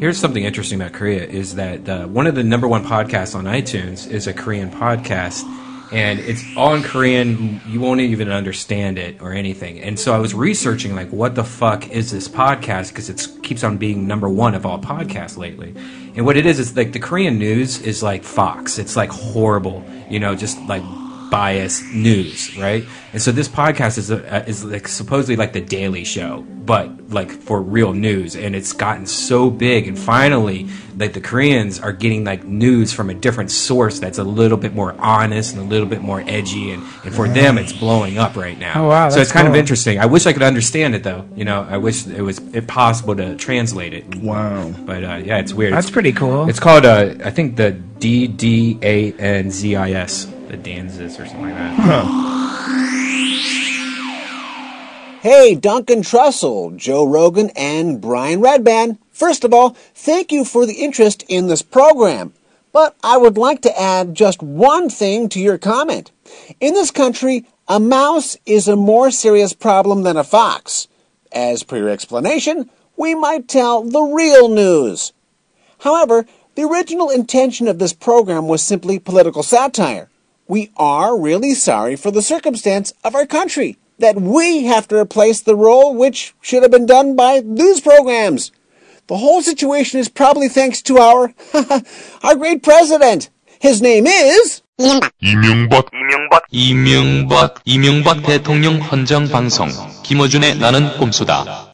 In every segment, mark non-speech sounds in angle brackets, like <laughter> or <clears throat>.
Here's something interesting about Korea is that uh, one of the number one podcasts on iTunes is a Korean podcast, and it's all in Korean. You won't even understand it or anything. And so I was researching like, what the fuck is this podcast? Because it keeps on being number one of all podcasts lately. And what it is is like the Korean news is like Fox. It's like horrible, you know, just like biased news, right? And so this podcast is a, is like supposedly like the Daily Show, but like for real news, and it's gotten so big, and finally, like the Koreans are getting like news from a different source that's a little bit more honest and a little bit more edgy, and, and for them, it's blowing up right now. Oh, wow, So it's kind of interesting. I wish I could understand it though. You know, I wish it was it possible to translate it. Wow. But uh, yeah, it's weird. That's It's- pretty cool. It's called uh, I think the D D A N Z I S, the Danzis or something like that. Hey, Duncan Trussell, Joe Rogan, and Brian Redband. First of all, thank you for the interest in this program. But I would like to add just one thing to your comment. In this country, a mouse is a more serious problem than a fox. As per your explanation, we might tell the real news. However, the original intention of this program was simply political satire. We are really sorry for the circumstance of our country that we have to replace the role which should have been done by news programs. The whole situation is probably thanks to our <laughs> our great president. His name is 이명박 이명박 이명박 대통령 헌정 방송 김어준의 나는 꼼수다.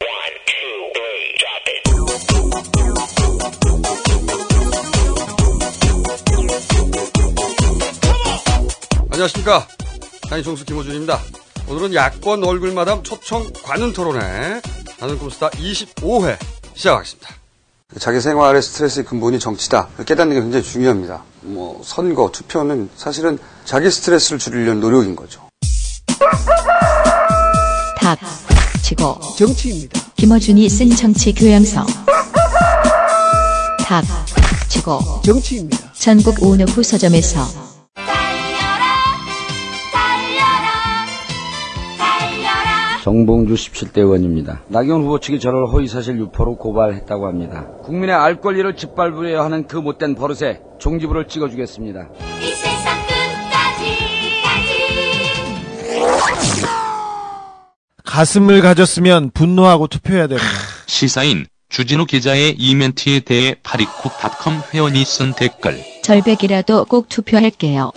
안녕하십니까. 단이총수 김호준입니다. 오늘은 야권 얼굴마담 초청 관훈 토론회 나는 꼼수다 25회 시작하겠습니다. 자기 생활의 스트레스의 근본이 정치다. 깨닫는 게 굉장히 중요합니다. 뭐 선거, 투표는 사실은 자기 스트레스를 줄이려는 노력인 거죠. 닥치고 정치입니다. 김어준이 쓴 정치 교양서 닥치고 정치입니다. 전국 on-off 서점에서 정봉주 17대 의원입니다. 나경원 후보 측이 저를 허위사실 유포로 고발했다고 합니다. 국민의 알 권리를 짓밟으려 하는 그 못된 버릇에 종지부를 찍어주겠습니다. 이 세상 끝까지 가슴을 가졌으면 분노하고 투표해야 됩니다. 시사인 주진우 기자의 이 멘트에 대해 파리쿡닷컴 회원이 쓴 댓글. 절백이라도 꼭 투표할게요.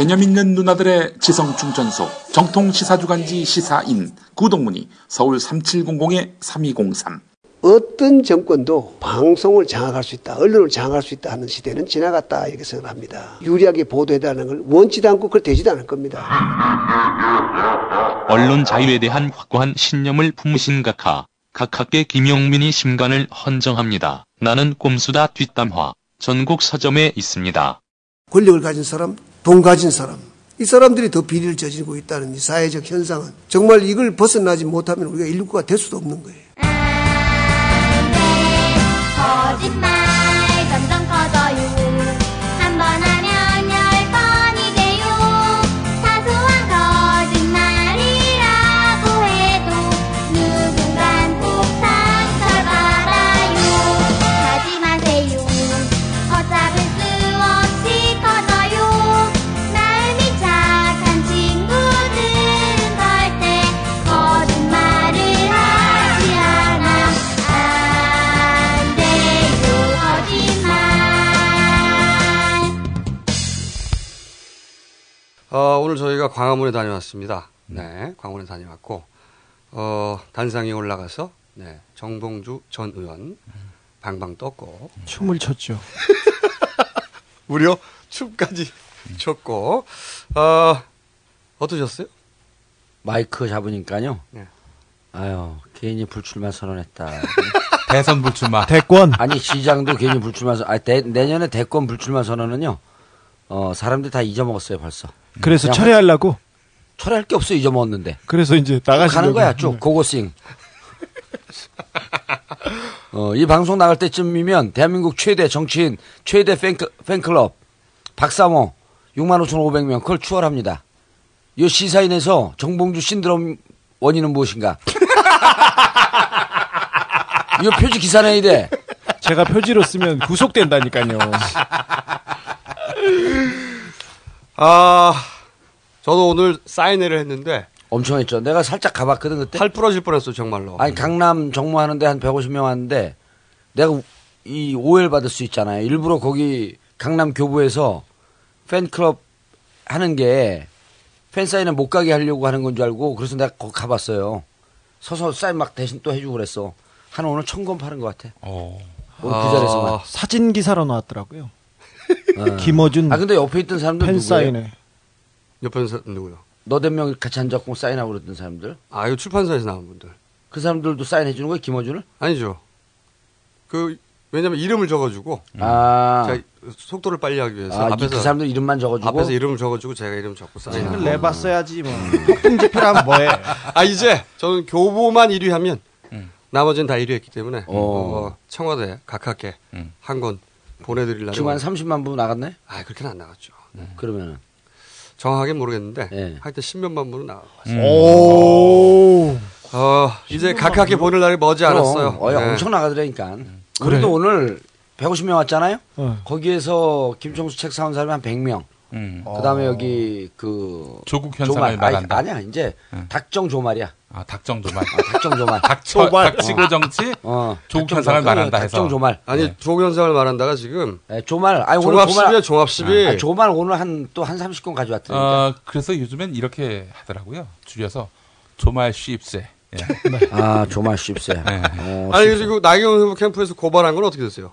개념 있는 누나들의 지성 충전소 정통 시사주간지 시사인 구동문이 서울 3700-3203 어떤 정권도 방송을 장악할 수 있다, 언론을 장악할 수 있다 하는 시대는 지나갔다 이렇게 생각합니다. 유리하게 보도해달라는 걸 원치도 않고 그걸 되지도 않을 겁니다. 언론 자유에 대한 확고한 신념을 품으신 각하. 각하께 김용민이 심간을 헌정합니다. 나는 꼼수다 뒷담화. 전국 서점에 있습니다. 권력을 가진 사람, 돈 가진 사람, 이 사람들이 더 비리를 저지르고 있다는 이 사회적 현상은 정말 이걸 벗어나지 못하면 우리가 인류가 될 수도 없는 거예요. 어, 오늘 저희가 광화문에 다녀왔습니다. 네, 광화문에 다녀왔고, 어, 단상에 올라가서, 네, 정봉주 전 의원 방방 떴고, 춤을 췄죠. <laughs> 무려 춤까지 췄고, 어, 어떠셨어요? 마이크 잡으니까요. 네. 아유, 괜히 불출마 선언했다. <laughs> 대선 불출마. 대권. 아니, 시장도 괜히 불출마 선, 아, 대- 내년에 대권 불출마 선언은요, 어, 사람들 다 잊어먹었어요, 벌써. 그래서 철회하려고. 철회할 게 없어, 잊어먹었는데. 그래서 이제 쭉 나가시려고. 가는 거야, 쭉. 고고싱. <laughs> 어, 이 방송 나갈 때쯤이면 대한민국 최대 정치인, 최대 팬클, 팬클럽, 박사모, 65,500명 그걸 추월합니다. 이 시사인에서 정봉주 신드롬 원인은 무엇인가? <laughs> 이거 표지 기사 내야 돼. 제가 표지로 쓰면 구속된다니까요. <laughs> 아, 저도 오늘 사인회를 했는데 엄청 했죠. 내가 살짝 가봤거든 그때. 팔 부러질 뻔했어 정말로. 아니 강남 정모하는데 한 150명 왔는데 내가 이 오해를 받을 수 있잖아요. 일부러 거기 강남 교부에서 팬클럽 하는 게 팬사인회 못 가게 하려고 하는 건 줄 알고 그래서 내가 거기 가봤어요. 서서 사인 막 대신 또 해주고 그랬어. 한 오늘 천 권 파는 것 같아. 어. 오늘 그 자리에서만. 아, 사진 기사로 나왔더라고요. 어. 김어준 아 근데 옆에 있던 사람들 팬 누구예요? 사인회. 옆에 사 누구요? 너댓 명 같이 앉았고 사인하고 그랬던 사람들. 아, 이거 출판사에서 나온 분들. 그 사람들도 사인해 주는 거예요, 김어준을? 아니죠. 그 왜냐면 이름을 적어주고 아, 제가 속도를 빨리 하기 위해서 아, 이- 앞에서 그 사람들 이름만 적어주고. 앞에서 이름을 적어주고 제가 이름 적고 사인하고. 책을 내봤어야지 뭐. 집회라면 뭐해. <laughs> 아 이제 저는 교보만 1위 하면 나머지는 다 1위 했기 때문에 어. 어, 청와대 각하께 음. 한권 보내드리려고. 지금 한 30만 부 나갔네? 아 그렇게는 안 나갔죠. 그러면은. 정확하게 모르겠는데 예. 하여튼 10몇만 부는 나갔어요. 음. 오. 어, 이제 각하께 보낼 날이 머지 않았어요. 어, 네. 엄청 나가더라니까. 그래? 우리도 오늘 150명 왔잖아요? 어. 거기에서 김청수 책 사온 사람이 한 100명. 음. 그 다음에 여기 그. 조국 현상을 조말. 말한다. 아니, 아니 야, 이제 응. 닥정 조말이야. 아, 닥정 조말. 아, 닥정 조말. 닥쳐, 조말. 닥치고 정치, 어. 조국 닥정 현상을. 말한다 해서. 닥정 조말. 아니 네. 조현상을 말한다가 지금 네, 조말. 아니, 오늘 종합 조말. 10이야 종합 10이. 아, 조말 오늘 한, 또 한 30건 가져왔더니까. 어, 그래서 요즘엔 이렇게 하더라고요. 줄여서 조말 쉽세. 예. 아, 조말 쉽세. 네. 어, 아니. 그리고 나경원 후보 캠프에서 고발한 건 어떻게 됐어요?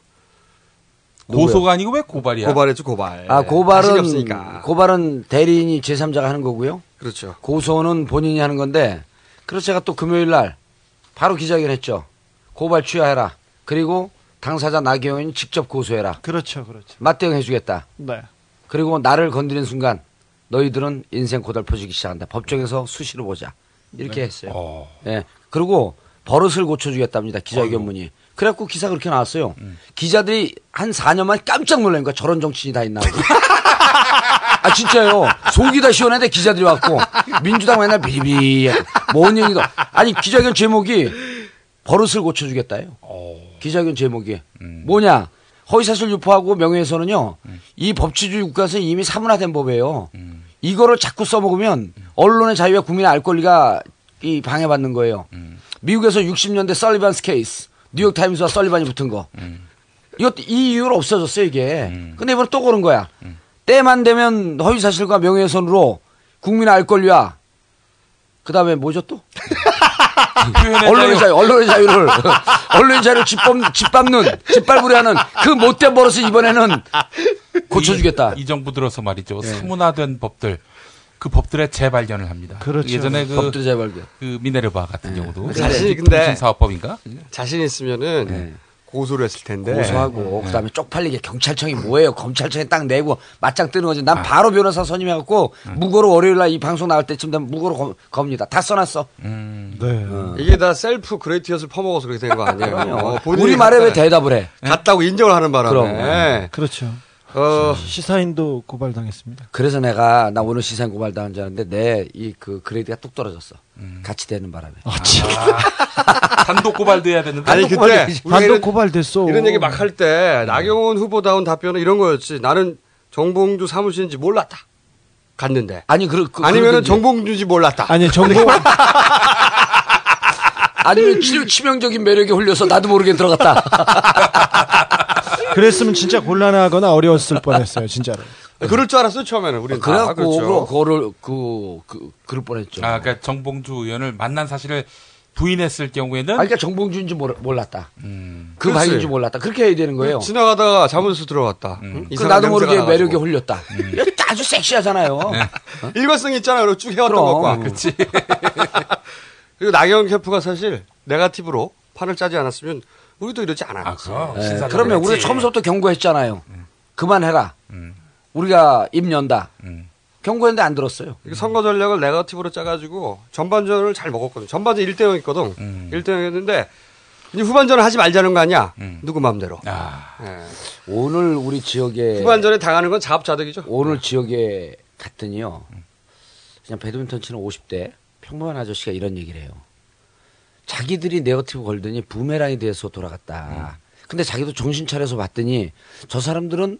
고소가 아니고 왜 고발이야? 고발했죠 고발. 아, 고발은, 없으니까. 고발은 대리인이 제3자가 하는 거고요. 그렇죠. 고소는 본인이 하는 건데, 그래서 제가 또 금요일 날 바로 기자회견 했죠. 고발 취하해라. 그리고 당사자 나경원이 직접 고소해라. 그렇죠, 그렇죠. 맞대응 해 주겠다. 네. 그리고 나를 건드린 순간 너희들은 인생 고달퍼지기 시작한다. 법정에서 수시로 보자. 이렇게 했어요. 어. 예. 그리고 버릇을 고쳐주겠답니다. 기자회견문이. 그래갖고 기사 그렇게 나왔어요. 기자들이 한 4년만 깜짝 놀란 거야. 저런 정치인이 다 있나. <laughs> 아, 진짜요. 속이 다 시원한데 기자들이 왔고, 민주당 맨날 비리비, 뭔 얘기도. 아니, 기자회견 제목이 버릇을 고쳐주겠다요. 기자회견 제목이. 뭐냐. 허위사실 유포하고 명예훼손은요, 이 법치주의 국가에서 이미 사문화된 법이에요. 이거를 자꾸 써먹으면 언론의 자유와 국민의 알 권리가 이 방해받는 거예요. 미국에서 60년대 설리반스 케이스, 뉴욕 타임스와 설리반이 붙은 거. 이것 이 이유로 없어졌어요 이게. 근데 이번에 또 그런 거야. 때만 되면 허위 사실과 명예훼손으로 국민의 알 권리와 그 다음에 뭐죠 또? <laughs> 언론의 자유. 언론의 자유를 언론의 자유를 짓밟, 짓밟는 짓밟으려는 그 못된 버릇을 이번에는 고쳐주겠다. 이, 이 정부 들어서 말이죠. 사문화된 법들. 그 법들의 재발견을 합니다. 그렇죠. 예전에 그, 법들 재발견. 그 미네르바 같은 경우도 사실 근데- 통신사업법인가? 자신 있으면은 네. 고소를 했을 텐데. 고소하고 그다음에 쪽팔리게 경찰청이 뭐예요? 검찰청에 딱 내고 맞짱 뜨는 거지. 난 바로 변호사 선임해 갖고 무고로 월요일 날 이 방송 나갈 때쯤 되면 무고로 거- 겁니다. 다 써놨어. 네. 이게 다 셀프 그레이티엇을 퍼먹어서 그렇게 된 거 아니에요? <laughs> 어, 본인이 우리 말에 왜 대답을 해? 갔다고 인정을 하는 바람에. 그럼. 그렇죠. 어, 시사인도 고발당했습니다. 그래서 내가 나 오늘 시상 고발 당한 줄 알았는데 내 이 그 그레이드가 뚝 떨어졌어. 같이 되는 바람에. 단독 고발도 해야 되는데. 아니 단독 그때 단독 고발됐어. 이런 얘기 막 할 때 나경원 후보다운 답변은 이런 거였지. 나는 정봉주 사무실인지 몰랐다. 갔는데. 아니 그, 그 아니면은. 정봉주인지 몰랐다. 아니 정보 <laughs> 아니면 치, 치명적인 매력에 홀려서 나도 모르게 들어갔다. <laughs> 그랬으면 진짜 곤란하거나 어려웠을 뻔했어요, 진짜로. 그럴 줄 알았어요 처음에는 우리는. 다. 그래갖고 그렇죠. 그거를 그, 그 그럴 뻔했죠. 아, 그러니까 정봉주 의원을 만난 사실을 부인했을 경우에는 아, 그러니까 정봉주인지 몰, 몰랐다. 음, 그. 방인지 몰랐다. 그렇게 해야 되는 거예요. 지나가다가 잘못해서 들어갔다. 음. 응? 그 나도 모르게. 매력에 홀렸다. 이거 아주 섹시하잖아요. 일관성 있잖아요. 쭉 해왔던 그럼. 것과. 그렇지. <laughs> 그리고 나경원 캠프가 사실 네가티브로 판을 짜지 않았으면 우리도 이러지 아. 그럼. 예, 신사도 그러면. 우리가 처음부터 경고했잖아요. 그만해라. 음. 우리가 입 연다. 음. 경고했는데 안 들었어요. 이게 선거 전략을 네거티브로 짜가지고 전반전을 잘 먹었거든요. 전반전 1대0 했거든. 음. 1대0 했는데 이제 후반전을 하지 말자는 거 아니야? 음. 누구 마음대로. 아, 예. 오늘 우리 지역에 후반전에 당하는 건 자업자득이죠. 오늘 지역에 갔더니요. 그냥 배드민턴 치는 50대 평범한 아저씨가 이런 얘기를 해요. 자기들이 네거티브 걸더니 부메랑이 돼서 돌아갔다. 근데 자기도 정신 차려서 봤더니 저 사람들은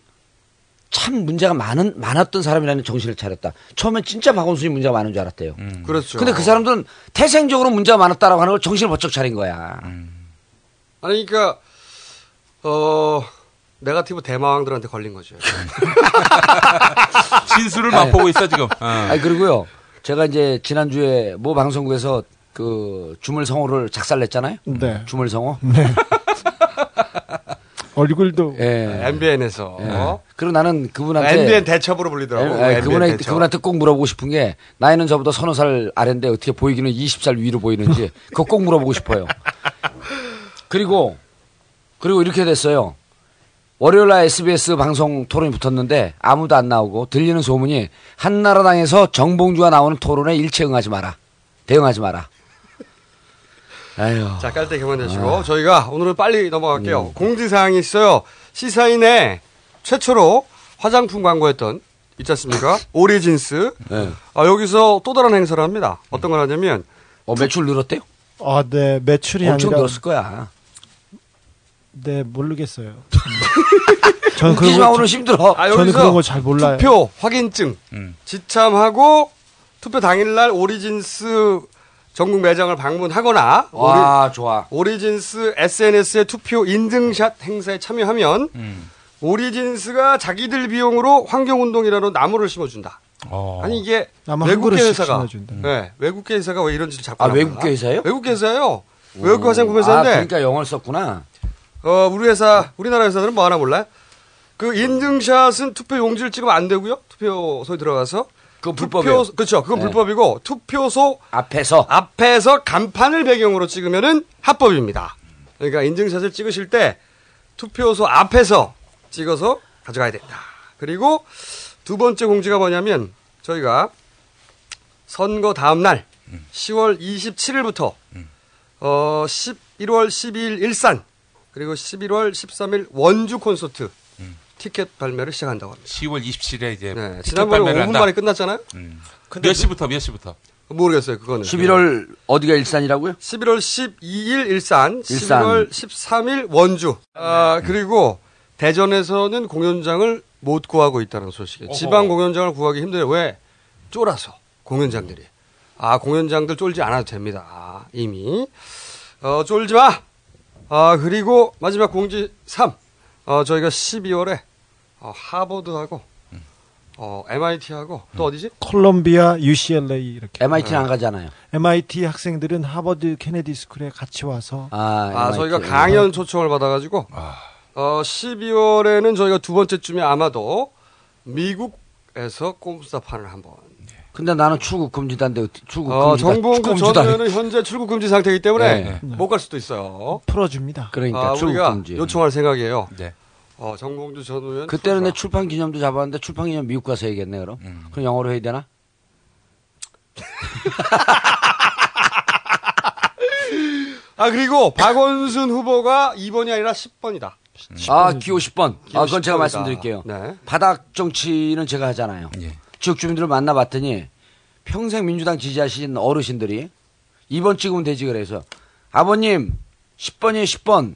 참 문제가 많은 많았던 사람이라는 정신을 차렸다. 처음엔 진짜 박원순이 문제가 많은 줄 알았대요. 음. 그렇죠. 근데 그 사람들은 태생적으로 문제가 많았다라고 하는 걸 정신을 번쩍 차린 거야. 아니, 그러니까, 어, 네가티브 대마왕들한테 걸린 거죠. <laughs> 진수를 맛보고 있어 지금. 어. 아니 그리고요. 제가 이제 지난주에 모 방송국에서 그 주물성어를 작살냈잖아요. 네. 주물성어. <laughs> 얼굴도 예. MBN에서. 예. 그리고 나는 그분한테 MBN 대첩으로 불리더라고. 예, 예, MBN 그분한테, 대첩. 그분한테 꼭 물어보고 싶은 게 나이는 저보다 서너 살 아래인데 어떻게 보이기는 20살 위로 보이는지 그거 꼭 물어보고 싶어요. 그리고 그리고 이렇게 됐어요. 월요일 날 SBS 방송 토론이 붙었는데 아무도 안 나오고 들리는 소문이 한나라당에서 정봉주가 나오는 토론에 일체 응하지 마라. 대응하지 마라. 아유. 자, 깔때 그만 내시고. 아. 저희가 오늘은 빨리 넘어갈게요. 음. 공지사항이 있어요. 시사인에 최초로 화장품 광고했던, 있지 않습니까? 오리진스. 네. 아, 여기서 또 다른 행사를 합니다. 어떤 걸 하냐면, 어, 매출 늘었대요? 아, 네 매출이 엄청 아니라 늘었을 거야. 네 모르겠어요. <laughs> 저는 그런 거 오늘 힘들어. 아, 저는 여기서 그런 거 잘 몰라요. 투표 확인증 음. 지참하고 투표 당일날 오리진스 전국 매장을 방문하거나 와, 좋아. 오리, 오리진스 SNS의 투표 인증샷 행사에 참여하면 음. 오리진스가 자기들 비용으로 환경운동이라는 나무를 심어준다. 어. 아니 이게 외국계 회사가 심어준다. 네, 외국계 회사가 왜 이런 짓을 자꾸 아, 외국계? 회사예요? 외국계 회사예요. 외국 화장품 아, 회사인데 그러니까 영어를 썼구나. 어, 우리 회사, 우리나라 회사들은 뭐 하나 몰라요? 그 인증샷은 투표 용지를 찍으면 안 되고요. 투표소에 들어가서. 그거 불법이에요. 투표, 그렇죠. 그건 네. 불법이고 투표소 앞에서 앞에서 간판을 배경으로 찍으면은 합법입니다. 그러니까 인증샷을 찍으실 때 투표소 앞에서 찍어서 가져가야 된다. 그리고 두 번째 공지가 뭐냐면 저희가 선거 다음 날 10월 27일부터 어 11월 12일 일산 그리고 11월 13일 원주 콘서트 티켓 발매를 시작한다고 합니다. 10월 27일에 이제 네, 티켓 지난번에 발매를 5분 한다. 만에 끝났잖아요. 음. 몇 시부터 몇 시부터? 모르겠어요. 그거는. 11월 어디가 일산이라고요? 11월 12일 일산, 일산. 11월 13일 원주. 아, 그리고 대전에서는 공연장을 못 구하고 있다는 소식이에요. 어허. 지방 공연장을 구하기 힘들어요. 왜? 쫄아서 공연장들이. 아, 공연장들 쫄지 않아도 됩니다. 아, 이미. 어, 쫄지 마! 아, 그리고 마지막 공지 3. 어, 저희가 12월에 어, 하버드하고 어, MIT하고 또 어디지? 콜롬비아, UCLA 이렇게. MIT는 안 가잖아요. MIT 학생들은 하버드 케네디 스쿨에 같이 와서 아, 아, MIT. 저희가 강연 초청을 받아가지고, 아. 어, 12월에는 저희가 두 번째쯤에 아마도 미국에서 꼼수다판을 한번. 근데 나는 출국 금지단데 출국 어, 금지다. 출국 금지다. 전 의원은 현재 출국 금지 상태이기 때문에 네. 못갈 수도 있어요. 풀어줍니다. 그러니까 아, 출국 우리가 금지. 요청할 생각이에요. 네. 어, 정봉주 전 의원. 그때는 내. 출판 기념도 잡았는데 출판 기념 미국 가서 해야겠네 그럼. 음. 그럼 영어로 해야 되나? <laughs> 아, 그리고 박원순 후보가 2번이 아니라 10번이다. 아 기호 10번. 아 그건 제가 말씀드릴게요. 네. 바닥 정치는 제가 하잖아요. 예. 지역 주민들을 만나봤더니 평생 민주당 지지하신 어르신들이 2번 찍으면 되지 그래서 아버님 10번이에요 10번.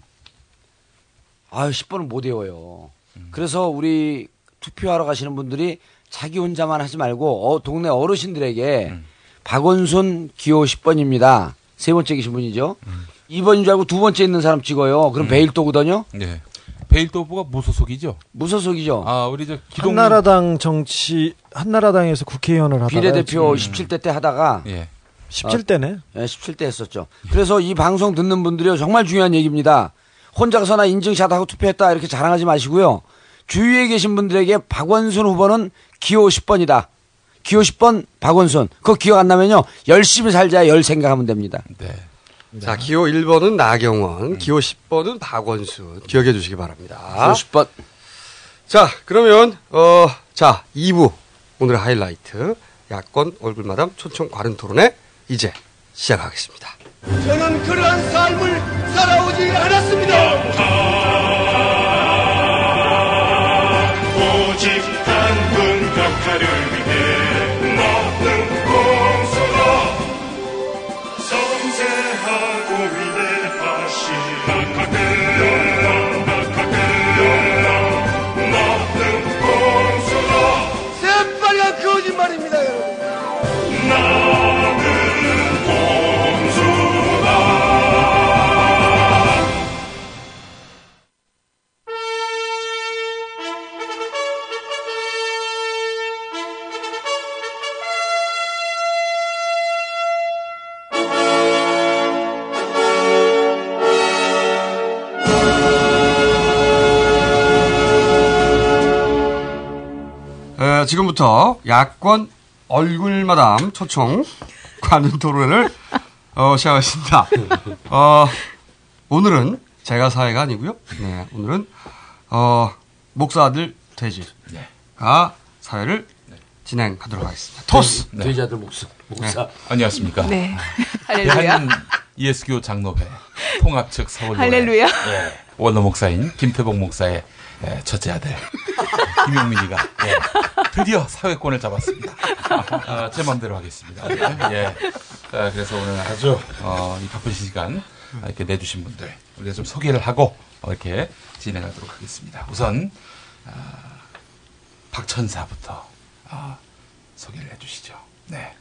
아유 10번은 못 외워요. 그래서 우리 투표하러 가시는 분들이 자기 혼자만 하지 말고 어, 동네 어르신들에게 박원순 기호 10번입니다. 세 번째 계신 분이죠. 2번인 줄 알고 두 번째 있는 사람 찍어요. 그럼 베일도거든요. 네. 베일도브가 무소속이죠. 무소속이죠. 아 우리 저 기동 한나라당 정치 한나라당에서 국회의원을 하다가 비례대표 17대 때 하다가 예. 17대네. 예, 17대 했었죠. 그래서 이 방송 듣는 분들이 정말 중요한 얘기입니다. 혼자서나 인증샷하고 투표했다 이렇게 자랑하지 마시고요. 주위에 계신 분들에게 박원순 후보는 기호 10번이다. 기호 10번 박원순. 그거 기억 안 나면요. 열심히 살자 열 생각하면 됩니다. 네. 자, 기호 1번은 나경원, 기호 10번은 박원순. 기억해 주시기 바랍니다. 기호 10번. 자, 그러면 어, 자, 2부 오늘의 하이라이트 야권 얼굴마담 초청 과른 토론회 이제 시작하겠습니다. 저는 그러한 삶을 살아오지 않았습니다. 오직 단군 격파를 위해 지금부터 야권 얼굴마담 초청 관훈 토론회를 어, 시작하겠습니다. 어, 오늘은 제가 사회가 아니고요. 네, 오늘은 어, 목사들 돼지가 사회를 진행하도록 하겠습니다. 토스. 네. 돼지아들 목사. 목사. 안녕하십니까. 네. <laughs> 할렐루야. 대한 예수교 장로회 통합 측 서울 할렐루야. 예, 원로 목사인 김태복 목사의 예, 첫째 아들 <laughs> 김용민이가 예, 드디어 사회권을 잡았습니다. 아, 제 마음대로 하겠습니다. 예. 아, 그래서 오늘 아주 어, 이 바쁜 시간 아, 이렇게 내주신 분들 우리가 좀 소개를 하고 어, 이렇게 진행하도록 하겠습니다. 우선 아, 박천사부터 아, 소개를 해주시죠. 네.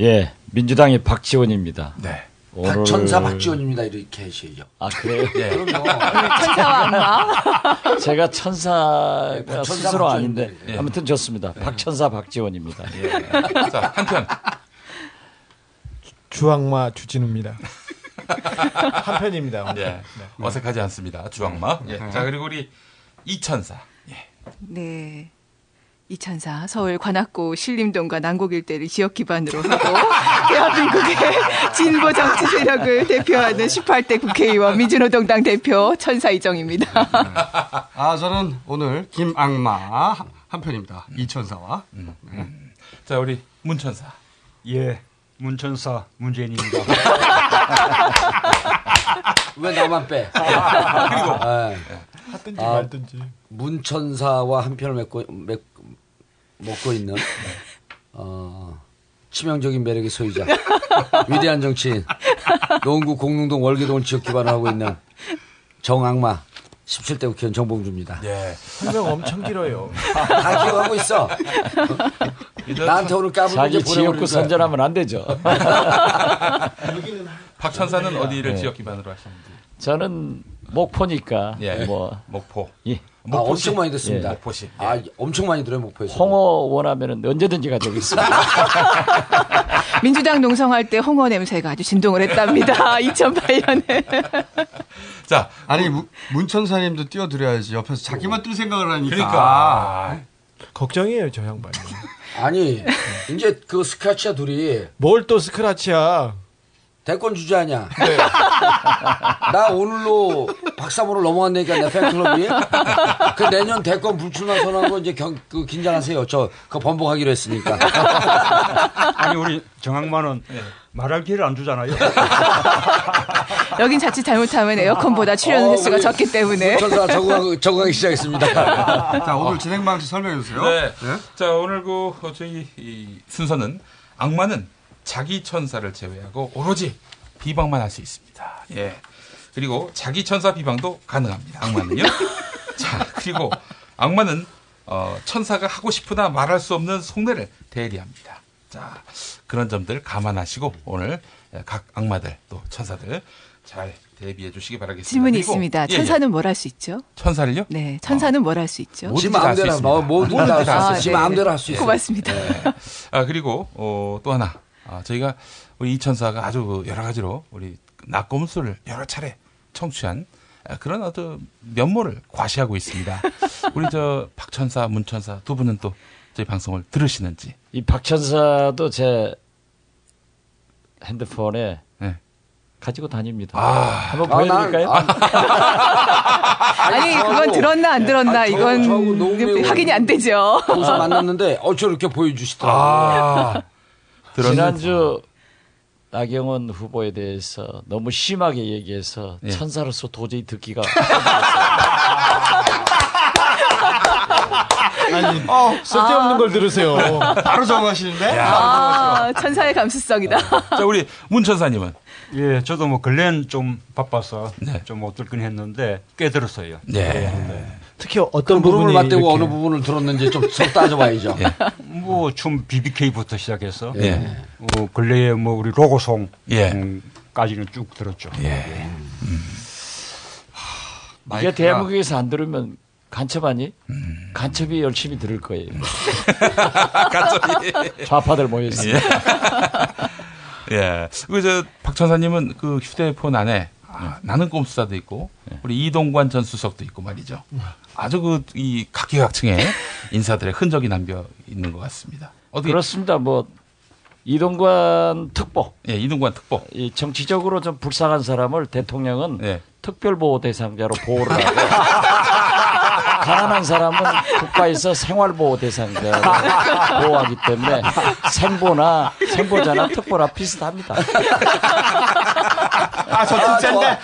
예, 민주당의 박지원입니다. 네. 오늘- <laughs> 박천사 박지원입니다. 이렇게 하시죠. 아, 그래요? 예. 그럼요. 천사와 악마. 제가 천사가 네, 박천사 스스로. 아닌데 예. 아무튼 좋습니다. 박천사 박지원입니다. 예. 자, 한편 주악마 주진우입니다. 한편입니다. 예. 어색하지 않습니다. 주악마. 예. 자, 그리고 우리 이천사. 네. 이천사 서울 관악구 신림동과 난곡 일대를 지역 기반으로 하고 <laughs> 대한민국의 진보 정치 세력을 대표하는 18대 국회의원 민주노동당 대표 천사 이정입니다. 아, 저는 오늘 김악마 한 편입니다. 이천사와. 네. 자, 우리 문천사. 예, 문천사 문재인입니다. <laughs> 왜 나만 빼? 그리고 예. 하든지 아, 말든지. 문천사와 한 편을 맺고 맺, 먹고 있는 어, 치명적인 매력의 소유자. 위대한 정치인. 노원구 공릉동 월계동을 지역 기반으로 하고 있는 정악마 17대 국회의원 정봉주입니다. 예. 설명 엄청 길어요. 다 기억하고 있어. 나한테 오늘 까불고 이제 지역구. 선전하면 안 되죠. 박천사는 어디를 네. 지역 기반으로 하시는지. 저는 목포니까 예. 뭐 목포. 예. 아, 엄청 많이 듣습니다. 예. 목포시. 아, 엄청 많이 들어요, 목포에서. 홍어 원하면은 언제든지 가져오겠습니다. <laughs> 민주당 농성할 때 홍어 냄새가 아주 진동을 했답니다. <laughs> 2008년에. <laughs> 자, 아니 문- 문천사님도 띄워드려야지 옆에서 자기만 뜰 생각을 하니까. 그러니까. 걱정이에요, 저 양반이. 아니, 이제 그 스크라치야 둘이 뭘 또 스크라치야. 대권 주자냐? <laughs> 나 오늘로 박사모를 넘어갔다니까 내 팬클럽이. 그 내년 대권 불출마 선언하고 이제 경, 그 긴장하세요. 저 그 번복하기로 했으니까. <laughs> 아니 우리 정학만은 말할 기회를 안 주잖아요. <laughs> 여긴 자칫 잘못하면 에어컨보다 출연 어, 횟수가 우리 적기 때문에. 문천사 적응하기, 적응하기 시작했습니다. 자 오늘 진행 방식 설명해 주세요. 네. 자, 오늘 그 어, 저희 이 순서는 악마는 자기 천사를 제외하고 오로지 비방만 할 수 있습니다. 예. 그리고 자기 천사 비방도 가능합니다. 악마는요. <laughs> 자, 그리고 악마는 어, 천사가 하고 싶으나 말할 수 없는 속내를 대리합니다. 자, 그런 점들 감안하시고 오늘 각 악마들 또 천사들 잘 대비해 주시기 바라겠습니다. 질문이 그리고- 있습니다. 예, 예. 천사는 뭘할 수 있죠? 천사를요? 네, 천사는 뭘할 수 있죠? 지 마음대로 뭐, 뭐든 뭐든지 다다할수수 있어요. 지 마음대로 할 수 있어요. 고맙습니다. 아 그리고 어, 또 하나 아, 저희가 우리 이천사가 아주 그 여러 가지로 우리 낙검수를 여러 차례 청취한 아, 그런 어떤 면모를 과시하고 있습니다. <laughs> 우리 저 박천사, 문천사 두 분은 또 저희 방송을 들으시는지. 이 박천사도 제 핸드폰에 네. 가지고 다닙니다. 아. 한번 아, 보여드릴까요? <laughs> 아 니, 그건 들었나 안 들었나 저하고- 이건 확인이 안 되죠. 거기서 <laughs> 만났는데 어 저렇게 보여주시더라고요. 아, 지. 지난주 나경원 후보에 대해서 너무 심하게 얘기해서 예. 천사로서 도저히 듣기가 <laughs> 아니, 쓸데없는 걸 들으세요. 바로 정하시는데? 아, 천사의 감수성이다. 자, 우리 문 천사님은 예, 저도 뭐 근래는 좀 바빠서 좀못 들긴 했는데 꽤 들었어요. 네. 특히 어떤 부분이 맞대고 이렇게- 어느 부분을 들었는지 좀 따져봐야죠. <laughs> 뭐춤 BBK부터 시작해서 예. 어, 근래에 뭐 우리 로고송 예. 음, 까지는 쭉 들었죠. 예. 이게 대한민국에서 안 들으면 간첩하니? 간첩이 열심히 들을 거예요. <laughs> 간첩이. 좌파들 모여 있어요. 예. 그저 박천사님은 그 휴대폰 안에 아, 나는 꼼수사도 있고 우리 이동관 전 수석도 있고 말이죠. 아주 그 이 각계각층의 <laughs> 인사들의 흔적이 남겨 있는 것 같습니다. 어떻게 그렇습니다. 뭐 이동관 특보. 예, 이동관 특보. 이 정치적으로 좀 불쌍한 사람을 대통령은 예. 특별보호 대상자로 보호를 하고 <laughs> 가난한 사람은 국가에서 생활보호 대상자로 보호하기 때문에 생보나 생보자나 특보나 비슷합니다. <laughs> 아, 저 진짜인데?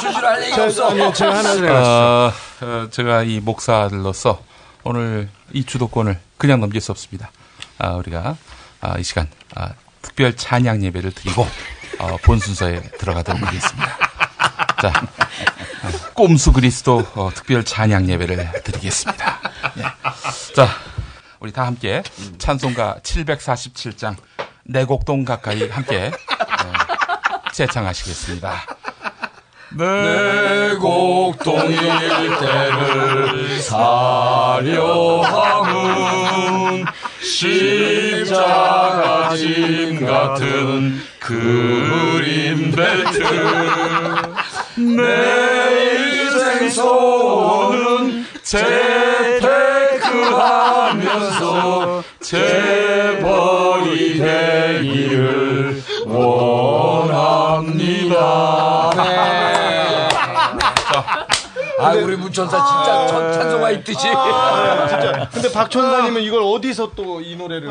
주시할 얘기 저, 없어. 아니요, 제가 하나 좀 어, 어, 제가 이 목사들로서 오늘 이 주도권을 그냥 넘길 수 없습니다. 아, 우리가 아, 이 시간 아, 특별 찬양 예배를 드리고 어, 본 순서에 들어가도록 하겠습니다. 자, 어, 꼼수 그리스도 어, 특별 찬양 예배를 드리겠습니다. 예. 자, 우리 다 함께 찬송가 747장 내곡동 가까이 함께 어, 재창하시겠습니다. 내 곡동 <laughs> 일대를 사려 함은 십자가 짐 같은 그림 벨트 내 인생 소원은 재테크하면서 재 벌이 되기를 원합니다. 아, 우리 문천사 진짜 전 찬송가 있듯이. 아, 진짜. 근데 박천사님은 이걸 어디서 또 이 노래를.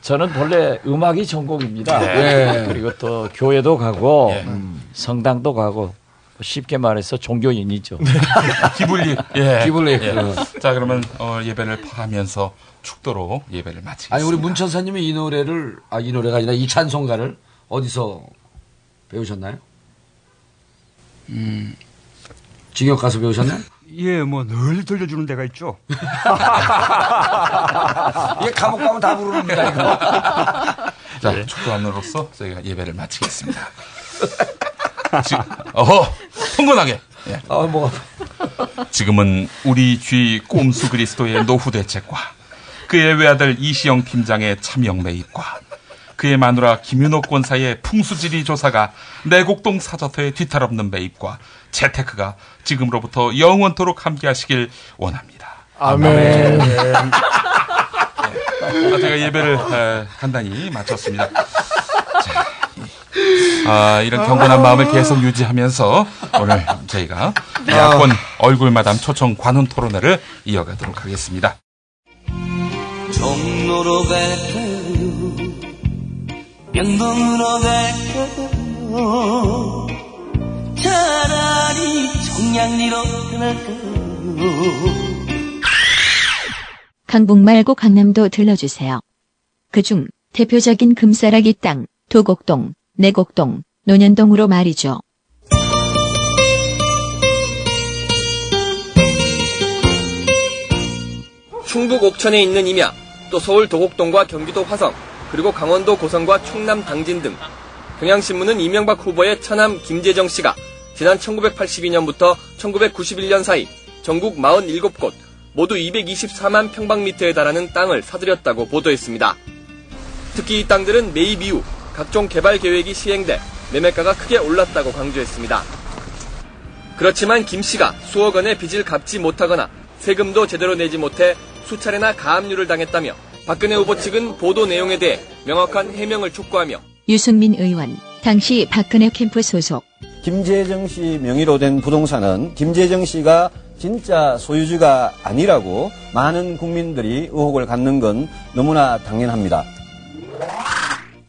저는 본래 음악이 전공입니다. 네. 그리고 또 교회도 가고 음, 성당도 가고 쉽게 말해서 종교인이죠. <laughs> 기블리. 예. 기블리. 예. 어. 자, 그러면 어, 예배를 하면서 축도로 예배를 마치겠습니다. 아니 우리 문천사님이 이 노래를 아 이 노래가 아니라 이 찬송가를 어디서 배우셨나요? 음. 징역 가서 배우셨나요? 예, 뭐 늘 들려주는 데가 있죠. <laughs> 이게 감옥 가면 다 부릅니다 이거. 자, 축도함으로써 저희가 예배를 마치겠습니다. <laughs> 지, 어허, 흥건하게. 예. 아, 뭐. 지금은 우리 쥐 꼼수 그리스도의 노후 대책과 그의 외아들 이시영 팀장의 차명 매입과 그의 마누라 김윤옥 권사의 풍수지리 조사가 내곡동 사저터의 뒤탈없는 매입과 재테크가 지금으로부터 영원토록 함께하시길 원합니다. 아멘. 아, 제가 예배를 에, 간단히 마쳤습니다. 자, 아, 이런 경건한 마음을 계속 유지하면서 오늘 저희가 야권 얼굴 마담 초청 관훈 토론회를 이어가도록 하겠습니다. 종로로 갈까요? 명동으로 갈까요? 차라리 청량리로 갈까요? 강북 말고 강남도 들러주세요. 그중 대표적인 금싸라기 땅, 도곡동, 내곡동, 논현동으로 말이죠. 충북 옥천에 있는 임야, 또 서울 도곡동과 경기도 화성, 그리고 강원도 고성과 충남 당진 등 경향신문은 이명박 후보의 처남 김재정 씨가 지난 1982년부터 1991년 사이 전국 47곳 모두 224만 평방미터에 달하는 땅을 사들였다고 보도했습니다. 특히 이 땅들은 매입 이후 각종 개발 계획이 시행돼 매매가가 크게 올랐다고 강조했습니다. 그렇지만 김 씨가 수억 원의 빚을 갚지 못하거나 세금도 제대로 내지 못해 수차례나 가압류를 당했다며 박근혜 후보 측은 보도 내용에 대해 명확한 해명을 촉구하며 유승민 의원, 당시 박근혜 캠프 소속. 김재정 씨 명의로 된 부동산은 김재정 씨가 진짜 소유주가 아니라고 많은 국민들이 의혹을 갖는 건 너무나 당연합니다.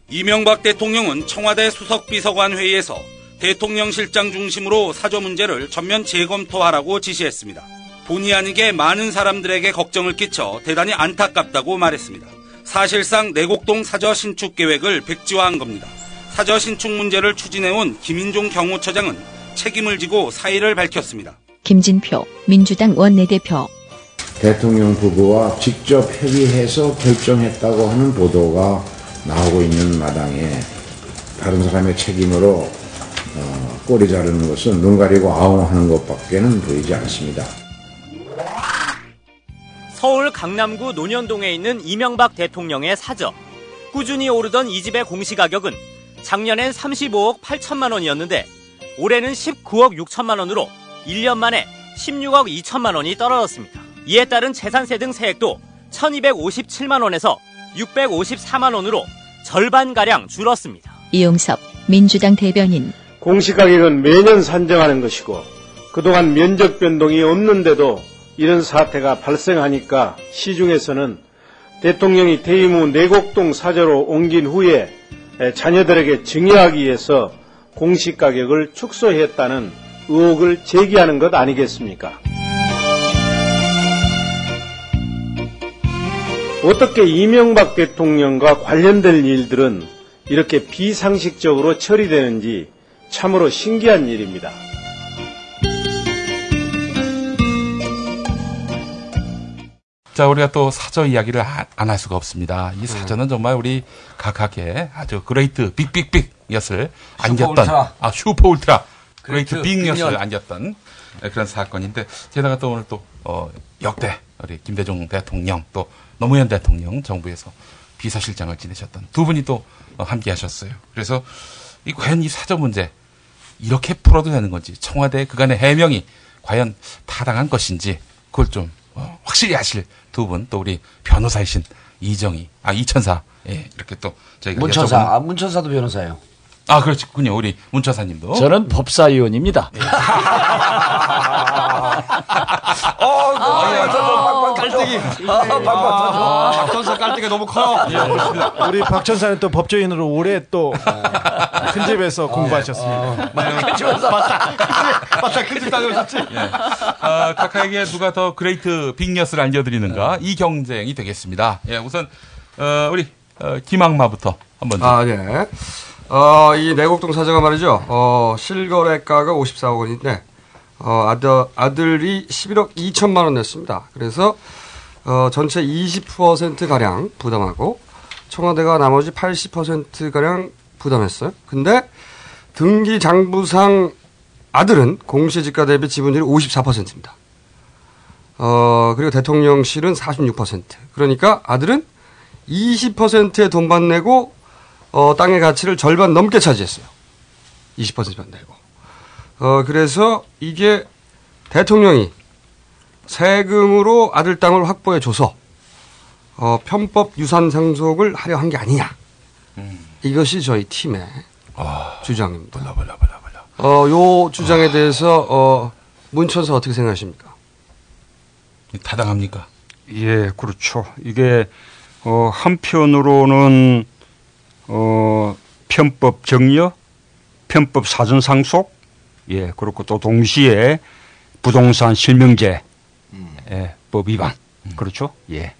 이명박 대통령은 청와대 수석비서관 회의에서 대통령실장 중심으로 사저 문제를 전면 재검토하라고 지시했습니다. 본의 아니게 많은 사람들에게 걱정을 끼쳐 대단히 안타깝다고 말했습니다. 사실상 내곡동 사저 신축 계획을 백지화한 겁니다. 사저 신축 문제를 추진해온 김인종 경호처장은 책임을 지고 사의를 밝혔습니다. 김진표 민주당 원내대표 대통령 부부와 직접 협의해서 결정했다고 하는 보도가 나오고 있는 마당에 다른 사람의 책임으로 어, 꼬리 자르는 것은 눈 가리고 아웅하는 것밖에는 보이지 않습니다. 서울 강남구 논현동에 있는 이명박 대통령의 사저. 꾸준히 오르던 이 집의 공시가격은 작년엔 35억 8천만 원이었는데 올해는 19억 6천만 원으로 1년 만에 16억 2천만 원이 떨어졌습니다. 이에 따른 재산세 등 세액도 1257만 원에서 654만 원으로 절반 가량 줄었습니다. 이용섭 민주당 대변인 공시가격은 매년 산정하는 것이고 그동안 면적 변동이 없는데도 이런 사태가 발생하니까 시중에서는 대통령이 퇴임 후 내곡동 사저로 옮긴 후에 자녀들에게 증여하기 위해서 공시가격을 축소했다는 의혹을 제기하는 것 아니겠습니까? 어떻게 이명박 대통령과 관련된 일들은 이렇게 비상식적으로 처리되는지 참으로 신기한 일입니다. 자, 우리가 또 사저 이야기를 안 할 수가 없습니다. 이 사저는 정말 우리 각하의 아주 great big big big 엿을 안겼던 울트라. 아 super ultra great big 엿을. 안겼던 그런 사건인데 게다가 또 오늘 또 어, 역대 우리 김대중 대통령 또 노무현 대통령 정부에서 비서실장을 지내셨던 두 분이 또 어, 함께 하셨어요. 그래서 이 과연 이 사저 문제 이렇게 풀어도 되는 건지 청와대 그간의 해명이 과연 타당한 것인지 그걸 좀 어, 확실히 아실 두 분 또 우리 변호사이신 이정희 아 이천사 예 이렇게 또 저희가 문천사, 여쭤보는- 아, 문천사도 변호사예요. 아 그렇군요 우리 문천사님도 저는 법사위원입니다. <laughs> 깔때기. 아, 박전사 깔때기 너무 커요. 우리 박 천사는 또 법조인으로 오래 또 큰 집에서 공부하셨습니다. 맞다. 맞다. 큰집 다녀오셨지. 예. 아, 가카에게 누가 더 great big엿을 알려드리는가 이 경쟁이 되겠습니다. 예, 우선 어, 우리 어, 김학마부터 한번 좀. 아, 네. 어, 이 내곡동 사저가 말이죠. 어, 실거래가가 54억 원인데, 어, 아들, 아들이 11억 2천만 원 냈습니다. 그래서, 어, 전체 20%가량 부담하고, 청와대가 나머지 80%가량 부담했어요. 근데, 등기 장부상 아들은 공시지가 대비 지분율이 54%입니다. 어, 그리고 대통령실은 46%. 그러니까 아들은 20%의 돈만 내고 어, 땅의 가치를 절반 넘게 차지했어요. 20%만 내고. 어, 그래서 이게 대통령이 세금으로 아들 땅을 확보해 줘서 어, 편법 유산 상속을 하려 한 게 아니냐. 이것이 저희 팀의 주장입니다. 어, 요 주장에 대해서 어, 문천사 어떻게 생각하십니까? 타당합니까? 예, 그렇죠. 이게 어, 한편으로는 어, 편법 정여, 편법 사전 상속, 예, 그렇고 또 동시에 부동산 실명제 예, 법 위반. 그렇죠? 예.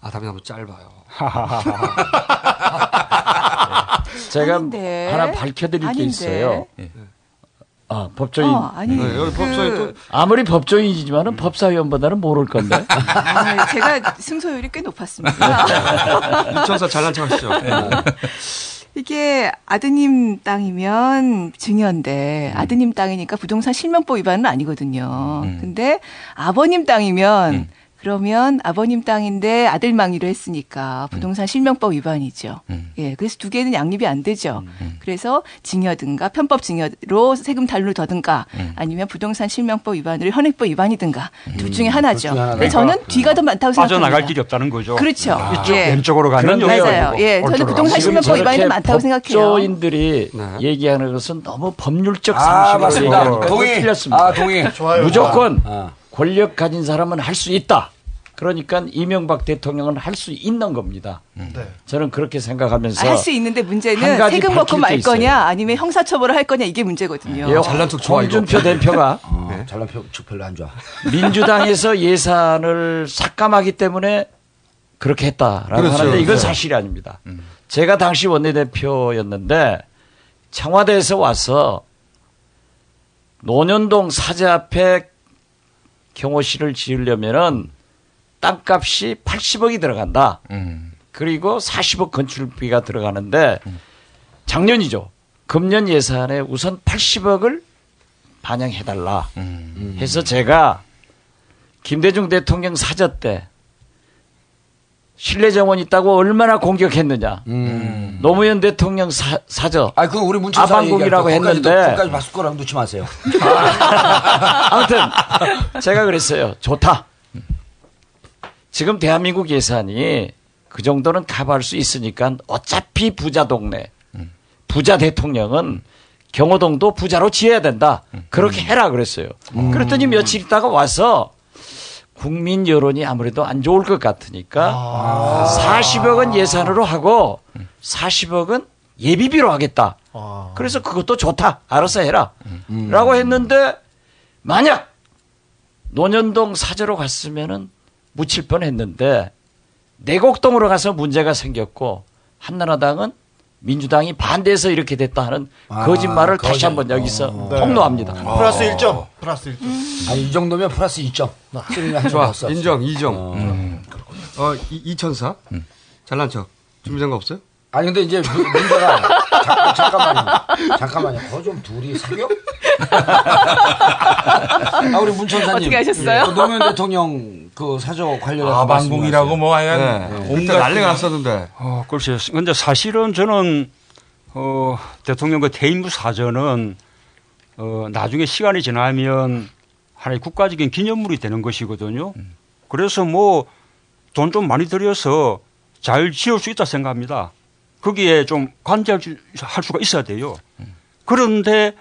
아, 답이 너무 짧아요. <laughs> 제가 아닌데. 하나 밝혀드릴 게 아닌데. 있어요. 아, 법조인. 어, 아니, 네, 여기 그- 법조인 또- 아무리 법조인이지만은 법사위원보다는 모를 건데. <laughs> 아, 제가 승소율이 꽤 높았습니다. <laughs> 문천사 잘난 척 하시죠. 이게 아드님 땅이면 증여인데 아드님 땅이니까 부동산 실명법 위반은 아니거든요. 근데 아버님 땅이면 그러면 아버님 땅인데 아들 망의로 했으니까 부동산 실명법 위반이죠. 예, 그래서 두 개는 양립이 안 되죠. 그래서 증여든가 편법 증여로 세금 달로 더든가 아니면 부동산 실명법 위반으로 현행법 위반이든가 둘 중에 하나죠. 근데 저는 뒤가 더 많다고 생각합니다. 빠져나갈 길이 없다는 거죠. 그렇죠. 이쪽 예. 왼쪽으로 가면 그런데요. 맞아요. 예, 저는 부동산 실명법 위반이 더 많다고 생각해요. 법조인들이 얘기하는 것은 너무 법률적 아, 상식으로 맞습니다. 얘기하는 거 동의. 틀렸습니다. 아, 동의. 좋아요. 무조건 아. 권력 가진 사람은 할 수 있다. 그러니까 이명박 대통령은 할 수 있는 겁니다. 네. 저는 그렇게 생각하면서 할 수 있는데 한 문제는 세금 먹고 말게 있어요. 거냐 아니면 형사처벌을 할 거냐 이게 문제거든요. 예, 홍준표 대표가 어, <laughs> 잘난 표, 저 별로 안 좋아. 민주당에서 예산을 삭감하기 때문에 그렇게 했다라고 그렇죠. 하는데 이건 네. 사실이 아닙니다. 제가 당시 원내대표였는데 청와대에서 와서 노년동 사제 앞에 경호실을 지으려면은 땅값이 80억이 들어간다. 그리고 40억 건축비가 들어가는데 작년이죠. 금년 예산에 우선 80억을 반영해달라. 해서 제가 김대중 대통령 사저 때 신뢰 정원 있다고 얼마나 공격했느냐. 노무현 대통령 사, 사저. 아, 그거 우리 문천사 아방궁이라고 했는데. 거기까지 봤을 거랑 놓지 마세요. <laughs> 아무튼 제가 그랬어요. 좋다. 지금 대한민국 예산이 그 정도는 커버할 수 있으니까 어차피 부자 동네, 부자 대통령은 경호동도 부자로 지어야 된다. 그렇게 해라 그랬어요. 그랬더니 며칠 있다가 와서 국민 여론이 아무래도 안 좋을 것 같으니까 40억은 예산으로 하고 40억은 예비비로 하겠다. 그래서 그것도 좋다. 알아서 해라. 라고 했는데 만약 노년동 사저로 갔으면은 묻힐 뻔 했는데 내곡동으로 가서 문제가 생겼고 한나라당은 민주당이 반대해서 이렇게 됐다 하는 아, 거짓말을 다시 거짓. 한번 여기서 어. 폭로합니다. 플러스 1점. 플러스 1점. 아니, 이 정도면 플러스 2점. 좋아. 인정, 2점. 어, 이, 이천사? 잘난 척. 준비된 거 없어요? 아니 근데 이제 문- 문제가 잠, 잠깐만요. 잠깐만요. 그거 좀 둘이 사겨? <laughs> 아 우리 문천사님 어떻게 하셨어요? 그 노무현 대통령 그 사저 관련해서 아방궁이라고 뭐 하여간 네. 온갖 그때 난리가 났었는데. 어, 글쎄요. 근데 사실은 저는 어, 대통령 그 퇴임부 사전은 어, 나중에 시간이 지나면 하나의 국가적인 기념물이 되는 것이거든요. 그래서 뭐 돈 좀 많이 들여서 잘 지을 수 있다 생각합니다. 거기에 좀 관대할 수- 할 수가 있어야 돼요. 그런데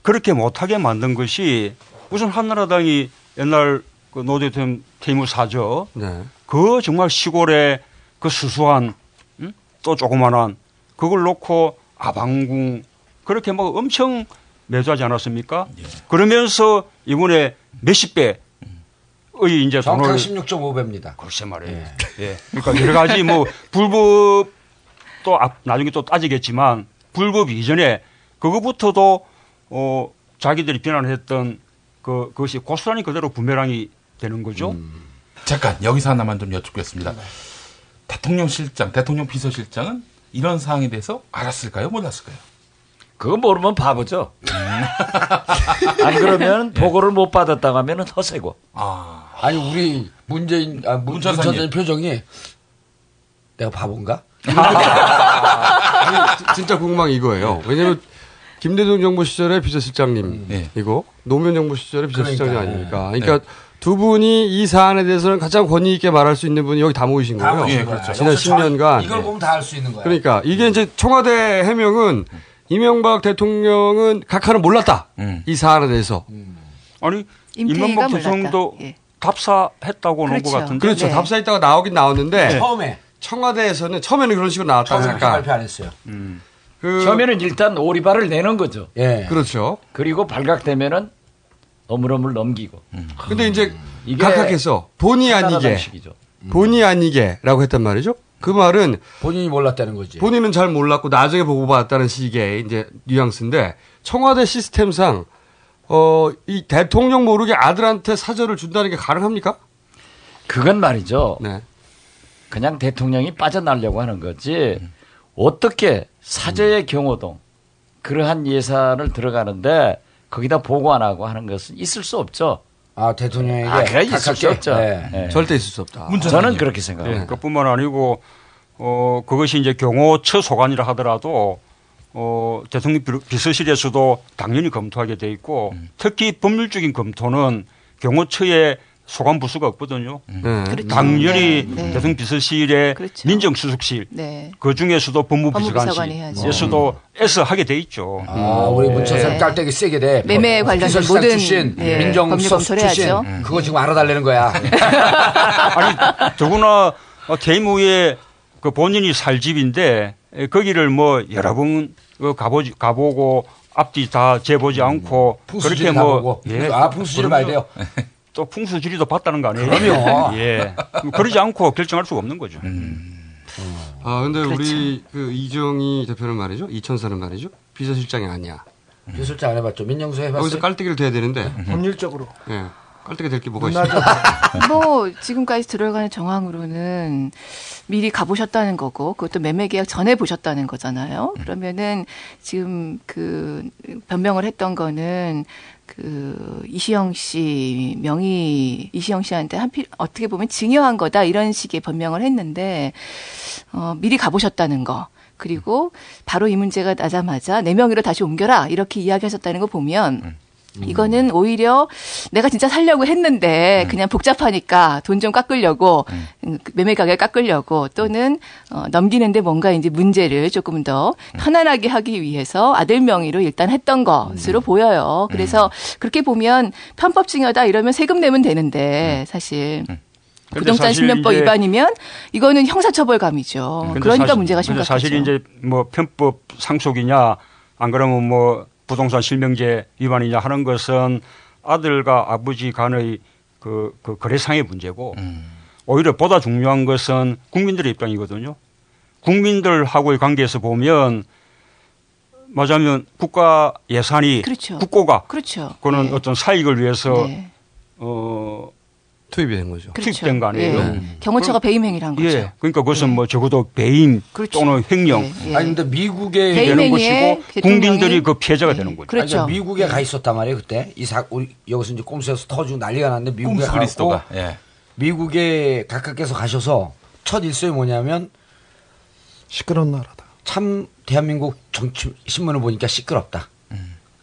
그렇게 못하게 만든 것이 우선 한나라당이 옛날 그 노 대통령 퇴임 후 사저 네. 그 정말 시골에 그 수수한 응? 또 조그만한 그걸 놓고 아방궁 그렇게 뭐 엄청 매도하지 않았습니까? 그러면서 이번에 몇십 배의 이제 돈을 16.5배입니다. 글쎄 말이에요. 예. 그러니까 여러 가지 뭐 불법 또 앞- 나중에 또 따지겠지만 불법 이전에 그거부터도 어 자기들이 비난했던 그 그것이 고스란히 그대로 부메랑이 되는 거죠. 잠깐 여기서 하나만 좀 여쭙겠습니다. 대통령 실장, 대통령 비서실장은 이런 사항에 대해서 알았을까요, 몰랐을까요? 그거 모르면 바보죠. <laughs> 안 그러면 보고를 못 받았다고 하면 허세고. 아니 우리 문재인 아, 문- 문천사님. 문천사님 표정이 내가 바본가? 아니, <laughs> 지- 진짜 궁금한 게 이거예요. 왜냐면 김대중 정부 시절에 비서실장님이고 노무현 정부 시절에 비서실장이 그러니까, 아닙니까? 네. 그러니까 두 분이 이 사안에 대해서는 가장 권위 있게 말할 수 있는 분이 여기 다 모이신 다 거예요. 모이신 거야. 지난 여기서 저- 10년간. 이걸 보면 다 알 수 있는 거야. 그러니까 이게 이제 청와대 해명은 이명박 대통령은 각하는 몰랐다. 이 사안에 대해서. 아니 임태희가 이명박. 대통령도 예. 답사했다고 나온 것 그렇죠. 같은데. 그렇죠. 네. 답사했다가 나오긴 나왔는데 네. 처음에 청와대에서는 처음에는 그런 식으로 나왔다고 잠깐. 발표 안 했어요. 그 처음에는 일단 오리발을 내는 거죠. 예. 그렇죠. 그리고 발각되면은 어물어물 넘기고. 근데 이제 각하께서 본의 아니게 하나당식이죠. 본의 아니게라고 했단 말이죠. 그 말은 본인이 몰랐다는 거지. 본인은 잘 몰랐고 나중에 보고 받았다는 식의 이제 뉘앙스인데 청와대 시스템상 어 이 대통령 모르게 아들한테 사절을 준다는 게 가능합니까? 그건 말이죠. 네. 그냥 대통령이 빠져나려고 하는 거지. 어떻게 사저의 경호동 그러한 예산을 들어가는데 거기다 보고 안 하고 하는 것은 있을 수 없죠. 아 대통령에게 아, 그래 있을 수? 없죠. 네. 예. 절대 있을 수 없다. 저는 그렇게 생각합니다. 예, 그뿐만 아니고 어 그것이 이제 경호처 소관이라 하더라도 어 대통령 비- 비서실에서도 당연히 검토하게 돼 있고 특히 법률적인 검토는 경호처의 소관 부수가 없거든요. 그렇죠. 당연히 네, 네. 대통령 비서실에 그렇죠. 민정수석실 네. 그 중에서도 법무비서관이 해야죠. 법무비서관실에서도 하게 돼 있죠. 아, 우리 문천선 네. 깔때기 세게 돼. 매매에 관련된 비서실장 모든, 출신, 예, 민정수석 출신. 해야죠. 그거 지금 알아달라는 거야. <laughs> 아니 더구나 어, 퇴임 후에 그 본인이 살 집인데 에, 거기를 뭐 여러 번 어, 가보지 가보고 앞뒤 다 재보지 않고 음. 그렇게 다뭐 보고. 아, 풍수지리 봐야 돼요. <laughs> 또 풍수 지리도 봤다는 거 아니에요? 그럼요. <laughs> 예. 그러지 않고 결정할 수가 없는 거죠. 아, 근데 그렇죠. 우리 그 이정희 대표는 말이죠. 이천사는 말이죠. 비서실장이 아니야. 비서실장 안 해봤죠. 민정수 해봤어요. 여기서 깔때기를 대야 되는데. 법률적으로. 예. 깔때기 될 게 뭐가 문화적- 있어? <laughs> 뭐 지금까지 들어가는 정황으로는 미리 가보셨다는 거고 그것도 매매 계약 전에 보셨다는 거잖아요. 그러면은 지금 그 변명을 했던 거는 그 이시영 씨 명의 이시영 씨한테 한필 어떻게 보면 증여한 거다 이런 식의 변명을 했는데 어 미리 가보셨다는 거. 그리고 바로 이 문제가 나자마자 내 명의로 다시 옮겨라 이렇게 이야기하셨다는 거 보면 이거는 오히려 내가 진짜 살려고 했는데 그냥 복잡하니까 돈 좀 깎으려고 음, 그 매매 가격 깎으려고 또는 어, 넘기는데 뭔가 이제 문제를 조금 더 편안하게 하기 위해서 아들 명의로 일단 했던 것으로 보여요. 그래서 그렇게 보면 편법 증여다 이러면 세금 내면 되는데 사실 부동산 이제- 위반이면 이거는 형사처벌감이죠. 그러니까 사실- 문제가 심각하죠. 사실 이제 뭐 편법 상속이냐 안 그러면 뭐 부동산 실명제 위반이냐 하는 것은 아들과 아버지 간의 그, 그 거래상의 문제고 오히려 보다 중요한 것은 국민들의 입장이거든요. 국민들하고의 관계에서 보면 맞아면 국가 예산이 그렇죠. 국고가 그렇죠. 그거는 네. 어떤 사익을 위해서 네. 어 투입이 된 거죠. 그렇죠. 투입된 거 아니에요? 예. 경호처가 배임 행위를 한 거죠. 예. 그러니까 그것은 뭐 적어도 배임 그렇죠. 또는 횡령 예. 아니 근데 미국에 되는 것이고 국민들이 그 피해자가 되는 거죠. 그렇죠. 아니, 그러니까 미국에 가 있었단 말이에요 그때 이사 여기서 이제 꼼수에서 터지고 난리가 났는데 미국에 가고 그리스도가, 예. 미국에 각각께서 가셔서 첫 일성이 뭐냐면 시끄러운 나라다. 참 대한민국 정치 신문을 보니까 시끄럽다.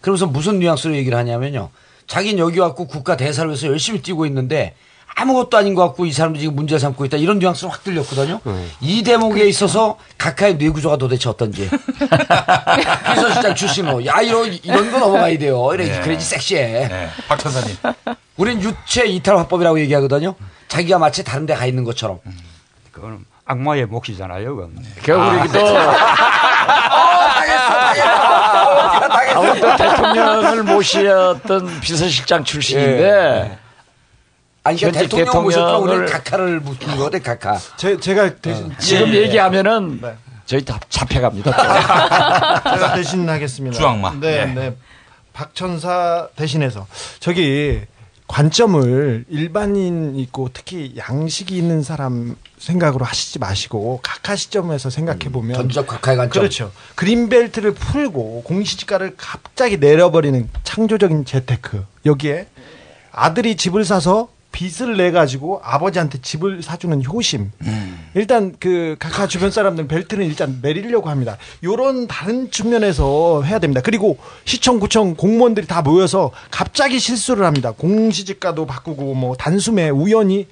그러면서 무슨 뉘앙스로 얘기를 하냐면요. 자기는 여기 왔고 국가 대사를 위해서 열심히 뛰고 있는데 아무것도 아닌 것 같고 이 사람들이 지금 문제 삼고 있다 이런 뉘앙스로 확 들렸거든요. 이 대목에 있어서 각하의 뇌구조가 도대체 어떤지. <laughs> 비서실장 출신으로 야 이런 이런 거 넘어가야 돼요. 이래 네. 그래야지 섹시해. 네. 박 천사님. 우린 유체 이탈 화법이라고 얘기하거든요. 자기가 마치 다른 데 가 있는 것처럼. 그거는 악마의 몫이잖아요. 그건. 결국 또 아무튼 대통령을 모시었던 비서실장 출신인데 아니 그러니까 현재 대통령 모셨고 대통령을 각하를 묻는 거거든 각하. 제, 제가 대신 지금 예, 예. 얘기하면은 저희 다 잡혀갑니다. <laughs> 제가 대신 하겠습니다. 주악마. 네, 네. 네. 박천사 대신해서 저기 관점을 일반인 있고 특히 양식이 있는 사람 생각으로 하시지 마시고 각하 시점에서 생각해 보면 전적 각하의 관점. 그렇죠. 그린벨트를 풀고 공시지가를 갑자기 내려버리는 창조적인 재테크 여기에 아들이 집을 사서 빚을 내 가지고 아버지한테 집을 사주는 효심. 일단 그 각하 주변 사람들 벨트는 일단 내리려고 합니다. 요런 다른 측면에서 해야 됩니다. 그리고 시청 구청 공무원들이 다 모여서 갑자기 실수를 합니다. 공시지가도 바꾸고 뭐 단숨에 우연히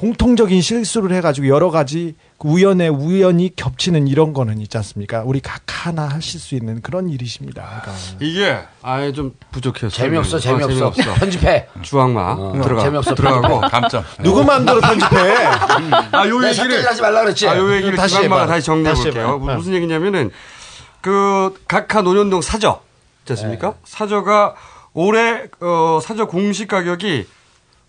공통적인 실수를 해가지고 여러 가지 그 우연에 우연히 겹치는 이런 거는 있지 않습니까? 우리 각 하나 하실 수 있는 그런 일이십니다. 그러니까. 이게 아예 좀 부족해요. 재미없어, 설명이. 재미없어. <laughs> 편집해. 주악마 어, 들어가 재미없어, 들어가고 편집해. 감점. 누구 마음대로 편집해? <laughs> 아요 내 얘기를 하지 말라 그랬지. 아, 요 얘기를 다시 주악마가 해봐. 다시 정리해 볼게요. 무슨 얘기냐면은 그 각하 논현동 사저 있지 않습니까? 사저가 올해 어 사저 공시 가격이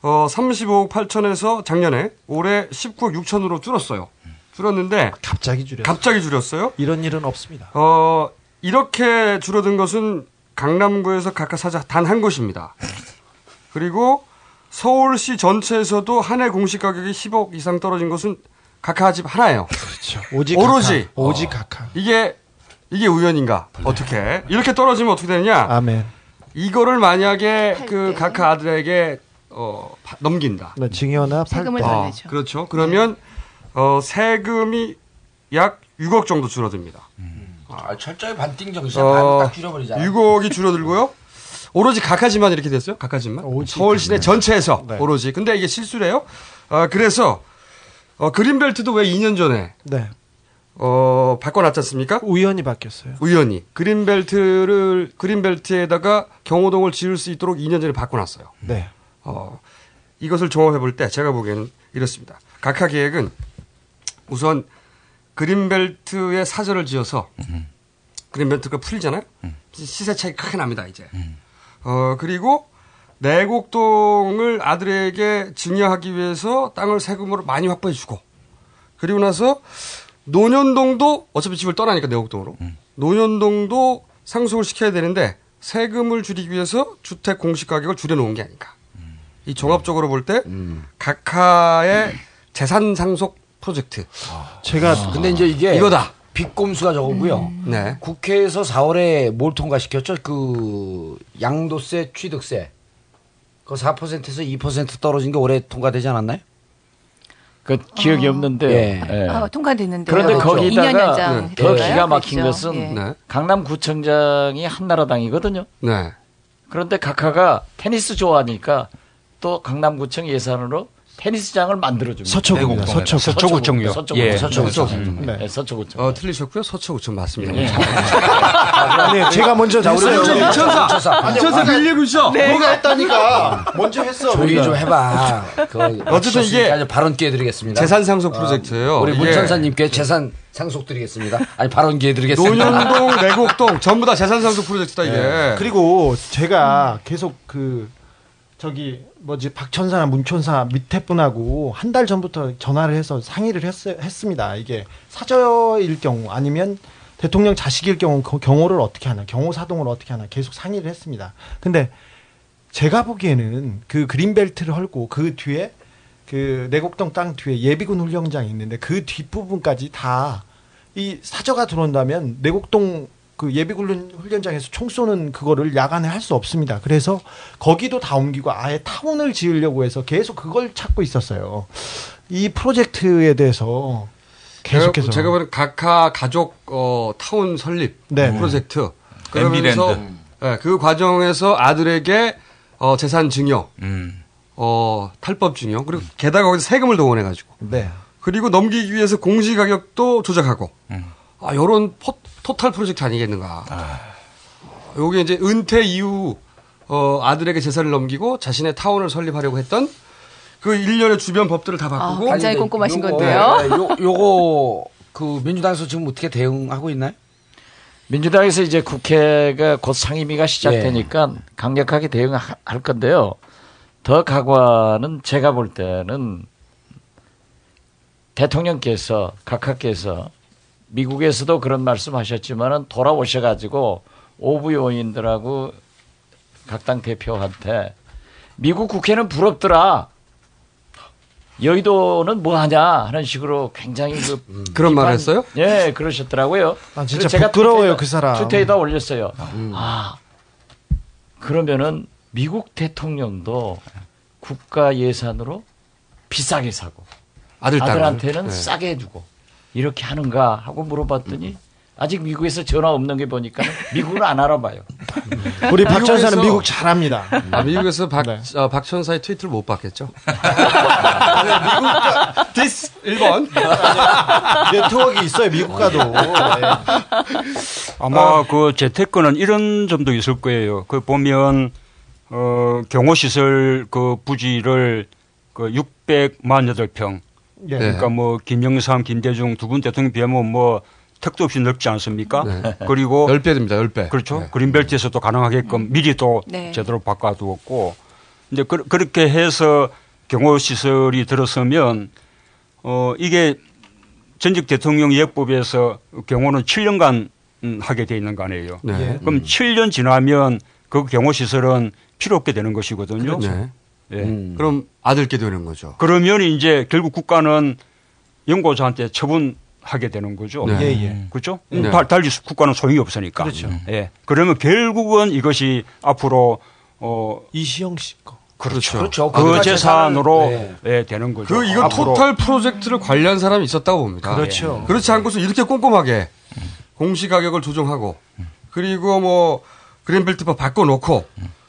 어 35억 8천에서 작년에 올해 19억 6천으로 줄었어요. 줄었는데 갑자기 줄였어요. 갑자기 줄였어요. 이런 일은 없습니다. 어, 이렇게 줄어든 것은 강남구에서 각각 사자 단 한 곳입니다. <laughs> 그리고 서울시 전체에서도 한 해 공시 가격이 10억 이상 떨어진 것은 각하 집 하나예요. 그렇죠. 오직 오로지 각하. 오직 각하. 이게 이게 우연인가? 어떻게 이렇게 떨어지면 어떻게 되느냐? 아멘. 이거를 만약에 그 각하 아들에게 어, 파- 넘긴다. 네, 증여나 팔 세금을 때. 더 어, 내죠. 그렇죠. 그러면 어, 세금이 약 6억 정도 줄어듭니다. 아, 철저히 반띵 정신. 어, 딱 줄여버리잖아. 6억이 줄어들고요. <laughs> 오로지 각하지만 이렇게 됐어요. 각하지만 서울 시내 전체에서 네. 오로지. 근데 이게 실수래요. 아, 그래서 어, 그린벨트도 왜 2년 전에 네. 어, 바꿔놨지 않습니까? 우연히 바뀌었어요. 우연히 그린벨트를 그린벨트에다가 경호동을 지을 수 있도록 2년 전에 바꿔놨어요. 네. 어, 이것을 종합해 볼 때 제가 보기에는 이렇습니다. 각하 계획은 우선 그린벨트에 사절을 지어서 그린벨트가 풀리잖아요. 시세 차이 크게 납니다 이제. 어 그리고 내곡동을 아들에게 증여하기 위해서 땅을 세금으로 많이 확보해주고 그리고 나서 노년동도 어차피 집을 떠나니까 내곡동으로 노년동도 상속을 시켜야 되는데 세금을 줄이기 위해서 주택 공시 가격을 줄여놓은 게 아닌가. 이 종합적으로 볼 때 각하의 재산 상속 프로젝트. 제가 근데 이제 이게 이거다. 빚꼼수가 저거고요. 네. 국회에서 4월에 뭘 통과시켰죠? 그 양도세, 취득세. 그 4%에서 2% 떨어진 게 올해 통과되지 않았나요? 그 기억이 없는데. 예. 예. 아, 통과됐는데. 그런데 그렇죠. 2년 거기다가 연장 더? 기가 막힌 그렇죠. 것은 예. 네. 강남구청장이 한나라당이거든요. 네. 그런데 각하가 테니스 좋아하니까 또 강남구청 예산으로 테니스장을 만들어줍니다. 서초구입니다. 내곡동에다. 서초구. 서초구청요. 예. 예. 서초구청. 서초구청. 네. 서초구청. 어, 틀리셨고요. 서초구청 맞습니다. 예. <laughs> 아니, 제가 먼저 자, 우리 했어요. 이천사. 이천사. 이천사 밀리고 있어. 내가 했다니까. 먼저 했어. 조용히 우리가. 좀 해봐. <laughs> 그 어쨌든 이게 발언 기회 드리겠습니다. 재산 상속 프로젝트예요. 우리 이게 문천사님께 재산 상속 드리겠습니다. 아니 발언 기회 드리겠습니다. 노년동, 내곡동 전부 다 재산 상속 프로젝트다 이게. 네. 그리고 제가 계속 그 저기 뭐지 박천사나 문천사 밑에 분하고 한 달 전부터 전화를 해서 상의를 했, 했습니다. 이게 사저일 경우 아니면 대통령 자식일 경우 그 경호를 어떻게 하나 경호 사동을 어떻게 하나 계속 상의를 했습니다. 근데 제가 보기에는 그 그린벨트를 헐고 그 뒤에 그 내곡동 땅 뒤에 예비군 훈련장이 있는데 그 뒷부분까지 다 이 사저가 들어온다면 내곡동 그 예비군 훈련장에서 총 쏘는 그거를 야간에 할 수 없습니다. 그래서 거기도 다 옮기고 아예 타운을 지으려고 해서 계속 그걸 찾고 있었어요. 이 프로젝트에 대해서 계속해서 제가, 제가 보는 각하 가족 어, 타운 설립 네. 프로젝트. 그러면서 예, 그 과정에서 아들에게 어, 재산 증여, 음. 어, 탈법 증여 그리고 게다가 거기서 세금을 동원해 가지고 네. 그리고 넘기기 위해서 공시 가격도 조작하고 음. 아 요런 포, 토탈 프로젝트 아니겠는가. 요게 이제 은퇴 이후 어, 아들에게 재산을 넘기고 자신의 타운을 설립하려고 했던 그 일련의 주변 법들을 다 바꾸고 아, 굉장히 꼼꼼하신 요거, 건데요. 네, 요, 요거 그 민주당에서 지금 어떻게 대응하고 있나요? 민주당에서 이제 국회가 곧 상임위가 시작되니까 강력하게 대응할 건데요. 더 가관은 제가 볼 때는 대통령께서 각하께서 미국에서도 그런 말씀 하셨지만은 돌아오셔가지고 오부 요인들하고 각 당 대표한테 미국 국회는 부럽더라. 여의도는 뭐 하냐 하는 식으로 굉장히 그 그런 말을 했어요? 예, 그러셨더라고요. 아, 진짜 그래서 부끄러워요, 트위터에다- 그 사람. 트위터에다 올렸어요. 아, 그러면은 미국 대통령도 국가 예산으로 비싸게 사고 아들. 아들한테는 네. 싸게 해 주고 이렇게 하는가 하고 물어봤더니 아직 미국에서 전화 없는 게 보니까 미국은 안 알아봐요. <laughs> 우리 박천사는 미국 잘합니다. 아, 미국에서 박, 네. 어, 박천사의 트위터를 못 봤겠죠. 디스 1번. 네트워크 있어요 미국 가도. 네. 아마 그 재테크는 이런 점도 있을 거예요. 그 보면 어 경호 시설 그 부지를 그 648평. 예. 그러니까 뭐 김영삼, 김대중 두 분 대통령 비하면 뭐 택도 없이 넓지 않습니까? 네. <laughs> 그리고 10배 됩니다. 10배. 그렇죠. 네. 그린벨트에서 도 가능하게끔 미리 또 네. 제대로 바꿔두었고 이제 그, 그렇게 해서 경호 시설이 들어서면 어 이게 전직 대통령 예법에서 경호는 7년간 음, 하게 돼 있는 거 아니에요. 네. 예. 그럼 7년 지나면 그 경호 시설은 필요 없게 되는 것이거든요. 네. 예. 그럼 아들께 되는 거죠. 그러면 이제 결국 국가는 연구자한테 처분하게 되는 거죠. 네. 예, 예. 그렇죠? 네. 달- 달리 국가는 소용이 없으니까. 그렇죠. 예. 그러면 결국은 이것이 앞으로 어 이시영 씨 거. 그렇죠. 그렇죠. 그 재산으로 재산을, 예, 되는 거죠. 그 이거 앞으로 토탈 프로젝트를 관리한 사람이 있었다고 봅니다. 그렇죠. 그렇지 않고서 이렇게 꼼꼼하게 공시 가격을 조정하고 그리고 뭐 그린벨트법 바꿔 놓고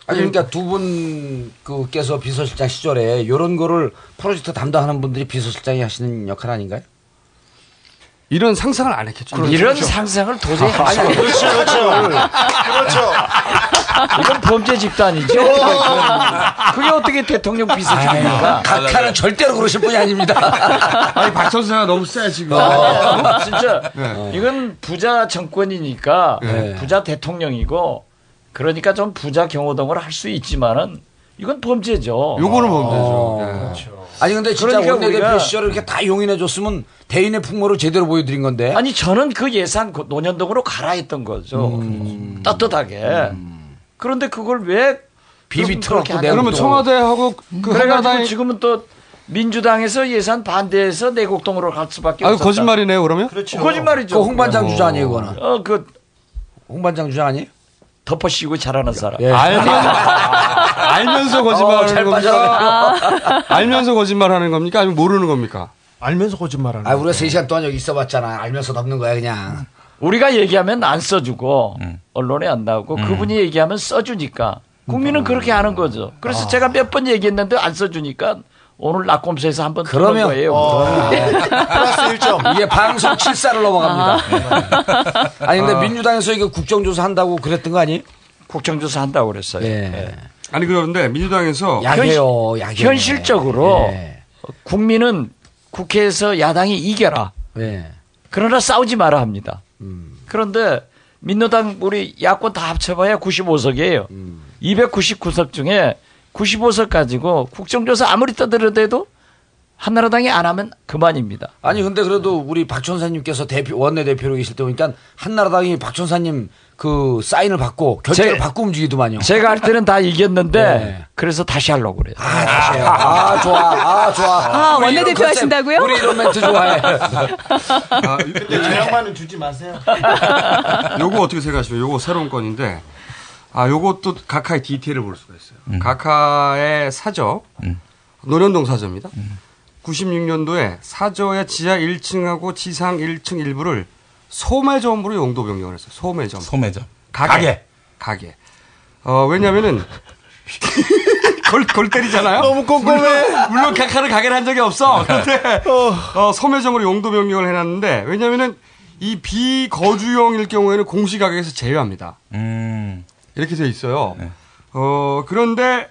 아니 그러니까 두분 그께서 비서실장 시절에 이런 거를 프로젝트 담당하는 분들이 비서실장이 하시는 역할 아닌가요? 이런 상상을 안 했겠죠. 이런 상상을 도저히 할 아니, 수가 없어요. 그렇죠, 그렇죠. 그렇죠. 이건 범죄 집단이죠. 그게 어떻게 대통령 비서실장입니까? 각하는 절대로 그러실 분이 아닙니다. 아니 박천사가 너무 세 지금. 어, 진짜 네. 이건 부자 정권이니까 네. 부자 대통령이고 그러니까 좀 부자 경호동을 할 수 있지만은 이건 범죄죠. 요거는 범죄죠. 어. 네. 아니 근데 진짜 그러니까 원내대표 시절을 이렇게 다 용인해 줬으면 대인의 풍모를 제대로 보여드린 건데. 아니 저는 그 예산 그 노년동으로 가라 했던 거죠. 음. 떳떳하게. 그런데 그걸 왜 비비 틀었고. 그러면 청와대하고 그 그래가지고 한나라당이 지금은 또 민주당에서 예산 반대해서 내곡동으로 갈 수밖에 아 없었다. 거짓말이네요 그러면? 그렇죠. 거짓말이죠. 그 홍반장 주자 아니에요, 그거는? 어, 그 홍반장 주자 아니에요? 덮어씌우고 잘하는 사람. 예. 알면 알면서 어, 거짓말하는 잘 겁니까? 알면서 거짓말하는 겁니까? 아니면 모르는 겁니까? 알면서 거짓말하는. 아, 우리가 3 시간 동안 여기 있어봤잖아. 알면서 덮는 거야, 그냥. 우리가 얘기하면 안 써주고 음. 언론에 안 나오고 그분이 얘기하면 써주니까 국민은 그렇게 하는 거죠. 아. 그래서 제가 몇 번 얘기했는데 안 써주니까 오늘 낙검수에서 한번 그러면- 거예요. 어. <laughs> 플러스 1점. 이게 방송 7사를 넘어갑니다. 아니, 근데 민주당에서 이거 국정조사 한다고 그랬던 거 아니에요? 국정조사 한다고 그랬어요. 예. 아니 그런데 민주당에서 약해요, 약해. 현실적으로 예. 국민은 국회에서 야당이 이겨라. 예. 그러나 싸우지 마라 합니다. 음. 그런데 민노당 우리 야권 다 합쳐봐야 95석이에요. 음. 299석 중에 95석 가지고 국정조사 아무리 떠들어대도 한나라당이 안 하면 그만입니다. 아니 근데 그래도 우리 박천사님께서 대표 원내 대표로 계실 때 보니까 한나라당이 박천사님 그 사인을 받고 결재를 제- 받고 움직이더만요. 제가 할 때는 다 이겼는데 네. 그래서 다시 하려고 그래요. 아, 다시 해요. 아, 좋아. 아, 좋아. 아, 원내 대표 이런 컨셉, 하신다고요? 우리 이런 멘트 좋아해. 아, 근데 저 양반은 주지 마세요. <laughs> 요거 어떻게 생각하시면 요거 새로운 건인데 아 요것도 각하의 디테일을 볼 수가 있어요. 각하의 사저 노련동 사저입니다. 96년도에 사저의 지하 1층하고 지상 1층 일부를 소매점으로 용도 변경을 했어요. 소매점. 소매점. 가게. 가게. 가게. 어, 왜냐면은 <laughs> 골, 골 때리잖아요. 너무 꼼꼼해. 물론 각하는 가게를 한 적이 없어. 그런데 어, 소매점으로 용도 변경을 해놨는데 왜냐면은 이 비거주용일 경우에는 공시가격에서 제외합니다. 음. 이렇게 돼 있어요. 네. 어, 그런데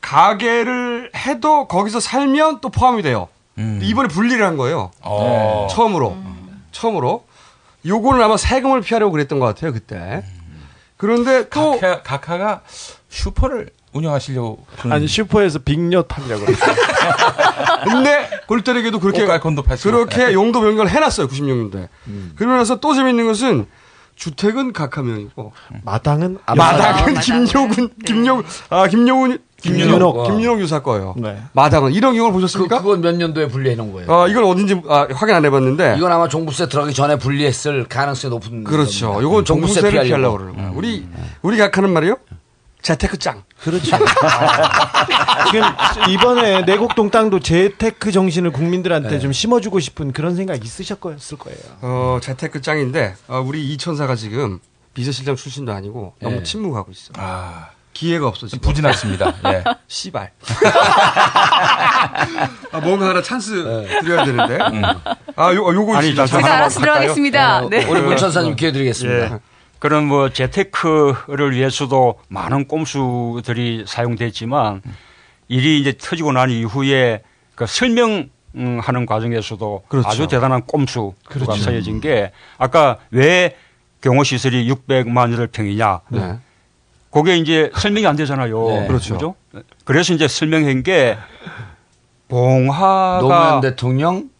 가게를 해도 거기서 살면 또 포함이 돼요. 음. 이번에 분리를 한 거예요. 어. 처음으로. 처음으로. 요거는 아마 세금을 피하려고 그랬던 것 같아요, 그때. 그런데 또 각하, 각하가 슈퍼를 운영하시려고 그런- 아니 슈퍼에서 빅엿 팔려고 그랬어요. <laughs> 근데 골때리게도 그렇게 팔수 그렇게 용도 변경을 해놨어요 96년대. 그러고 나서 또 재밌는 것은 주택은 각하명이고 마당은 <laughs> 아, 마당은 마당. 김용훈 김용 아 김용훈 김윤옥. 김윤옥 유사 거예요. 네. 마당은 이런 경우를 그, 보셨습니까? 그 건 몇 년도에 분리해 놓은 거예요? 어 이건 어딘지 아, 확인 안 해봤는데. 이건 아마 종부세 들어가기 전에 분리했을 가능성이 높은 그렇죠. 이건 종부세 종부세를 피하려고 피하려고. 그러는 거예요. 우리 우리 각하는 말이요. 재테크 짱. 그렇죠. 지금 이번에 내곡동 땅도 재테크 정신을 국민들한테 네. 좀 심어주고 싶은 그런 생각 있으셨을 거예요. 어 재테크 짱인데 어, 우리 이 천사가 지금 비서실장 출신도 아니고 너무 예. 침묵하고 있어. 아, 기회가 없어 지금. 부진했습니다. <laughs> 예. 씨발. 아, 뭔가 하나 찬스 드려야 되는데. 아, 요, 요거 아니, 제가 알아서? 들어가겠습니다. 네. 우리 문천사님 기회 드리겠습니다. 예. 그런 뭐 재테크를 위해서도 많은 꼼수들이 사용됐지만 일이 이제 터지고 난 이후에 그 설명 하는 과정에서도 그렇죠. 아주 대단한 꼼수가 그렇죠. 서여진 게 아까 왜 경호 시설이 600만 평이냐. 네. 그게 이제 설명이 안 되잖아요. 네. 그렇죠. 그죠? 그래서 이제 설명한 게 봉화가 노무현 대통령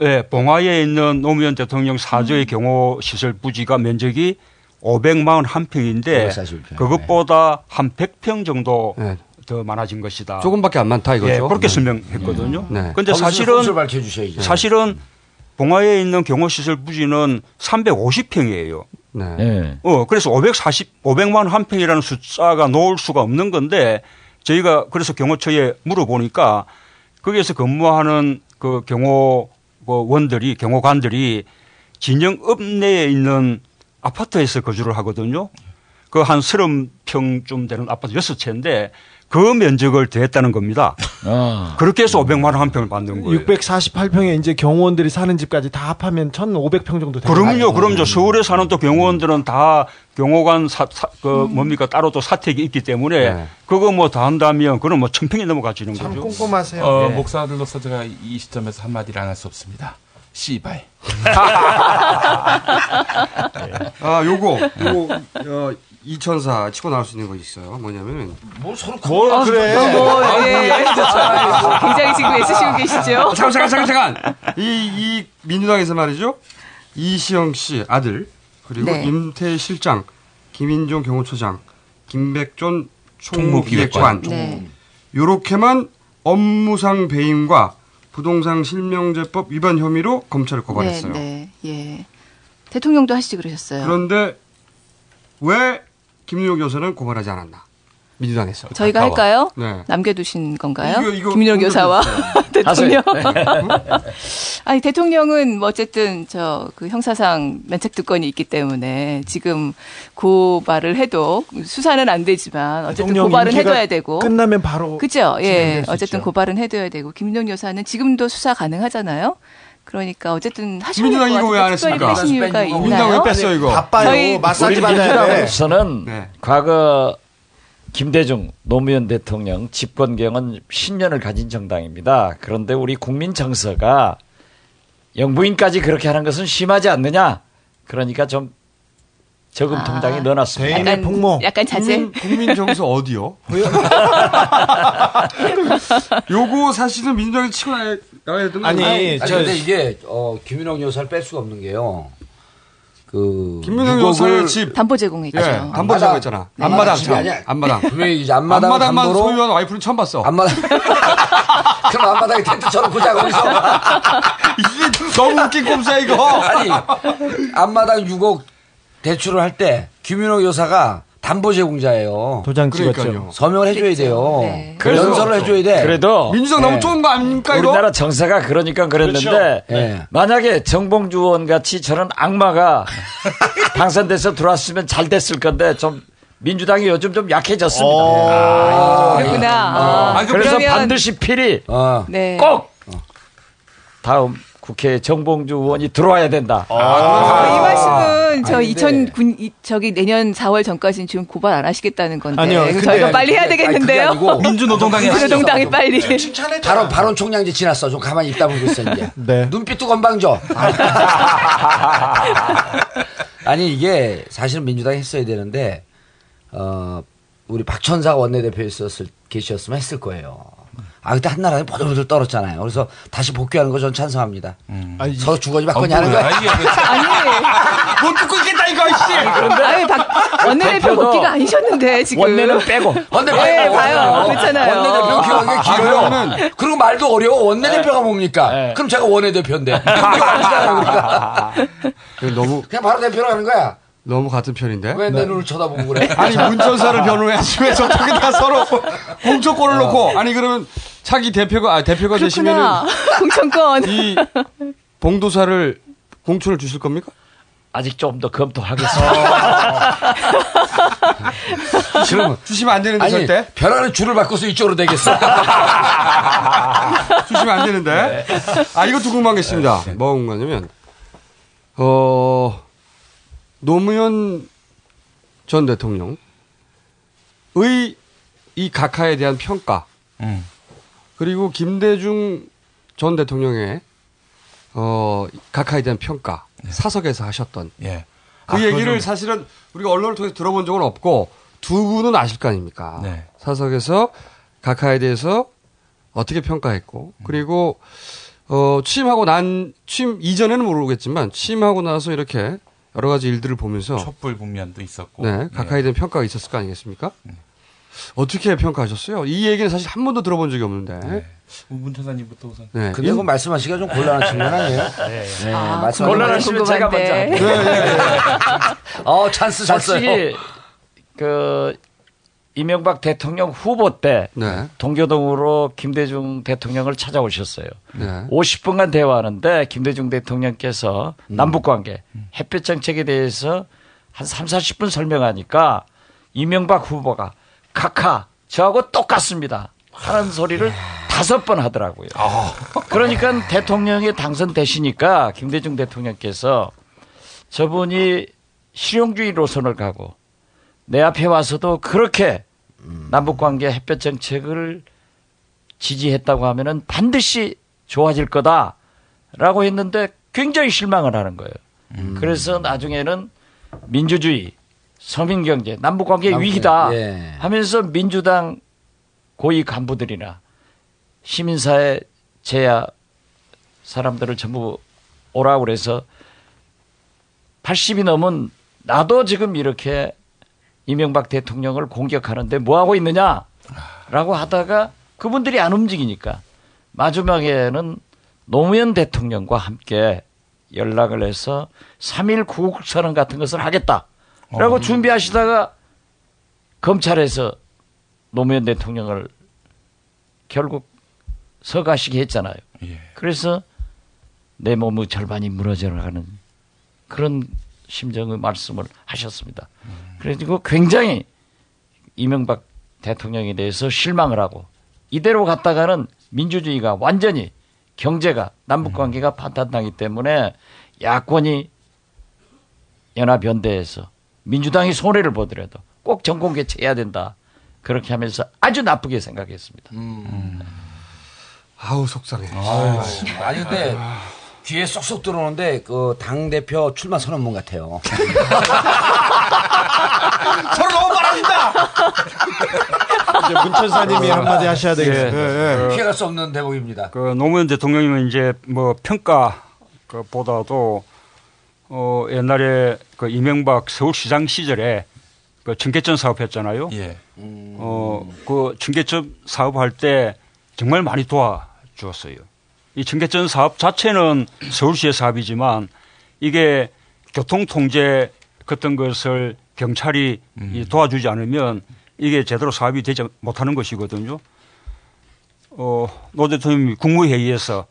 예, 봉화에 있는 노무현 대통령 사저의 경호 시설 부지가 면적이 541평인데 541평. 그것보다 한 100평 정도 네. 더 많아진 것이다. 조금밖에 안 많다 이거죠. 예, 그렇게 네. 설명했거든요. 네. 근데 거기서 사실은. 사실은 봉화에 있는 경호 시설 부지는 350평이에요. 네. 예. 어, 그래서 540, 500만 한 평이라는 숫자가 놓을 수가 없는 건데 저희가 그래서 경호처에 물어보니까 거기에서 근무하는 그 경호원들이, 경호관들이 진영 읍 내에 있는 아파트에서 거주를 하거든요. 그 한 서른 평쯤 되는 아파트 여섯 채인데 그 면적을 더했다는 겁니다. 그렇게 해서 500만 원 한 평을 받는 거예요. 648평에 이제 경호원들이 사는 집까지 다 합하면 1,500평 정도 되는 그럼요. 그럼요. 서울에 사는 또 경호원들은 다 경호관 사, 사- 그 뭡니까 따로 또 사택이 있기 때문에 그거 뭐 다 한다면 그럼 뭐 천평이 넘어가지는 거죠. 꼼꼼하세요. 어, 네. 목사들로서 제가 이 시점에서 한마디를 안 할 수 없습니다. 씨발. 아, 요거, 요거, 어, 이천사 치고 나올 수 있는 거 있어요. 뭐냐면. 뭘 서로 뭘 어, 그래. 어, 뭐, 아, 예. 진짜. 아, 굉장히 지금 애쓰시고 계시죠? 잠깐, 잠깐, 잠깐, 잠깐. 이, 이 민주당에서 말이죠. 이시영 씨 아들, 그리고 네. 임태 실장, 김인종 경호처장, 김백존 총무기획관. 네. 요렇게만 업무상 배임과 부동산 실명제법 위반 혐의로 검찰을 고발했어요. 네, 네, 예. 대통령도 하시지 그러셨어요. 그런데 왜 김윤호 교사는 고발하지 않았나? 민주당에서. 저희가 할까요? 네. 남겨두신 건가요? 이거, 이거 김민호 교사와 대통령. 하세요. <laughs> 아니 대통령은 뭐 어쨌든 저 그 형사상 면책특권이 있기 때문에 지금 고발을 해도 수사는 안 되지만 어쨌든 고발은 해둬야 되고. 끝나면 바로 그죠? 예. 어쨌든 있죠. 고발은 해둬야 되고 김민호 여사는 지금도 수사 가능하잖아요. 그러니까 어쨌든 하시는 민주당 것 이거 왜안 같아요. 특별히 했습니까? 빼신 이유가 있나요? 민주당 왜 뺐어요, 이거? 바빠요. 저희 마사지 받아야 돼. 민주당으로서는 네. 과거 김대중 노무현 대통령 집권 경은 10년을 가진 정당입니다. 그런데 우리 국민 정서가 영부인까지 그렇게 하는 것은 심하지 않느냐? 그러니까 좀 저금 아. 통장에 넣어놨습니다. 약간, 약간 자제. 국민, 국민 정서 어디요? <laughs> 요거 사실은 민주당이 치고 나야, 되는 아니, 거예요. 아니 근데 이게 어, 김윤영 여사를 뺄 수가 없는 게요. 그 유곡을- 여사의 집. 담보 제공했죠. 예, 담보 제공 했잖아. 앞마당 집이 참. 아니야. 앞마당. <laughs> 분명히 이제 앞마당 앞마당만 담보로 소유한 와이프는 처음 봤어. 앞마당. <laughs> 그럼 앞마당에 텐트 쳐놓고 자 거기서. 이게 너무 웃긴 꼼수야 이거. 아니 앞마당 6억 대출을 할 때 김윤호 여사가 담보 제공자예요. 도장 그러니까요. 서명을 해줘야 돼요. 네. 그래서 연설을 해줘야 돼. 그래도 민주당 너무 네. 좋은 거 아닙니까 이거? 우리나라 정사가 그러니까 그랬는데 그렇죠. 예. 만약에 정봉주 의원 같이 저런 악마가 <laughs> 당선돼서 들어왔으면 잘 됐을 건데 좀 민주당이 요즘 좀 약해졌습니다. 아, 그렇구나. 아, 아, 그래서 그러면- 반드시 필히 어. 네. 꼭 다음 국회에 정봉주 의원이 들어와야 된다. 아, 이 말씀은 저 아니, 2009 이- 저기 내년 4월 전까지는 지금 고발 안 하시겠다는 건데 아니요, 근데- 저희가 빨리 해야 아니, 되겠는데요. 아니고 <laughs> 민주노동당이 민주노동당이 빨리. 발언 발언 총량제 지났어. 좀 가만히 있다 보고 있어 이제. <laughs> 네. 눈빛도 건방져. <laughs> 아니 이게 사실은 민주당이 했어야 되는데 어 우리 박천사 원내대표 있었을 계셨으면 했을 거예요. 아 그때 한나라에 보들보들 떨었잖아요. 그래서 다시 복귀하는 거 전 찬성합니다. 아니, 서로 주거지 받거니 어, 하는 거야. 아니, 못 듣고 있겠다 이거 씨. 아니 박 원내대표 복귀가 아니셨는데 지금. 원내는 빼고 원내대표 네, 봐요. 그렇잖아요. 원내대표 기억이 길어요. 그러면은- 그리고 말도 어려워. 원내대표가 뭡니까? 네. 그럼 제가 원내대표인데. 그게 아니잖아요. 그러니까. <laughs> 너무 그냥 바로 대표로 하는 거야. 너무 같은 편인데. 왜 내 눈을 쳐다보고 그래? <laughs> 아니 문전사를 <laughs> 변호해야지 왜 저쪽에 다 서로 공천권을 놓고 아니 그러면 차기 대표가 아 대표가 되시면은 그렇구나. <laughs> 공천권. 이 봉도사를 공천을 주실 겁니까? 아직 좀 더 검토하겠습니다. 그러면 주시면 안 되는데 아니 절대 벼랑은 줄을 바꿔서 이쪽으로 되겠어. 주시면 안 되는데 아 이것도 궁금한 게 있습니다. 뭐가 궁금하냐면 어 노무현 전 대통령의 이 각하에 대한 평가 음. 그리고 김대중 전 대통령의 어 각하에 대한 평가 사석에서 하셨던 예. 그 아, 얘기를 사실은 우리가 언론을 통해서 들어본 적은 없고 두 분은 아실 거 아닙니까? 네. 사석에서 각하에 대해서 어떻게 평가했고 그리고 어 취임하고 난 취임 이전에는 모르겠지만 취임하고 나서 이렇게 여러 가지 일들을 보면서 촛불 분면도 있었고. 네, 각하에 대한 평가가 있었을 거 아니겠습니까? 어떻게 평가하셨어요? 이 얘기는 사실 한 번도 들어본 적이 없는데. 네. 문 천사님부터 우선. 네. 근데 그거 말씀하시기가 좀 곤란한 측면 아니에요? <laughs> 네. 아, 말씀 곤란하시면 제가 먼저 궁금한데. 할게요. 어, 찬스 잤어요. 솔직히 그 이명박 대통령 후보 때 네. 동교동으로 김대중 대통령을 찾아오셨어요. 네. 50분간 대화하는데 김대중 대통령께서 남북 관계, 햇볕 정책에 대해서 한 3, 40분 설명하니까 이명박 후보가 카카 저하고 똑같습니다. 하는 소리를 다섯 번 하더라고요. 그러니까 대통령이 당선되시니까 김대중 대통령께서 저분이 실용주의 노선을 가고 내 앞에 와서도 그렇게 남북관계 햇볕 정책을 지지했다고 하면은 반드시 좋아질 거다라고 했는데 굉장히 실망을 하는 거예요. 그래서 나중에는 민주주의, 서민경제, 남북관계 남북- 위기다 예. 하면서 민주당 고위 간부들이나 시민사회 제야 사람들을 전부 오라고 그래서 80이 넘은 나도 지금 이렇게 이명박 대통령을 공격하는데 뭐 하고 있느냐라고 하다가 그분들이 안 움직이니까 마지막에는 노무현 대통령과 함께 연락을 해서 3.1 구국 선언 같은 것을 하겠다라고 어. 준비하시다가 검찰에서 노무현 대통령을 결국 서가시게 했잖아요. 그래서 내 몸의 절반이 무너져가는 그런 심정의 말씀을 하셨습니다. 그래가지고 굉장히 이명박 대통령에 대해서 실망을 하고 이대로 갔다가는 민주주의가 완전히 경제가 남북 관계가 파탄나기 때문에 야권이 연합연대에서 민주당이 손해를 보더라도 꼭 정권 개최해야 된다. 그렇게 하면서 아주 나쁘게 생각했습니다. 아우 속상해. 아니 근데 귀에 쏙쏙 들어오는데 그 당 대표 출마 선언문 같아요. <laughs> 서로 너무 바랍니다. 이제 문천사님이 한마디 하셔야 되겠어요. 예, 예. 피해갈 수 없는 대목입니다. 그 노무현 대통령님은 이제 뭐 평가 보다도 어 옛날에 그 이명박 서울시장 시절에 그 청계천 사업했잖아요. 예. 어그 청계천 사업할 때 정말 많이 도와주었어요. 이 청계천 사업 자체는 서울시의 사업이지만 이게 교통 통제 같은 것을 경찰이 이 도와주지 않으면 이게 제대로 사업이 되지 못하는 것이거든요. 어, 노 대통령이 국무회의에서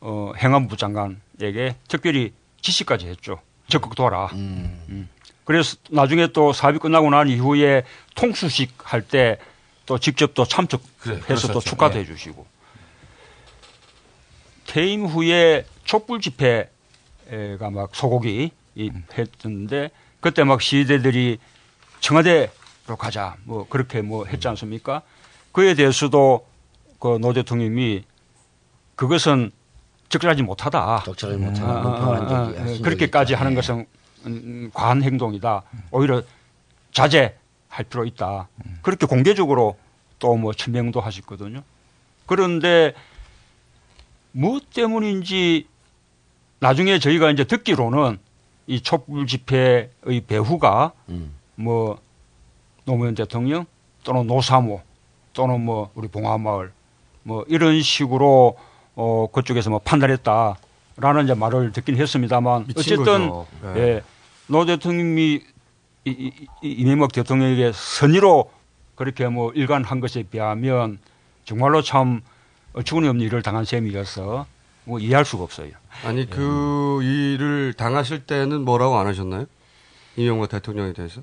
어, 행안부 장관에게 특별히 지시까지 했죠. 적극 도와라. 음. 그래서 나중에 또 사업이 끝나고 난 이후에 통수식 할 때 또 직접 또 참석해서 또 그랬었죠. 축하도 예. 해주시고 퇴임 후에 촛불 집회가 막 소고기 이 했는데 그때 막 시대들이 청와대로 가자 뭐 그렇게 뭐 했지 않습니까? 그에 대해서도 그 노 대통령이 그것은 적절하지 못하다. 적절하지 못하다. 아, 아. 아, 아, 그렇게까지. 하는 예. 것은 음, 과한 행동이다. 오히려 자제할 필요 있다. 그렇게 공개적으로 또 뭐 천명도 하셨거든요. 그런데 무엇 때문인지 나중에 저희가 이제 듣기로는 이 촛불 집회의 배후가 뭐 노무현 대통령 또는 노사모 또는 뭐 우리 봉화마을 뭐 이런 식으로 어 그쪽에서 뭐 판단했다라는 이제 말을 듣긴 했습니다만 어쨌든. 네. 예, 노 대통령이 이, 이, 이- 이명박 대통령에게 선의로 그렇게 뭐 일관한 것에 비하면 정말로 참 어처구니 없는 일을 당한 셈이어서 뭐 이해할 수가 없어요. 아니 그 일을 당하실 때는 뭐라고 안 하셨나요? 이명박 대통령에 대해서?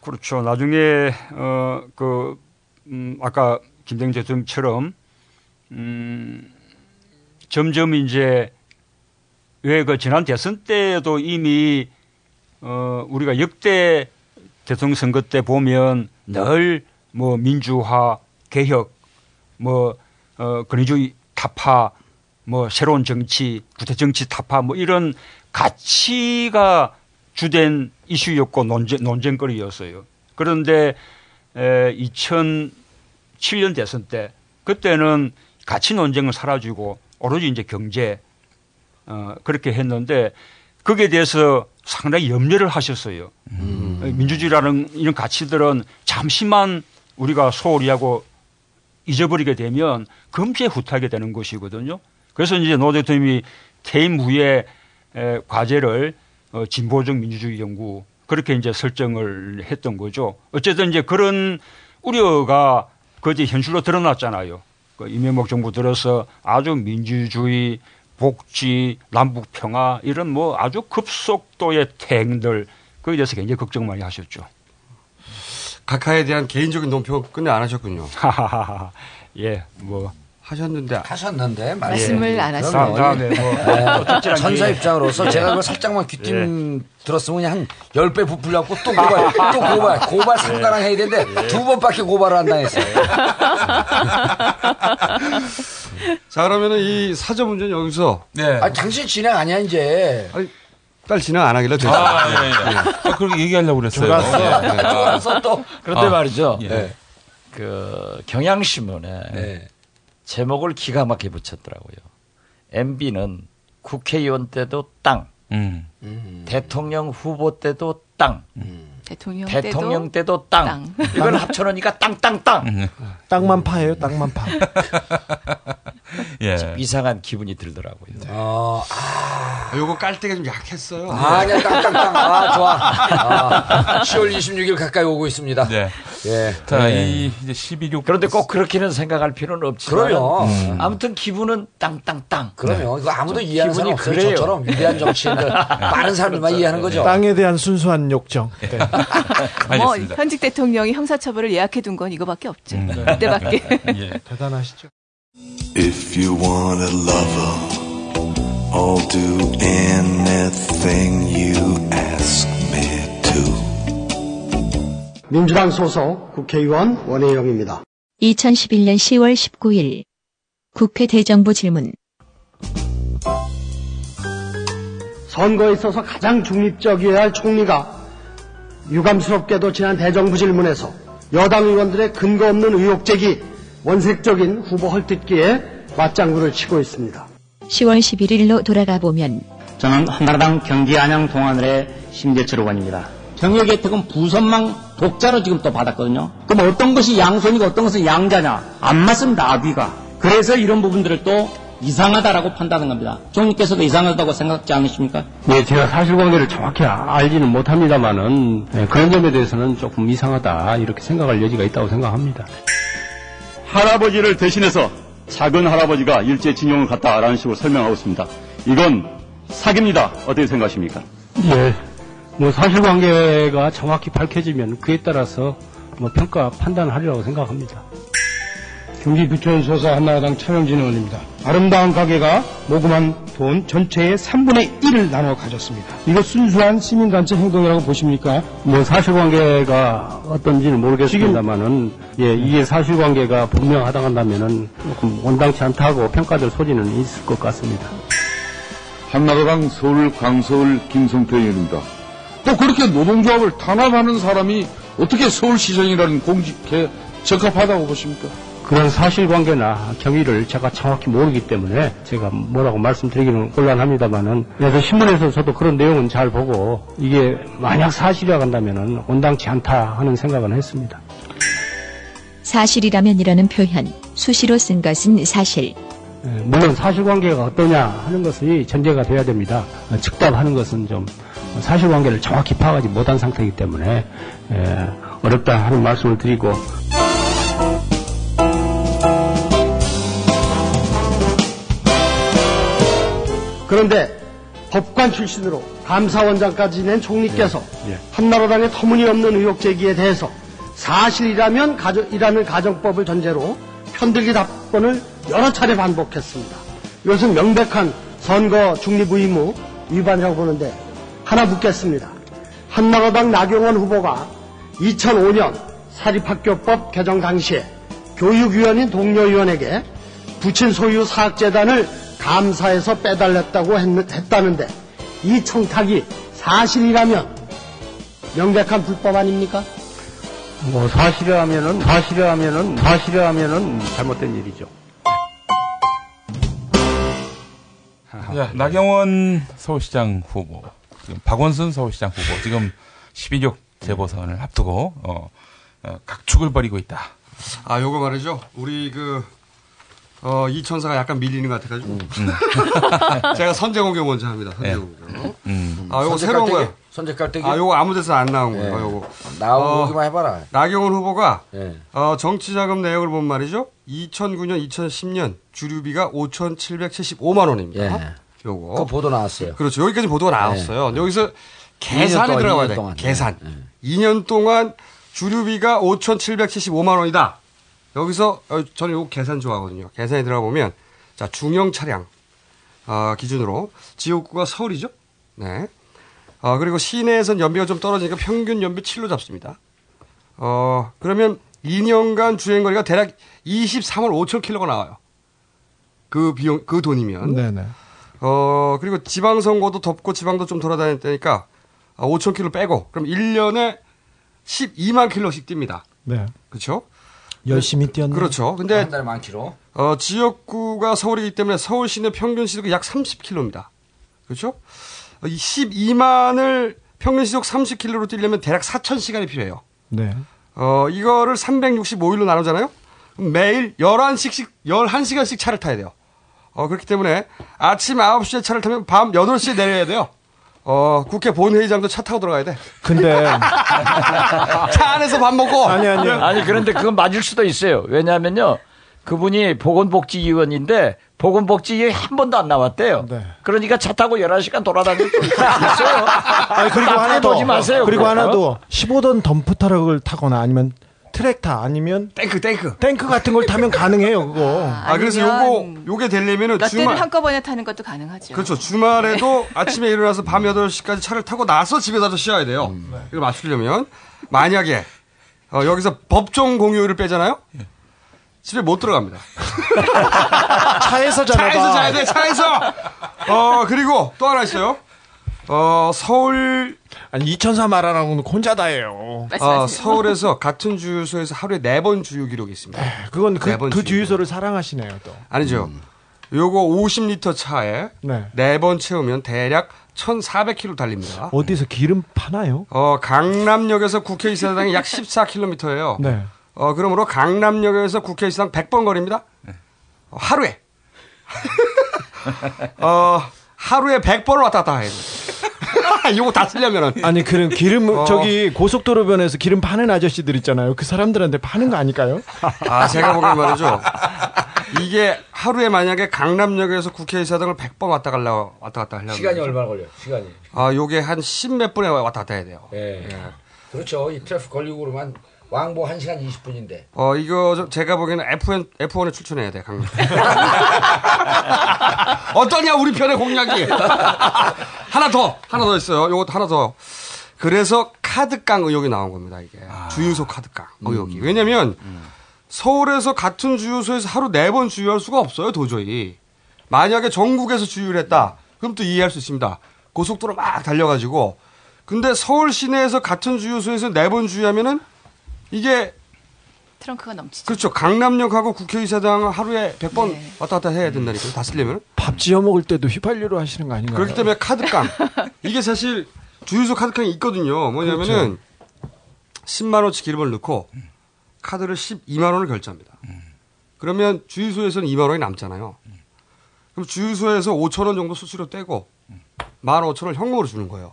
그렇죠. 나중에 어그 음, 아까 김대중 대통령처럼 음, 점점 이제 왜 그 지난 대선 때도 이미 어 우리가 역대 대통령 선거 때 보면 늘 뭐 민주화 개혁 뭐 어, 권위주의 타파, 뭐 새로운 정치, 구태 정치 타파, 뭐 이런 가치가 주된 이슈였고 논쟁, 논쟁거리였어요. 그런데 에, 2007년 대선 때 그때는 가치 논쟁은 사라지고 오로지 이제 경제 어, 그렇게 했는데 거기에 대해서 상당히 염려를 하셨어요. 민주주의라는 이런 가치들은 잠시만 우리가 소홀히 하고 잊어버리게 되면 금세 후퇴하게 되는 것이거든요. 그래서 이제 노 대통령이 퇴임 후에 에, 과제를 어, 진보적 민주주의 연구 그렇게 이제 설정을 했던 거죠. 어쨌든 이제 그런 우려가 거제 현실로 드러났잖아요. 그 이명박 정부 들어서 아주 민주주의, 복지, 남북 평화 이런 뭐 아주 급속도의 태행들 거기에 대해서 굉장히 걱정 많이 하셨죠. 각하에 대한 개인적인 논평 끝내 안 하셨군요. 하하하. 예, 뭐 하셨는데 하셨는데 말씀을 안 하시고. 다음, 다음에 뭐 네. 어쨌든 천사 예. 입장으로서 제가 그걸 살짝만 귀띔 들었으면 그냥 한 10배 부풀려갖고 또 고발, 또 고발, 고발 상가랑 해야 되는데 두 번밖에 고발을 안 당했어요. <laughs> 자, 그러면은 이 사저 문제는 여기서. 네. 아, 당신 진행 아니야, 이제. 아니, 빨리 진행 안 하길래 됐어. 아, 예, 예. 아, 그렇게 얘기하려고 그랬어요. 좋았어. 예, 예. 좋았어, 또. 그런데 아, 말이죠. 예. 네. 그 경향신문에 네. 제목을 기가 막히게 붙였더라고요. MB는 국회의원 때도 땅, 음. 대통령 후보 때도 땅, 대통령, 대통령 때도 때도 땅. 이걸 합쳐놓으니까 땅 땅 땅. 땅만 파예요, 땅만 파. <laughs> <laughs> 예. 좀 이상한 기분이 들더라고요. 어, 아, 요거 깔 때가 좀 약했어요. 아, 그냥 땅땅땅. 아, 좋아. 아, <laughs> 10월 26일 가까이 오고 있습니다. 네. 예. 자, 네. 이 이제 12.6. 그런데 꼭 그렇게는 생각할 필요는 없지만 그럼요. 음. 아무튼 기분은 땅땅땅. 그럼요. 이거 아무도 좀 이해하는 사람 기분이 없어요. 그래요. 저처럼 <laughs> 위대한 정치인들, 많은 사람들만 이해하는 거죠. 땅에 대한 순수한 욕정. 네. 뭐. 현직 대통령이 형사처벌을 예약해 둔 건 이거밖에 없죠. 그때밖에. 예. 대단하시죠. If you want a lover, I'll do anything you ask me to. 민주당 소속 국회의원 원혜영입니다. 2011년 10월 19일 국회 대정부 질문 선거에 있어서 가장 중립적이어야 할 총리가 유감스럽게도 지난 대정부 질문에서 여당 의원들의 근거 없는 의혹 제기, 원색적인 후보 헐뜯기에 맞장구를 치고 있습니다. 10월 11일로 돌아가 보면 저는 한나라당 경기 안양 동안을의 심재철 의원입니다. 경력 혜택은 부선망 독자로 지금 또 받았거든요. 그럼 어떤 것이 양손이고 어떤 것은 양자냐? 안 맞습니다, 아비가. 그래서 이런 부분들을 또 이상하다라고 판단하는 겁니다. 총리께서도 이상하다고 생각지 않으십니까? 네, 제가 사실관계를 정확히 알지는 못합니다만은 네, 그런 점에 대해서는 조금 이상하다 이렇게 생각할 여지가 있다고 생각합니다. 할아버지를 대신해서 작은 할아버지가 일제징용을 갔다라는 식으로 설명하고 있습니다. 이건 사기입니다. 어떻게 생각하십니까? 예, 뭐 사실관계가 정확히 밝혀지면 그에 따라서 뭐 평가 판단하리라고 생각합니다. 경기 부천 소사 한나라당 차영진 의원입니다. 아름다운 가게가 모금한 돈 전체의 3분의 1을 나눠 가졌습니다. 이거 순수한 시민단체 행동이라고 보십니까? 뭐 사실관계가 어떤지는 모르겠습니다만은 예, 이게 사실관계가 분명하다 한다면은 조금 원당치 않다고 평가될 소지는 있을 것 같습니다. 한나라당 서울 강서울 김성태 의원입니다. 또 그렇게 노동조합을 탄압하는 사람이 어떻게 서울시장이라는 공직에 적합하다고 보십니까? 그런 사실관계나 경위를 제가 정확히 모르기 때문에 제가 뭐라고 말씀드리기는 곤란합니다만은 그래서 신문에서 저도 그런 내용은 잘 보고 이게 만약 사실이라 한다면은 온당치 않다 하는 생각은 했습니다. 사실이라면이라는 표현 수시로 쓴 것은 사실 예, 물론 사실관계가 어떠냐 하는 것이 전제가 돼야 됩니다. 어, 즉답하는 것은 좀 사실관계를 정확히 파악하지 못한 상태이기 때문에 예, 어렵다 하는 말씀을 드리고 그런데 법관 출신으로 감사원장까지 낸 총리께서 예. 한나라당의 터무니없는 의혹 제기에 대해서 사실이라면 가정, 이라는 가정법을 전제로 편들기 답변을 여러 차례 반복했습니다. 이것은 명백한 선거 중립 의무 위반이라고 보는데 하나 묻겠습니다. 한나라당 나경원 후보가 2005년 사립학교법 개정 당시에 교육위원인 동료위원에게 부친 소유 사학재단을 감사해서 빼달랬다고 했, 했다는데 이 청탁이 사실이라면 명백한 불법 아닙니까? 뭐 사실이라면은 사실이라면은 사실이라면은 잘못된 일이죠. 자, 나경원 서울시장 후보, 지금 박원순 서울시장 후보, 지금 12.6 재보선을 앞두고, 어, 어, 각축을 벌이고 있다. 아, 요거 말이죠. 우리 그, 어, 이 천사가 약간 밀리는 것 같아가지고. 음. <laughs> 제가 선제공격 먼저 합니다. 네. 선제공격. 음. 아, 요거 새로운? 거예요. 선제 깔때기? 아, 요거 아무 데서 안 나온 예. 거예요. 요거. 나오기만 해봐라. 나경원 후보가 예. 어, 정치자금 내역을 본 말이죠. 2009년, 2010년 주류비가 5,775만 원입니다. 예. 요거. 그거 보도 나왔어요. 그렇죠. 여기까지 보도가 나왔어요. 근데 여기서 2년 계산에 동안, 들어가야 2년 돼. 동안. 계산. 예. 2년 동안 주류비가 5,775만 원이다. 여기서 어, 저는 요 계산 좋아하거든요. 계산에 들어가 보면 자 중형 차량 어, 기준으로 지역구가 서울이죠. 네. 어, 그리고 시내에선 연비가 좀 떨어지니까 평균 연비 7로 잡습니다. 어, 그러면 2년간 주행 거리가 대략 23월 5천 킬로가 나와요. 그 비용, 그 돈이면. 네네. 어, 그리고 지방 선거도 덥고 지방도 좀 돌아다녔다니까 5천 킬로 빼고 그럼 1년에 12만 킬로씩 뜁니다. 네. 그렇죠? 열심히 뛰었네. 그렇죠. 근데 한 달에 만 킬로. 어, 지역구가 서울이기 때문에 서울 시내 평균 시속이 약 30km입니다. 그렇죠? 어, 이 12만을 평균 시속 30km로 뛰려면 대략 4,000시간이 필요해요. 네. 어, 이거를 365일로 나누잖아요? 매일 11시씩, 11시간씩 차를 타야 돼요. 어, 그렇기 때문에 아침 9시에 차를 타면 밤 8시에 내려야 돼요. 어, 국회 본회의장도 차 타고 들어가야 돼. 근데 <laughs> 차 안에서 밥 먹고. 아니 아니 아니 그런데 그건 맞을 수도 있어요. 왜냐하면요. 그분이 보건복지위원인데 보건복지위에 한 번도 안 나왔대요. 그러니까 차 타고 11시간 돌아다닐 수 있어요. 아니, 그리고 하나 더. 보지 마세요. 그리고 그거. 하나 더. 15돈 덤프 트럭을 타거나 아니면 트랙터 아니면 탱크 탱크 탱크 같은 걸 타면 가능해요 그거. 아, 그래서 요거, 요게 되려면은 몇 대를 주말. 한꺼번에 타는 것도 가능하죠. 그렇죠. 주말에도 아침에 일어나서 밤 8시까지 차를 타고 나서 집에 가서 쉬어야 돼요. 이걸 맞추려면. 만약에, 어, 여기서 법정 공휴일을 빼잖아요? 집에 못 들어갑니다. <laughs> 차에서 자나 차에서 봐. 자야 돼, 차에서! 어, 그리고 또 하나 있어요. 어, 서울. 아니, 2004 말하라고는 혼자 다예요. 어, 서울에서 같은 주유소에서 하루에 네 번 주유 기록이 있습니다. 그건 그, 네번 그 주유. 주유소를 사랑하시네요 또. 아니죠. 요거 50리터 차에 네. 네번 채우면 대략 1,400km 달립니다. 어디서 기름 파나요? 어, 강남역에서 국회의사당이 약 14km예요. 네. 어, 그러므로 강남역에서 국회의사당 100번 거리입니다. <laughs> 어, 하루에. 어, 하루에 100번을 왔다 갔다 해야 돼. 이거 다 쓰려면은. 아니 그럼 기름 어. 저기 고속도로변에서 기름 파는 아저씨들 있잖아요. 그 사람들한테 파는 거 아닐까요? 아, 제가 보기엔 말이죠. 이게 하루에 만약에 강남역에서 국회의사당을 100번 왔다 갈라 왔다 갔다 하려면 시간이 얼마나 걸려요? 시간이. 아, 요게 한 10몇 분에 왔다 갔다 해야 돼요. 예. 그렇죠. 이 트래픽 걸리고 그러면 왕복 1시간 20분인데. 어, 이거 좀 제가 보기에는 F1, F1에 출전해야 돼, 강남. <laughs> 어떠냐, 우리 편의 공약이. 하나 더, 하나 더 있어요. 요것도 하나 더. 그래서 카드깡 의혹이 나온 겁니다, 이게. 주유소 카드깡 의혹이. 왜냐면, 서울에서 같은 주유소에서 하루 네 번 주유할 수가 없어요, 도저히. 만약에 전국에서 주유를 했다, 그럼 또 이해할 수 있습니다. 고속도로 막 달려가지고. 근데 서울 시내에서 같은 주유소에서 네 번 주유하면은, 이게 트렁크가 넘치죠. 그렇죠. 강남역하고 국회의사당 하루에 100번 왔다 갔다 해야 된다니까요. 다 쓰려면. 밥 지어 먹을 때도 휘발유로 하시는 거 아닌가요? 그렇기 때문에 카드깡. 이게 사실 주유소 카드깡이 있거든요. 뭐냐면은 10만 원치 기름을 넣고 카드를 12만 원을 결제합니다. 그러면 주유소에서는 2만 원이 남잖아요. 그럼 주유소에서 5천 원 정도 수수료 떼고 1만 5천 원을 현금으로 주는 거예요.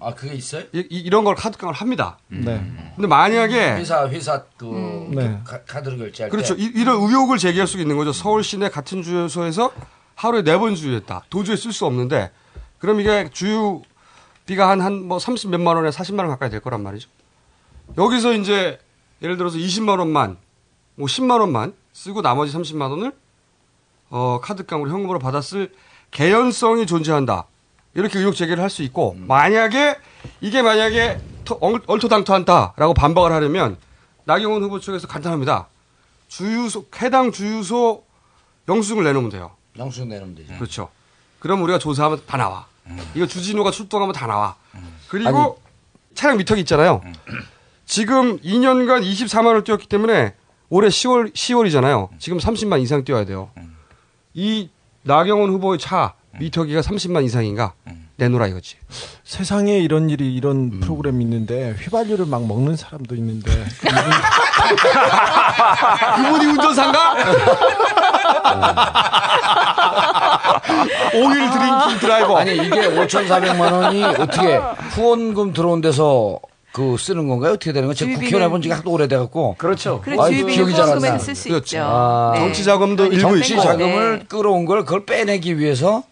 아, 그게 있어요? 이, 런걸 카드깡을 합니다. 네. 근데 만약에 회사 회사 그 네. 카, 카드로 결제할 그렇죠. 때 이, 이런 의혹을 제기할 수 있는 거죠. 서울 시내 같은 주유소에서 하루에 네 번 주유했다. 도저히 쓸 수 없는데 그럼 이게 주유비가 한 한 뭐 30 몇만 원에 40만 원 가까이 될 거란 말이죠. 여기서 이제 예를 들어서 20만 원만 뭐 10만 원만 쓰고 나머지 30만 원을 어, 카드깡으로 현금으로 받았을 개연성이 존재한다. 이렇게 의혹 제기를 할 수 있고 만약에 이게 만약에 얼- 얼토당토한다라고 반박을 하려면 나경원 후보 측에서 간단합니다. 주유소 해당 주유소 영수증을 내놓으면 돼요. 영수증 내놓으면 되죠. 그렇죠. 그럼 우리가 조사하면 다 나와. 이거 주진우가 출동하면 다 나와. 그리고 차량 미터기 있잖아요. 지금 2년간 24만 원 뛰었기 때문에 올해 10월 10월이잖아요. 지금 30만 이상 뛰어야 돼요. 이 나경원 후보의 차 미터기가 30만 이상인가 내놓으라 이거지. 세상에 이런 일이 이런 프로그램이 있는데 휘발유를 막 먹는 사람도 있는데 <laughs> 그분이 운전사인가? oil drinking driver. 아니 이게 5,400만 원이 어떻게 후원금 들어온 데서 그 쓰는 건가요? 어떻게 되는 거예요? 제가 국회의원 해본 지가 하도 오래돼갖고. 그렇죠. 그래, 주유비는 후원금에도 쓸수 있죠. 아, 네. 정치 자금도 일부 정치. 자금을 끌어온 걸 그걸 빼내기 위해서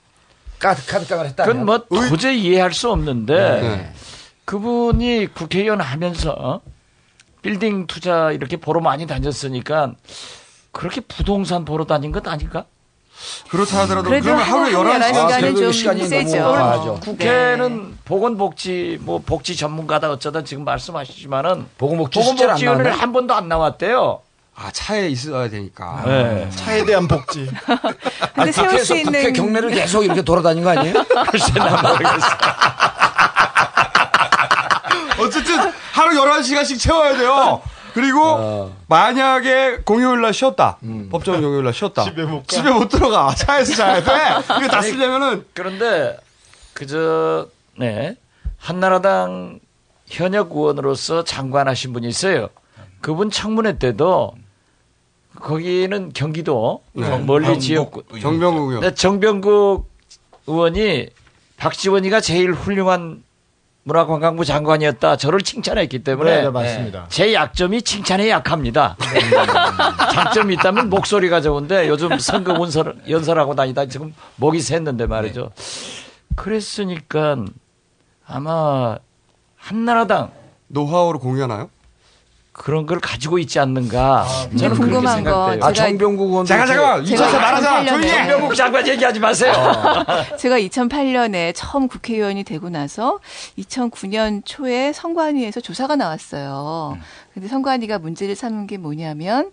카드깡을 했다. 그건 뭐 도저히 이해할 수 없는데 네. 그분이 국회의원 하면서 빌딩 투자 이렇게 보러 많이 다녔으니까 그렇게 부동산 보러 다닌 것 아닌가? 그렇다 하더라도 그래도 그러면 하루에 하루 11시간 시간은 아, 그래도 좀 시간이 세죠. 너무 네. 과하죠. 국회는 보건복지 뭐 복지 전문가다 어쩌다 지금 말씀하시지만은 보건복지 숙제를 안 보건복지위원회 나왔네? 한 번도 안 나왔대요. 아 차에 있어야 되니까. 네. 차에 대한 복지. <laughs> 근데 세울 수 있는 국회 경례를 계속 이렇게 돌아다닌 거 아니에요? <laughs> 글쎄 난 모르겠어. 어쨌든 하루 11시간씩 채워야 돼요. 그리고 어. 만약에 공휴일 날 쉬었다. 음. 법정 공휴일 날 쉬었다. 집에 못 가. 집에 못 들어가. 차에서 자야 돼. 이거 다 쓰려면은 그런데 그저 네 한나라당 현역 의원으로서 장관하신 분이 있어요. 그분 청문회 때도 거기는 경기도 네. 멀리 지역구 정병국 의원. 네, 정병국 의원이 박지원이가 제일 훌륭한 문화관광부 장관이었다. 저를 칭찬했기 때문에 네, 네, 맞습니다. 제 약점이 칭찬에 약합니다. <laughs> 장점이 있다면 목소리가 좋은데 요즘 선거 운설, 연설하고 다니다 지금 목이 샜는데 말이죠. 그랬으니까 아마 한나라당 노하우를 공유하나요? 그런 걸 가지고 있지 않는가. 저는 그렇게 궁금한 거 생각돼요. 아, 정병국 의원도 잠깐 잠깐 제가 이차사 말하자. 2008년에 조용히 해. 정병국 장관 얘기하지 마세요. <laughs> 제가 2008년에 처음 국회의원이 되고 나서 2009년 초에 선관위에서 조사가 나왔어요. 근데 선관위가 문제를 삼은 게 뭐냐면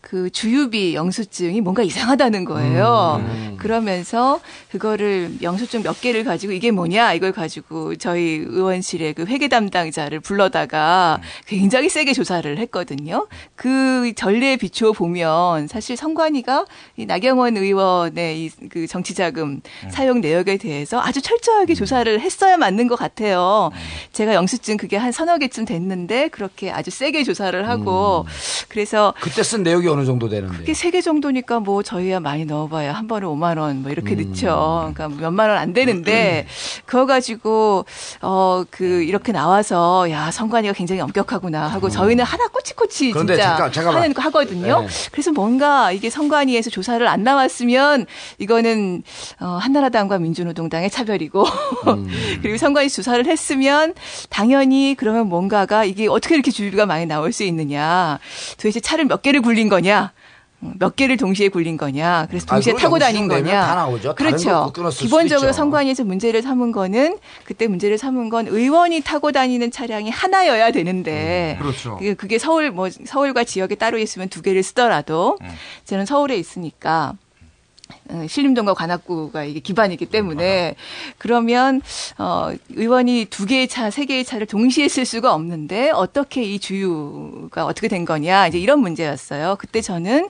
그 주유비 영수증이 뭔가 이상하다는 거예요. 그러면서 그거를 영수증 몇 개를 가지고 이게 뭐냐 이걸 가지고 저희 의원실의 그 회계 담당자를 불러다가 굉장히 세게 조사를 했거든요. 그 전례에 비추어 보면 사실 선관위가 이 나경원 의원의 이그 정치자금 사용 내역에 대해서 아주 철저하게 조사를 했어야 맞는 것 같아요. 제가 영수증 그게 한 서너 개쯤 됐는데 그렇게 아주 세게 조사를 하고 그래서 그때 쓴 내역이 어느 정도 되는데. 그게 세 개 정도니까 뭐 저희야 많이 넣어봐야 한 번에 5만 원 뭐 이렇게 넣죠. 그러니까 몇만 원 안 되는데 그거 가지고 어 그 이렇게 나와서 야 선관위가 굉장히 엄격하구나 하고 저희는 하나 꼬치꼬치 진짜 잠깐, 잠깐만. 하는 거 하거든요. 네. 그래서 뭔가 이게 선관위에서 조사를 안 나왔으면 이거는 어, 한나라당과 민주노동당의 차별이고 <laughs> 그리고 선관위 조사를 했으면 당연히 그러면 뭔가가 이게 어떻게 이렇게 주유비가 많이 나올 수 있느냐? 도대체 차를 몇 개를 굴린 거냐? 음, 몇 개를 동시에 굴린 거냐? 그래서 아, 동시에 그거 타고 다닌 거냐? 그렇죠. 기본적으로. 선관위에서 문제를 삼은 거는 그때 문제를 삼은 건 의원이 타고 다니는 차량이 하나여야 되는데 그렇죠. 그게, 서울 뭐 서울과 지역에 따로 있으면 두 개를 쓰더라도 저는 서울에 있으니까 어, 신림동과 관악구가 이게 기반이기 때문에 그러면 어 의원이 두 개의 차, 세 개의 차를 동시에 쓸 수가 없는데 어떻게 이 주유가 어떻게 된 거냐? 이제 이런 문제였어요. 그때 저는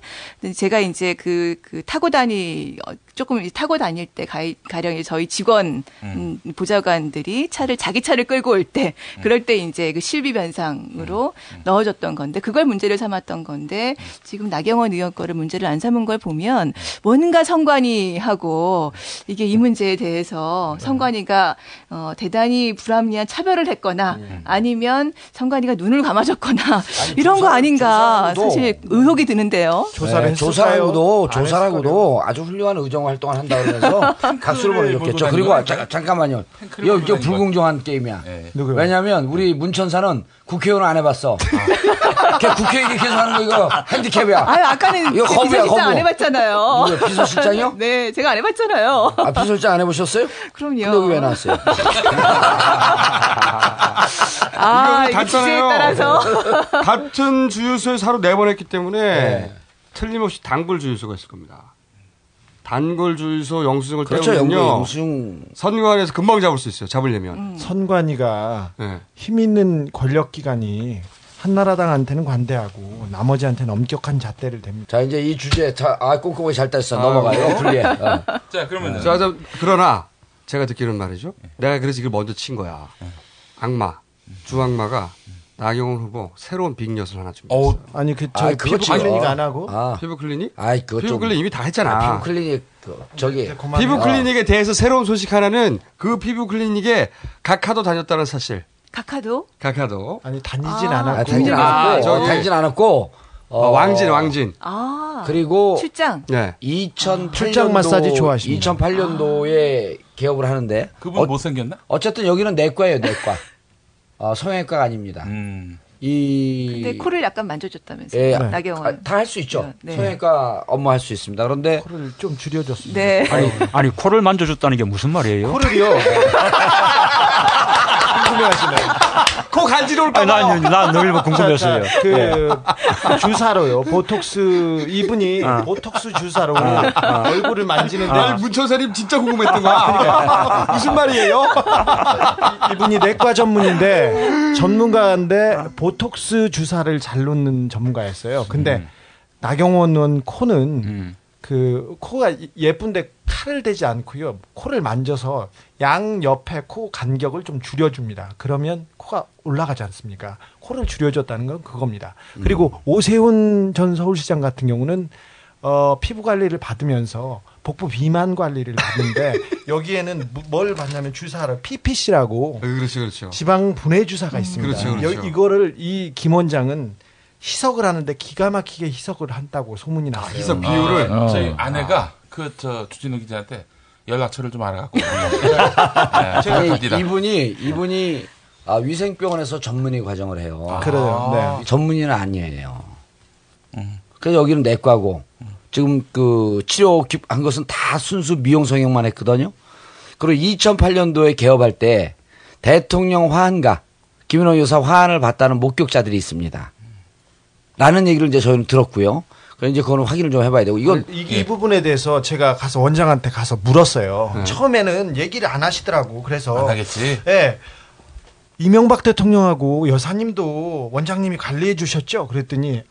제가 이제 그, 그 타고 다니 어, 조금 타고 다닐 때 가, 가령 저희 직원 음, 보좌관들이 차를 자기 차를 끌고 올 때 그럴 때 이제 그 실비 변상으로 넣어줬던 건데 그걸 문제를 삼았던 건데 지금 나경원 의원 거를 문제를 안 삼은 걸 보면 뭔가 선관위하고 이게 이 문제에 대해서 선관위가 어, 대단히 불합리한 차별을 했거나 아니면 선관위가 눈을 감아줬거나 이런 거 아닌가 조사하고도 사실 의혹이 드는데요. 조사를 네? 조사라고도 안 조사라고도 아주 훌륭한 의정 활동을 한다 그러면서 <laughs> 각수를 보내줬겠죠. 그리고 자, 잠깐만요. 이거, 이거 불공정한 게임이야. 누구요? 왜냐하면 우리 문천사는 국회의원 안 해봤어. 걔 국회의원 계속 하는 거 이거 핸디캡이야. 아유 아까는 이거 거부야, 비서실장 안 거부. 해봤잖아요. 누구요? 비서실장이요? <laughs> 네, 제가 안 해봤잖아요. 아, 비서실장 안 해보셨어요? 그럼요. 근데 여기 왜 나왔어요? <laughs> 아, 주제에. 따라서. <laughs> 같은 주유소에서 하루 네 번 했기 때문에 네. 틀림없이 단골 주유소가 있을 겁니다. 단골 주유소 영수증을 그렇죠. 떼우면요. 영수증. 선관에서 금방 잡을 수 있어요. 잡으려면. 음. 선관위가 네. 힘 있는 권력 기관이 한나라당한테는 관대하고 나머지한테는 엄격한 잣대를 댑니다. 자, 이제 이 주제, 자, 아, 꼼꼼하게 잘 땄어. 넘어가요. 분리해. 어. <laughs> 자, 그러면 자, 자, 그러나 제가 듣기로는 말이죠. 내가 그래서 이걸 먼저 친 거야. 악마, 주악마가 나경원 후보 새로운 big엿을 하나 줍니다. 어, 아니 그저 아이, 그거 피부 클리닉 안 하고 아, 피부 클리닉? 아이, 그거 피부 좀. 클리닉 이미 다 했잖아. 아, 피부 클리닉, 그, 저기. 피부 클리닉에 대해서 새로운 소식 하나는 그 피부 클리닉에 각하도 다녔다는 사실. 카카도? 각하도. 아니 다니진 아, 않았고 아, 다니진 아, 않았고, 저기- 어, 다니진 않았고, 어, 어, 왕진, 왕진. 아. 그리고 출장. 네. 2008년도 출장 마사지 좋아하십니다. 2008년도에 개업을 하는데 그분 어, 못 생겼나? 어쨌든 여기는 내과예요, 내과. 어, 성형외과가 아닙니다. 음. 이 근데 코를 약간 만져줬다면서요. 예, 나경원. 다할 수 있죠. 네. 성형외과 업무 할 수 있습니다. 그런데 코를 좀 줄여줬습니다. 네. 아니, 아니 코를 만져줬다는 게 무슨 말이에요? 코를요. <laughs> 궁금해하시네. 코 간지러울까 봐. 아니, 난늘 궁금했어요. 자, 자, 그 예. 주사로요. 보톡스 이분이 아. 보톡스 주사로 아, 아. 얼굴을 만지는데 아. 문천사님 진짜 궁금했던 거야. <laughs> 무슨 말이에요? 이분이 내과 전문인데 전문가인데 보톡스 주사를 잘 놓는 전문가였어요. 근데 음. 나경원 의원 코는 그 코가 예쁜데 칼을 대지 않고요. 코를 만져서 양 옆에 코 간격을 좀 줄여줍니다. 그러면 코가 올라가지 않습니까? 코를 줄여줬다는 건 그겁니다. 그리고 오세훈 전 서울시장 같은 경우는 어, 피부 관리를 받으면서 복부 비만 관리를 받는데 <laughs> 여기에는 무- 뭘 받냐면 주사를 PPC라고 그렇죠, 그렇죠. 지방 분해 주사가 있습니다. 그렇죠, 그렇죠. 여- 이거를 이 김 원장은 희석을 하는데 기가 막히게 희석을 한다고 소문이 났어요. 아, 희석 비율을? 아, 저희 어. 아내가 그 저 주진우 기자한테 연락처를 좀 알아갖고 <laughs> 네, 제가. 이분이 이분이 아, 위생병원에서 전문의 과정을 해요. 아, 그래요? 네. 전문의는 아니에요. 그래서 여기는 내과고 지금 그 치료 한 것은 다 순수 미용 성형만 했거든요. 그리고 2008년도에 개업할 때 대통령 화환가 김인호 여사 화환을 봤다는 목격자들이 있습니다. 라는 얘기를 이제 저희는 들었고요. 그래서 이제 그거는 확인을 좀 해봐야 되고 이건 이, 이 부분에 대해서 제가 가서 원장한테 가서 물었어요. 처음에는 얘기를 안 하시더라고. 그래서 안 하겠지. 예. 이명박 대통령하고 여사님도 원장님이 관리해 주셨죠? 그랬더니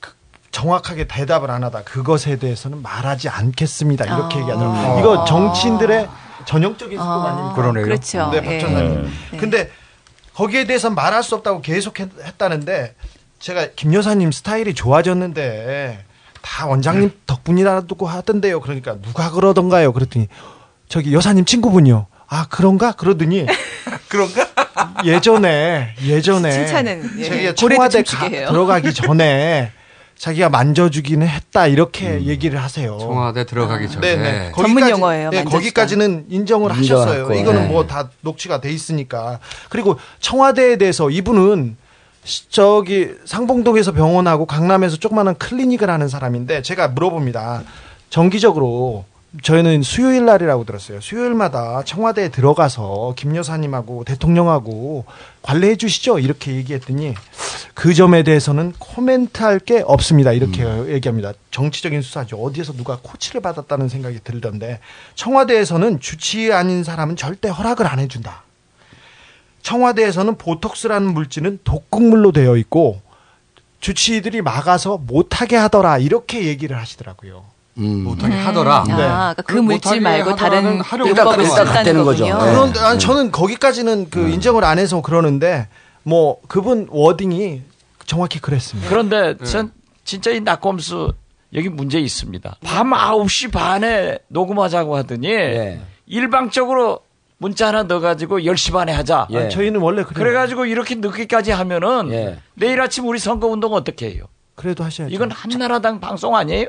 그 정확하게 대답을 안 하다. 그것에 대해서는 말하지 않겠습니다. 이렇게 아. 얘기하더라고요. 아. 이거 정치인들의 전형적인 수법 아닙니까? 그러네요. 그렇죠. 네, 박 예. 전사님. 네. 근데 거기에 대해서 말할 수 없다고 계속 했, 했다는데 제가 김 여사님 스타일이 좋아졌는데 다 원장님 덕분이라고 하던데요. 그러니까 누가 그러던가요? 그랬더니 저기 여사님 친구분이요. 아 그런가? 그러더니 <laughs> 그런가? 예전에 예전에 칭찬은, 예, 자기가 청와대 가-. 들어가기 전에 자기가 만져주기는 했다 이렇게 음. 얘기를 하세요. 청와대 들어가기 전에. 네네. 전문 거기까지- 용어예요, 네. 거기까지는 인정을 하셨어요. 이거는 네. 뭐다 녹취가 돼 있으니까. 그리고 청와대에 대해서 이분은 시- 저기 상봉동에서 병원하고 강남에서 조그마한 클리닉을 하는 사람인데 제가 물어봅니다. 정기적으로 저희는 수요일 날이라고 들었어요. 수요일마다 청와대에 들어가서 김 여사님하고 대통령하고 관리해 주시죠. 이렇게 얘기했더니 그 점에 대해서는 코멘트 할 게 없습니다. 이렇게 얘기합니다. 정치적인 수사죠. 어디에서 누가 코치를 받았다는 생각이 들던데 청와대에서는 주치 아닌 사람은 절대 허락을 안 해준다. 청와대에서는 보톡스라는 물질은 독극물로 되어 있고 주치의들이 막아서 못하게 하더라 이렇게 얘기를 하시더라고요. 못하게 하더라. 아, 그러니까 그 물질 말고 다른 요법을. 썼다는 거군요. 그런데 아니, 저는 거기까지는 그 인정을 안 해서 그러는데 뭐 그분 워딩이 정확히 그랬습니다. 그런데 전 진짜 이 낙검수 여기 문제 있습니다. 밤 9시 반에 녹음하자고 하더니 일방적으로 문자 하나 넣어가지고 10시 반에 하자. 아, 저희는 원래 그래요. 그래가지고 이렇게 늦게까지 하면은 내일 아침 우리 선거운동 어떻게 해요? 그래도 하셔야죠. 이건 한나라당 방송 아니에요?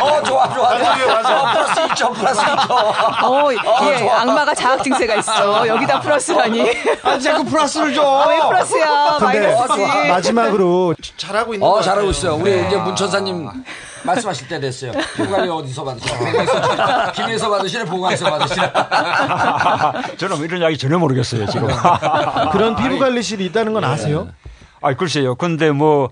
어 좋아 좋아 좋아. 어, 플러스 2점 플러스 2점. 어, 예, 좋아. 악마가 자학 증세가 있어. 여기다 플러스라니. 아, 자꾸 플러스를 줘. 아, 왜 플러스야? 근데 마이너스지. 마- 마지막으로 잘하고 있는 어것 잘하고. 있어요. 우리 네. 이제 문천사님 말씀하실 때 됐어요. 휴가를 어디서 받으시나? 보건에서 김에서 받으시나? 보건에서 받으시나? <laughs> 저는 이런 이야기 전혀 모르겠어요 지금. <laughs> 그런 피부 관리실이 있다는 건 아세요? 아 글쎄요. 근데 뭐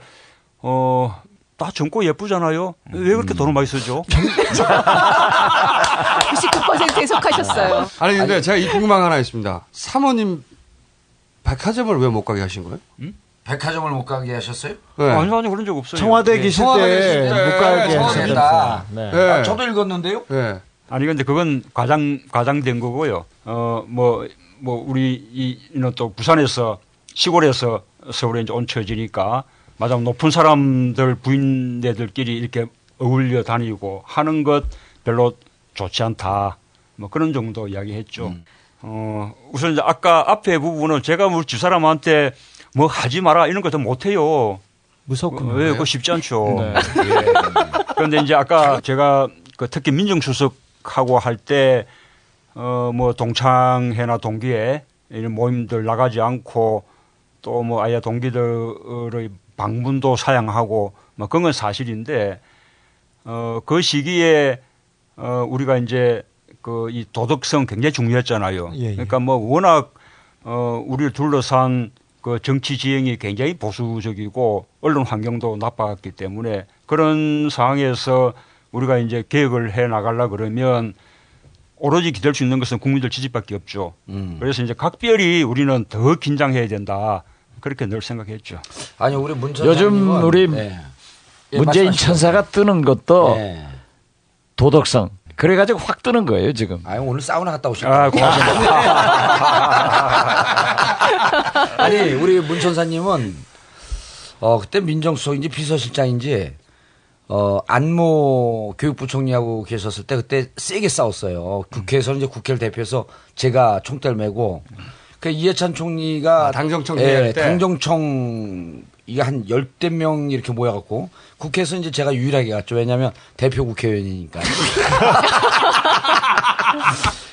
어. 다 젊고 예쁘잖아요. 왜 그렇게 돈을 많이 쓰죠? <laughs> 99% 해석하셨어요. 아니 근데 제가 이 궁금한 거 하나 있습니다. 사모님 백화점을 왜 못 가게 하신 거예요? 백화점을 못 가게 하셨어요? 네. 아니요, 아니요, 그런 적 없어요. 청와대 네. 계실 청와대 때 계실 때못 가게 청와대 하셨다. 네. 네. 아, 저도 읽었는데요. 네. 아니 근데 그건 과장 과장된 거고요. 어뭐뭐 우리 이는 또 부산에서 시골에서 서울에 이제 온 처지니까 맞아 높은 사람들 부인네들끼리 이렇게 어울려 다니고 하는 것 별로 좋지 않다. 뭐 그런 정도 이야기했죠. 어 우선 이제 아까 앞에 부분은 제가 우리 집사람한테 뭐 하지 마라 이런 것도 못 해요. 무섭군요. 왜 그거 쉽지 않죠. 네. 예. 그런데 이제 아까 제가 그 특히 민정수석하고 할 때 어 뭐 동창회나 동기회 이런 모임들 나가지 않고 또 뭐 아예 동기들의 방문도 사양하고 뭐 그건 건 사실인데 어, 그 시기에 어, 우리가 이제 그 이 도덕성 굉장히 중요했잖아요. 예, 예. 그러니까 뭐 워낙 어, 우리를 둘러싼 그 정치 지형이 굉장히 보수적이고 언론 환경도 나빴기 때문에 그런 상황에서 우리가 이제 개혁을 해 나가려 그러면 오로지 기댈 수 있는 것은 국민들 지지밖에 없죠. 음. 그래서 이제 각별히 우리는 더 긴장해야 된다. 그렇게 늘 생각했죠. 아니 우리 문천 요즘 우리 네. 예, 문재인 말씀하시죠. 천사가 뜨는 것도 네. 도덕성. 그래가지고 확 뜨는 거예요 지금. 아 오늘 사우나 갔다 오신 아, 거예요? <laughs> <laughs> 아니 우리 문 천사님은 어 그때 민정수석인지 비서실장인지 어 안모 교육부 총리하고 계셨을 때 그때 세게 싸웠어요. 국회에서는 이제 국회를 대표해서 제가 총대를 메고 그 이해찬 총리가 당정청 예? 당정청 이게 한 열대 명 이렇게 모여갖고 국회에서 이제 제가 유일하게 갔죠. 왜냐하면 대표 국회의원이니까. <laughs>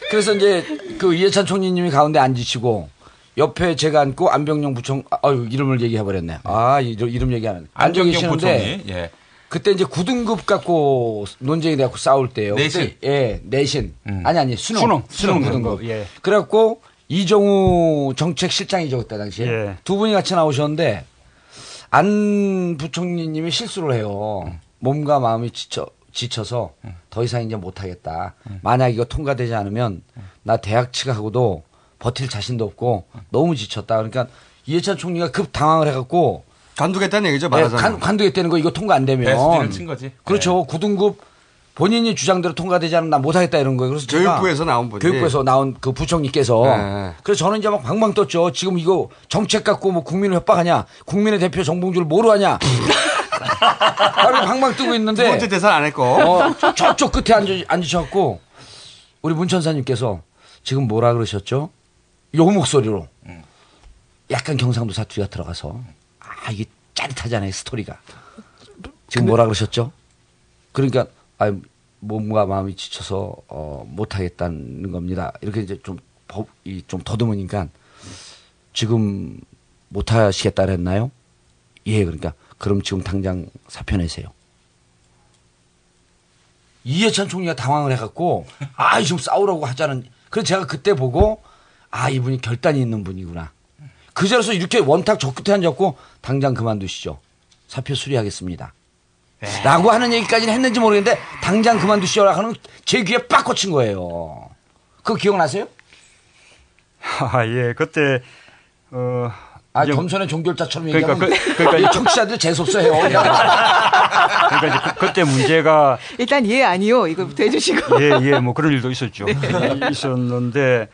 그래서 이제 그 이해찬 총리님이 가운데 앉으시고 옆에 제가 앉고 안병영 부총 아유 이름을 얘기해 버렸네. 아 이름, 얘기하면 계시는데 부총리. 예. 그때 이제 9등급 갖고 논쟁이 돼갖고 싸울 때요. 내신. 그때, 예, 내신. 음. 아니 아니 수능 수능, 수능 수능 9등급. 예. 그래갖고 이정우 정책실장이죠 그때 당시에 예. 두 분이 같이 나오셨는데 안 부총리님이 실수를 해요. 몸과 마음이 지쳐 지쳐서 더 이상 이제 못하겠다. 만약 이거 통과되지 않으면 나 대학 측하고도 버틸 자신도 없고 너무 지쳤다. 그러니까 이해찬 총리가 급 당황을 해갖고 관두겠다는 얘기죠, 네, 말하자면. 관, 관두겠다는 거 이거 통과 안 되면 배수진을 친 거지. 그렇죠. 9등급 본인이 주장대로 통과되지 않으면 나 못하겠다 이런 거예요. 그래서 교육부에서 나온 분이. 교육부에서 나온 그 부총리께서 네. 그래서 저는 이제 막 방방 떴죠. 지금 이거 정책 갖고 뭐 국민을 협박하냐? 국민의 대표 정봉주를 뭐로 하냐? <laughs> 바로 방방 뜨고 있는데 두 번째 대사는 안 했고. 어, 저쪽 끝에 앉아, 앉으셨고 우리 문천사님께서 지금 뭐라 그러셨죠? 요 목소리로 약간 경상도 사투리가 들어가서 아 이게 짜릿하잖아요 스토리가 지금 뭐라 그러셨죠? 그러니까 아 몸과 마음이 지쳐서 어, 못하겠다는 겁니다. 이렇게 이제 좀 법, 이, 좀 더듬으니까 지금 못하시겠다 그랬나요? 예, 그러니까 그럼 지금 당장 사표 내세요. 이해찬 총리가 당황을 해갖고 <laughs> 아 지금 싸우라고 하자는 그래서 제가 그때 보고 아 이분이 결단이 있는 분이구나. 그 자리에서 이렇게 원탁 저 끝에 앉았고 당장 그만두시죠. 사표 수리하겠습니다. 라고 하는 얘기까지는 했는지 모르겠는데 당장 그만두시오라고 하는 제 귀에 빡 꽂힌 거예요. 그거 기억나세요? <laughs> 아, 예, 그때, 어. 아, 이제- 겸손의 종결자처럼 그러니까, 얘기하면 그, 그러니까, 이 청취자들 재수없어해요. <laughs> 그러니까 이제 그, 그때 문제가 일단 예 아니요 이거부터 해주시고. 예, 예, 뭐 그런 일도 있었죠. <laughs> 있었는데,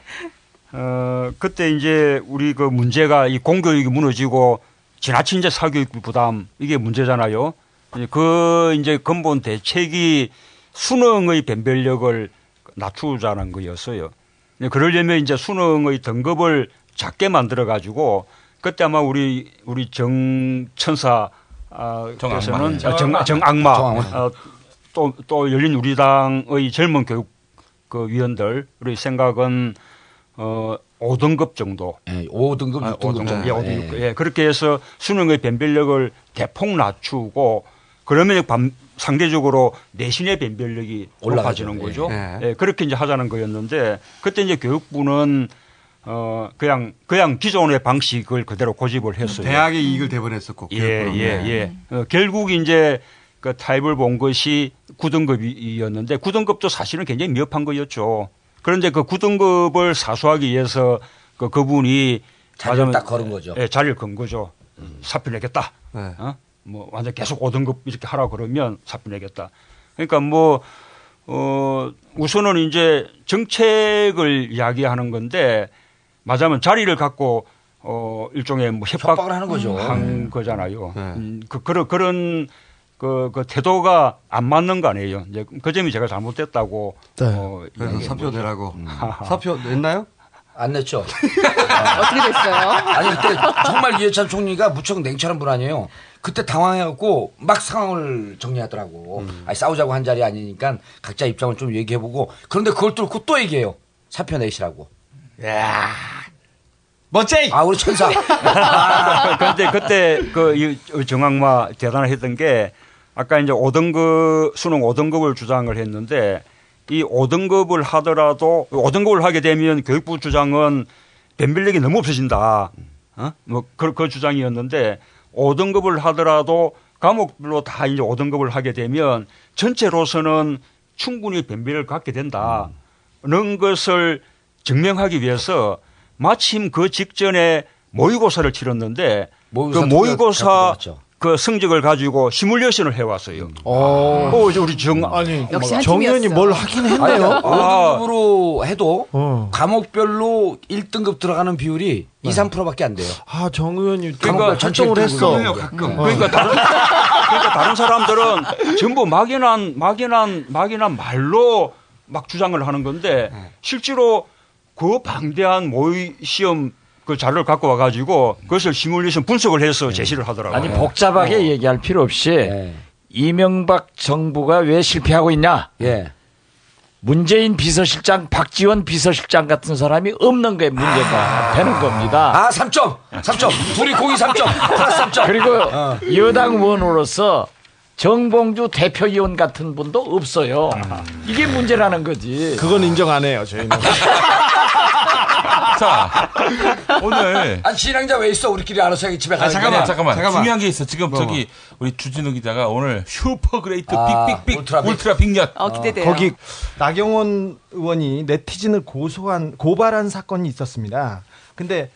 어, 그때 이제 우리 그 문제가 이 공교육이 무너지고 지나친 이제 사교육비 부담 이게 문제잖아요. 그 이제 근본 대책이 수능의 변별력을 낮추자는 거였어요. 그러려면 이제 수능의 등급을 작게 만들어 가지고 그때 아마 우리 우리 정천사 아, 정악마. 께서는 네. 아, 정, 정악마 정 악마. 어, 또, 또 열린 우리당의 젊은 교육 그 위원들의 생각은 어 5등급 정도. 예, 5등급, 아, 6등급 5등급, 정도. 예, 5등급. 예, 그렇게 해서 수능의 변별력을 대폭 낮추고 그러면 밤, 상대적으로 내신의 변별력이 올라가죠. 높아지는 거죠. 예. 예, 그렇게 이제 하자는 거였는데 그때 이제 교육부는 어 그냥 그냥 기존의 방식을 그대로 고집을 했어요. 대학의 이익을 대변했었고. 예. 예, 네. 예. 어, 결국 이제 그 타입을 본 것이 9등급이었는데 9등급도 사실은 굉장히 미흡한 거였죠. 그런데 그 9등급을 사수하기 위해서 그 그분이 자리를 딱 걸은 거죠. 예, 자리를 건 거죠. 사표 내겠다. 네. 어? 뭐 완전 계속 5등급 이렇게 하라 그러면 사표 내겠다. 그러니까 뭐 어, 우선은 이제 정책을 이야기하는 건데 맞으면 자리를 갖고 어, 일종의 뭐 협박 협박을 하는 거죠. 한 거잖아요. 네. 음, 그, 그런, 그런 그, 그 태도가 안 맞는 거 아니에요. 이제 그 점이 제가 잘못됐다고. 네. 어, 그래서 사표. 내라고. 음. <laughs> 사표 냈나요? 안 냈죠. <laughs> 어떻게 됐어요? 아니 그때 정말 이해찬 총리가 무척 냉철한 분 아니에요. 그때 당황해갖고 막 상황을 정리하더라고. 음. 아니 싸우자고 한 자리 아니니까 각자 입장을 좀 얘기해보고 그런데 그걸 뚫고 또 얘기해요. 사표 내시라고. 야 멋쟁이. 아 우리 천사. <laughs> 그런데 그때 그이 정악마 대단했던 게 아까 이제 5등급 수능 5등급을 주장을 했는데 이 5등급을 하더라도 5등급을 하게 되면 교육부 주장은 변별력이 너무 없어진다. 어? 뭐 그, 그 주장이었는데 5등급을 하더라도 과목별로 다 이제 5등급을 하게 되면 전체로서는 충분히 변별을 갖게 된다. 는 것을 증명하기 위해서 마침 그 직전에 모의고사를 치렀는데 모의고사 그 모의고사. 그 성적을 가지고 시뮬레이션을 해왔어요. 어. 어, 이제 우리 정 아니 역시 한 정의원이 팀이었어. 뭘 하긴 했네요. 아니, 5등급으로 해도 어. 과목별로 1등급 들어가는 비율이 2, 3%밖에 안 돼요. 아, 정 의원이 그러니까 결정을 했어. 가끔. 그러니까 다른 그러니까 다른 사람들은 전부 막연한 막연한 막연한 말로 막 주장을 하는 건데 실제로 그 방대한 모의 시험 그 자료를 갖고 와가지고 그것을 시뮬레이션 분석을 해서 제시를 하더라고요. 아니 복잡하게 얘기할 필요 없이 이명박 정부가 왜 실패하고 있냐? 예. 문재인 비서실장, 박지원 비서실장 같은 사람이 없는 게 문제가 되는 겁니다. 아, 3점! 3점! 둘이 공이 3점! 플러스 3점! 그리고 여당 의원으로서 정봉주 대표위원 같은 분도 없어요. 이게 문제라는 거지. 그건 인정 안 해요, 저희는. <laughs> <laughs> 자, 오늘. 아니, 진행자 왜 있어? 우리끼리 알아서 여기 집에 아, 가자. 잠깐만, 잠깐만, 잠깐만. 중요한 게 있어. 지금 뭐, 저기 우리 주진우 기자가 오늘 super great 아, big big big ultra ultra, big. big엿. 어, 기대돼요. 거기 나경원 의원이 네티즌을 고소한 고발한 사건이 있었습니다. 근데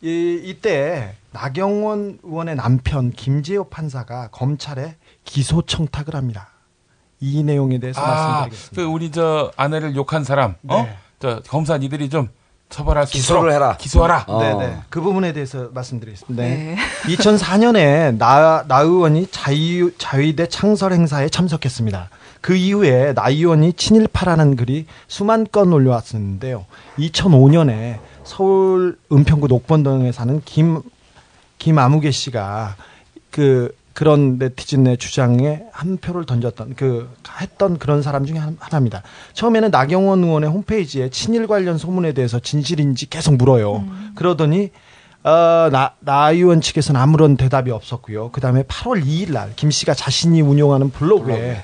이, 이때 나경원 의원의 남편 김재호 판사가 검찰에 기소 청탁을 합니다. 이 내용에 대해서 아, 말씀드리겠습니다. 그 우리 저 아내를 욕한 사람, 어? 네. 저 검사 니들이 좀 처벌할 수 기소를 있도록 해라. 기소하라. 네네. 그 부분에 대해서 말씀드리겠습니다. 네. 네. 2004년에 나, 나 의원이 자유, 자위대 창설 행사에 참석했습니다. 그 이후에 나 의원이 친일파라는 글이 수만 건 올려왔었는데요. 2005년에 서울 은평구 녹번동에 사는 김, 김아무개 씨가 그, 그런 네티즌의 주장에 한 표를 던졌던 그 했던 그런 사람 중에 한- 하나입니다. 처음에는 나경원 의원의 홈페이지에 친일 관련 소문에 대해서 진실인지 계속 물어요. 그러더니 어, 나, 나 의원 측에서는 아무런 대답이 없었고요. 그 다음에 8월 2일 날 김 씨가 자신이 운영하는 블로그에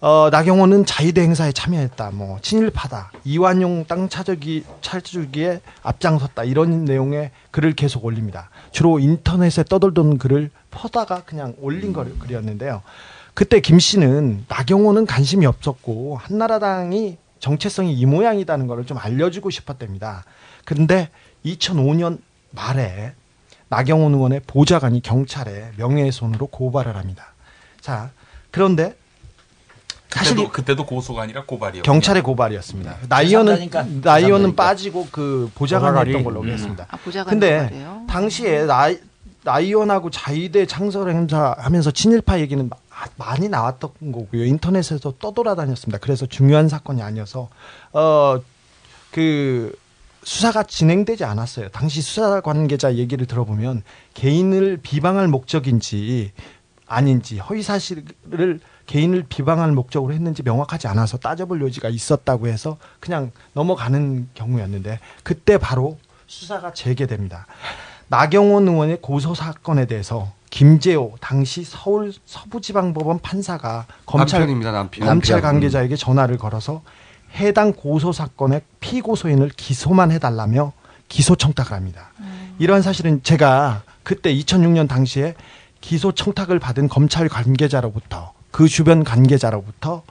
어, 나경원은 자유대 행사에 참여했다. 뭐 친일파다. 이완용 땅 차저기 차주기에 앞장섰다. 이런 내용의 글을 계속 올립니다. 주로 인터넷에 떠돌던 글을 퍼다가 그냥 올린 거 글이었는데요. 그때 김 씨는 나경원은 관심이 없었고 한나라당이 정체성이 이 모양이다는 것을 좀 알려주고 싶었답니다. 그런데 2005년 말에 나경원 의원의 보좌관이 경찰에 명예훼손으로 고발을 합니다. 자, 그런데 사실 그때도, 그때도 고소가 아니라 고발이요. 경찰의 고발이었습니다. 나이언은 재산가니까. 나이언은 재산가니까. 빠지고 그 보좌관이. 했던 걸로 음. 했습니다. 아, 보좌관 근데 고발이에요? 당시에 나이 나이언하고 자위대 창설 행사 하면서 친일파 얘기는 마- 많이 나왔던 거고요. 인터넷에서 떠돌아다녔습니다. 그래서 중요한 사건이 아니어서 어 그 수사가 진행되지 않았어요. 당시 수사 관계자 얘기를 들어보면 개인을 비방할 목적인지 아닌지 허위 사실을 개인을 비방할 목적으로 했는지 명확하지 않아서 따져볼 여지가 있었다고 해서 그냥 넘어가는 경우였는데 그때 바로 수사가 재개됩니다. 나경원 의원의 고소 사건에 대해서 김재호 당시 서울 서부지방법원 판사가 검찰 남편입니다, 남편. 검찰 남편. 관계자에게 전화를 걸어서 해당 고소 사건의 피고소인을 기소만 해달라며 기소 청탁을 합니다. 이러한 사실은 제가 그때 2006년 당시에 기소 청탁을 받은 검찰 관계자로부터 그 주변 관계자로부터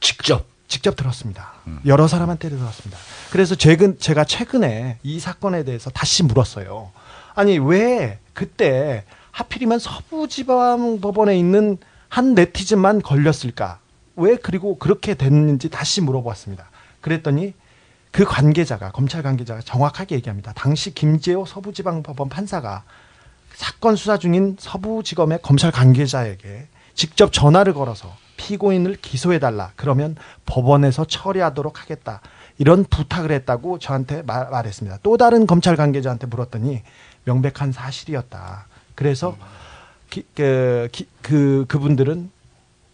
직접 직접 들었습니다. 여러 사람한테 들었습니다. 그래서 최근 제가 최근에 이 사건에 대해서 다시 물었어요. 아니 왜 그때 하필이면 서부지방법원에 있는 한 네티즌만 걸렸을까? 왜 그리고 그렇게 됐는지 다시 물어보았습니다. 그랬더니 그 관계자가 검찰 관계자가 정확하게 얘기합니다. 당시 김재호 서부지방법원 판사가 사건 수사 중인 서부지검의 검찰 관계자에게 직접 전화를 걸어서 피고인을 기소해달라. 그러면 법원에서 처리하도록 하겠다. 이런 부탁을 했다고 저한테 말, 말했습니다. 또 다른 검찰 관계자한테 물었더니 명백한 사실이었다. 그래서 기- 그, 기- 그 그분들은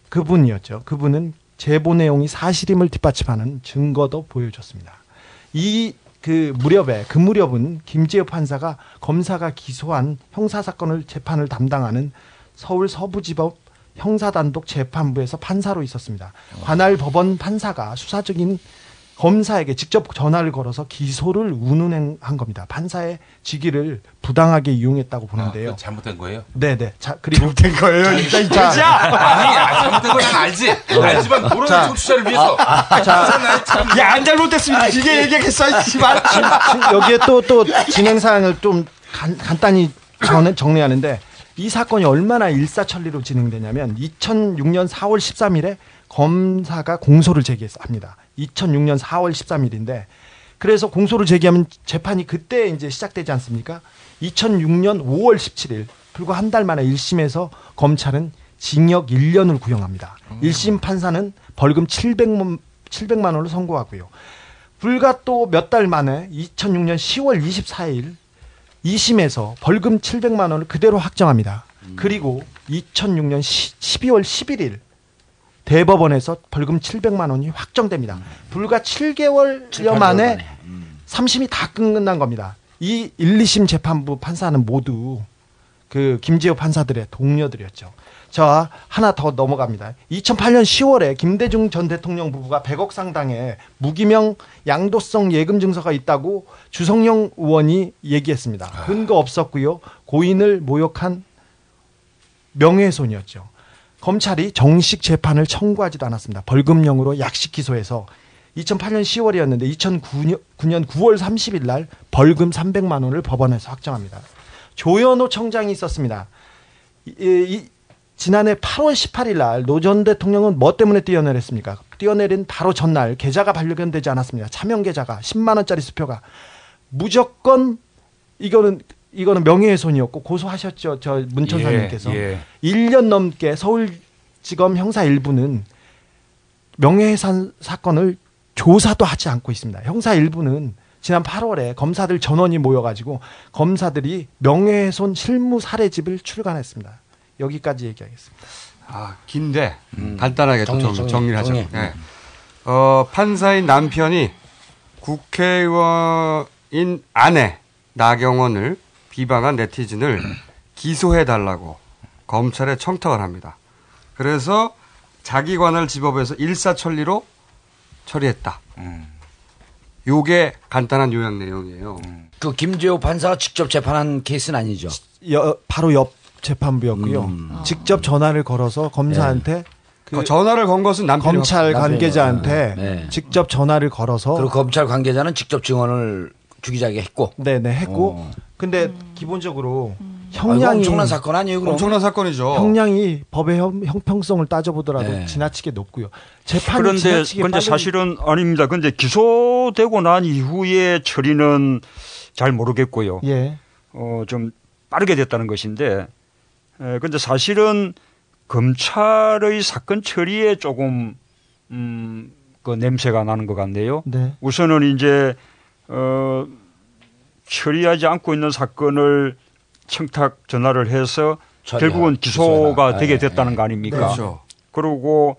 그분이었죠. 그분은 제보 내용이 사실임을 뒷받침하는 증거도 보여줬습니다. 이 그 무렵에 그 무렵은 김재엽 판사가 검사가 기소한 형사 사건을 재판을 담당하는 서울 서부지법 형사단독 재판부에서 판사로 있었습니다. 관할 법원 판사가 수사적인 검사에게 직접 전화를 걸어서 기소를 운운한 겁니다. 판사의 직위를 부당하게 이용했다고 보는데요. 아, 잘못된 거예요? 네네. 자 그리고 된 거예요. 진짜 진짜 아니 아, 잘못된 건난 알지. 알지만 모르는 자, 청취자를 위해서. 아, 자, 야, 안 잘못됐습니다. 이게 얘기했어, 씨발. 여기에 또 또 진행 사항을 좀 간, 간단히 전, 정리하는데 이 사건이 얼마나 일사천리로 진행되냐면 2006년 4월 13일에 검사가 공소를 제기합니다. 2006년 4월 13일인데 그래서 공소를 제기하면 재판이 그때 이제 시작되지 않습니까? 2006년 5월 17일 불과 한 달 만에 1심에서 검찰은 징역 1년을 구형합니다. 1심 판사는 벌금 700만, 700만 원을 선고하고요. 불과 또 몇 달 만에 2006년 10월 24일 2심에서 벌금 700만 원을 그대로 확정합니다. 그리고 2006년 12월 11일 대법원에서 벌금 700만 원이 확정됩니다. 불과 7개월여 만에 3심이 다 끝난 겁니다. 이 1, 2심 재판부 판사는 모두 그 김재호 판사들의 동료들이었죠. 자, 하나 더 넘어갑니다. 2008년 10월에 김대중 전 대통령 부부가 100억 상당의 무기명 양도성 예금 증서가 있다고 주성영 의원이 얘기했습니다. 근거 없었고요. 고인을 모욕한 명예훼손이었죠. 검찰이 정식 재판을 청구하지도 않았습니다. 벌금형으로 약식 기소해서 2008년 10월이었는데 2009년 9월 30일 날 벌금 300만 원을 법원에서 확정합니다. 조현호 청장이 있었습니다. 이, 이, 지난해 8월 18일 날 노 전 대통령은 뭐 때문에 뛰어내렸습니까? 뛰어내린 바로 전날 계좌가 발견되지 않았습니다. 차명 계좌가 10만 원짜리 수표가 무조건 이거는 이거는 명예훼손이었고 고소하셨죠. 저 문천사님께서 예, 예. 1년 넘게 서울지검 형사 일부는 명예훼손 사건을 조사도 하지 않고 있습니다. 형사 일부는 지난 8월에 검사들 전원이 모여가지고 검사들이 명예훼손 실무 사례집을 출간했습니다. 여기까지 얘기하겠습니다. 아, 긴데 간단하게 좀 정리, 정, 정리, 정리 를 하죠. 정리. 네. 어, 판사인 남편이 국회의원인 아내 나경원을 비방한 네티즌을 <clears throat> 기소해 달라고 검찰에 청탁을 합니다. 그래서 자기 관할 지법에서 일사천리로 처리했다. 요게 간단한 요약 내용이에요. 그 김재호 판사가 직접 재판한 케이스는 아니죠. 여- 바로 옆 재판부였고요. 직접 전화를 걸어서 검사한테 그 어, 전화를 건 것은 남편이 검찰 관계자한테 네. 직접 전화를 걸어서 그리고 검찰 관계자는 직접 증언을 주기자에게 했고. 네네 했고 어. 근데 기본적으로 아, 형량이 이거 엄청난 사건 아니에요, 그럼? 엄청난 사건이죠. 형량이 법의 형, 형평성을 따져보더라도 네. 지나치게 높고요. 재판이 그런데 지나치게 근데 빠른- 사실은 아닙니다. 근데 기소되고 난 이후의 처리는 잘 모르겠고요. 예. 어, 좀 빠르게 됐다는 것인데, 에, 근데 사실은 검찰의 사건 처리에 조금, 음, 그 냄새가 나는 것 같네요. 네. 우선은 이제, 어, 처리하지 않고 있는 사건을 청탁 전화를 해서 처리하- 결국은 기소가 기소해라. 되게 예, 됐다는 예. 거 아닙니까? 그렇죠. 그리고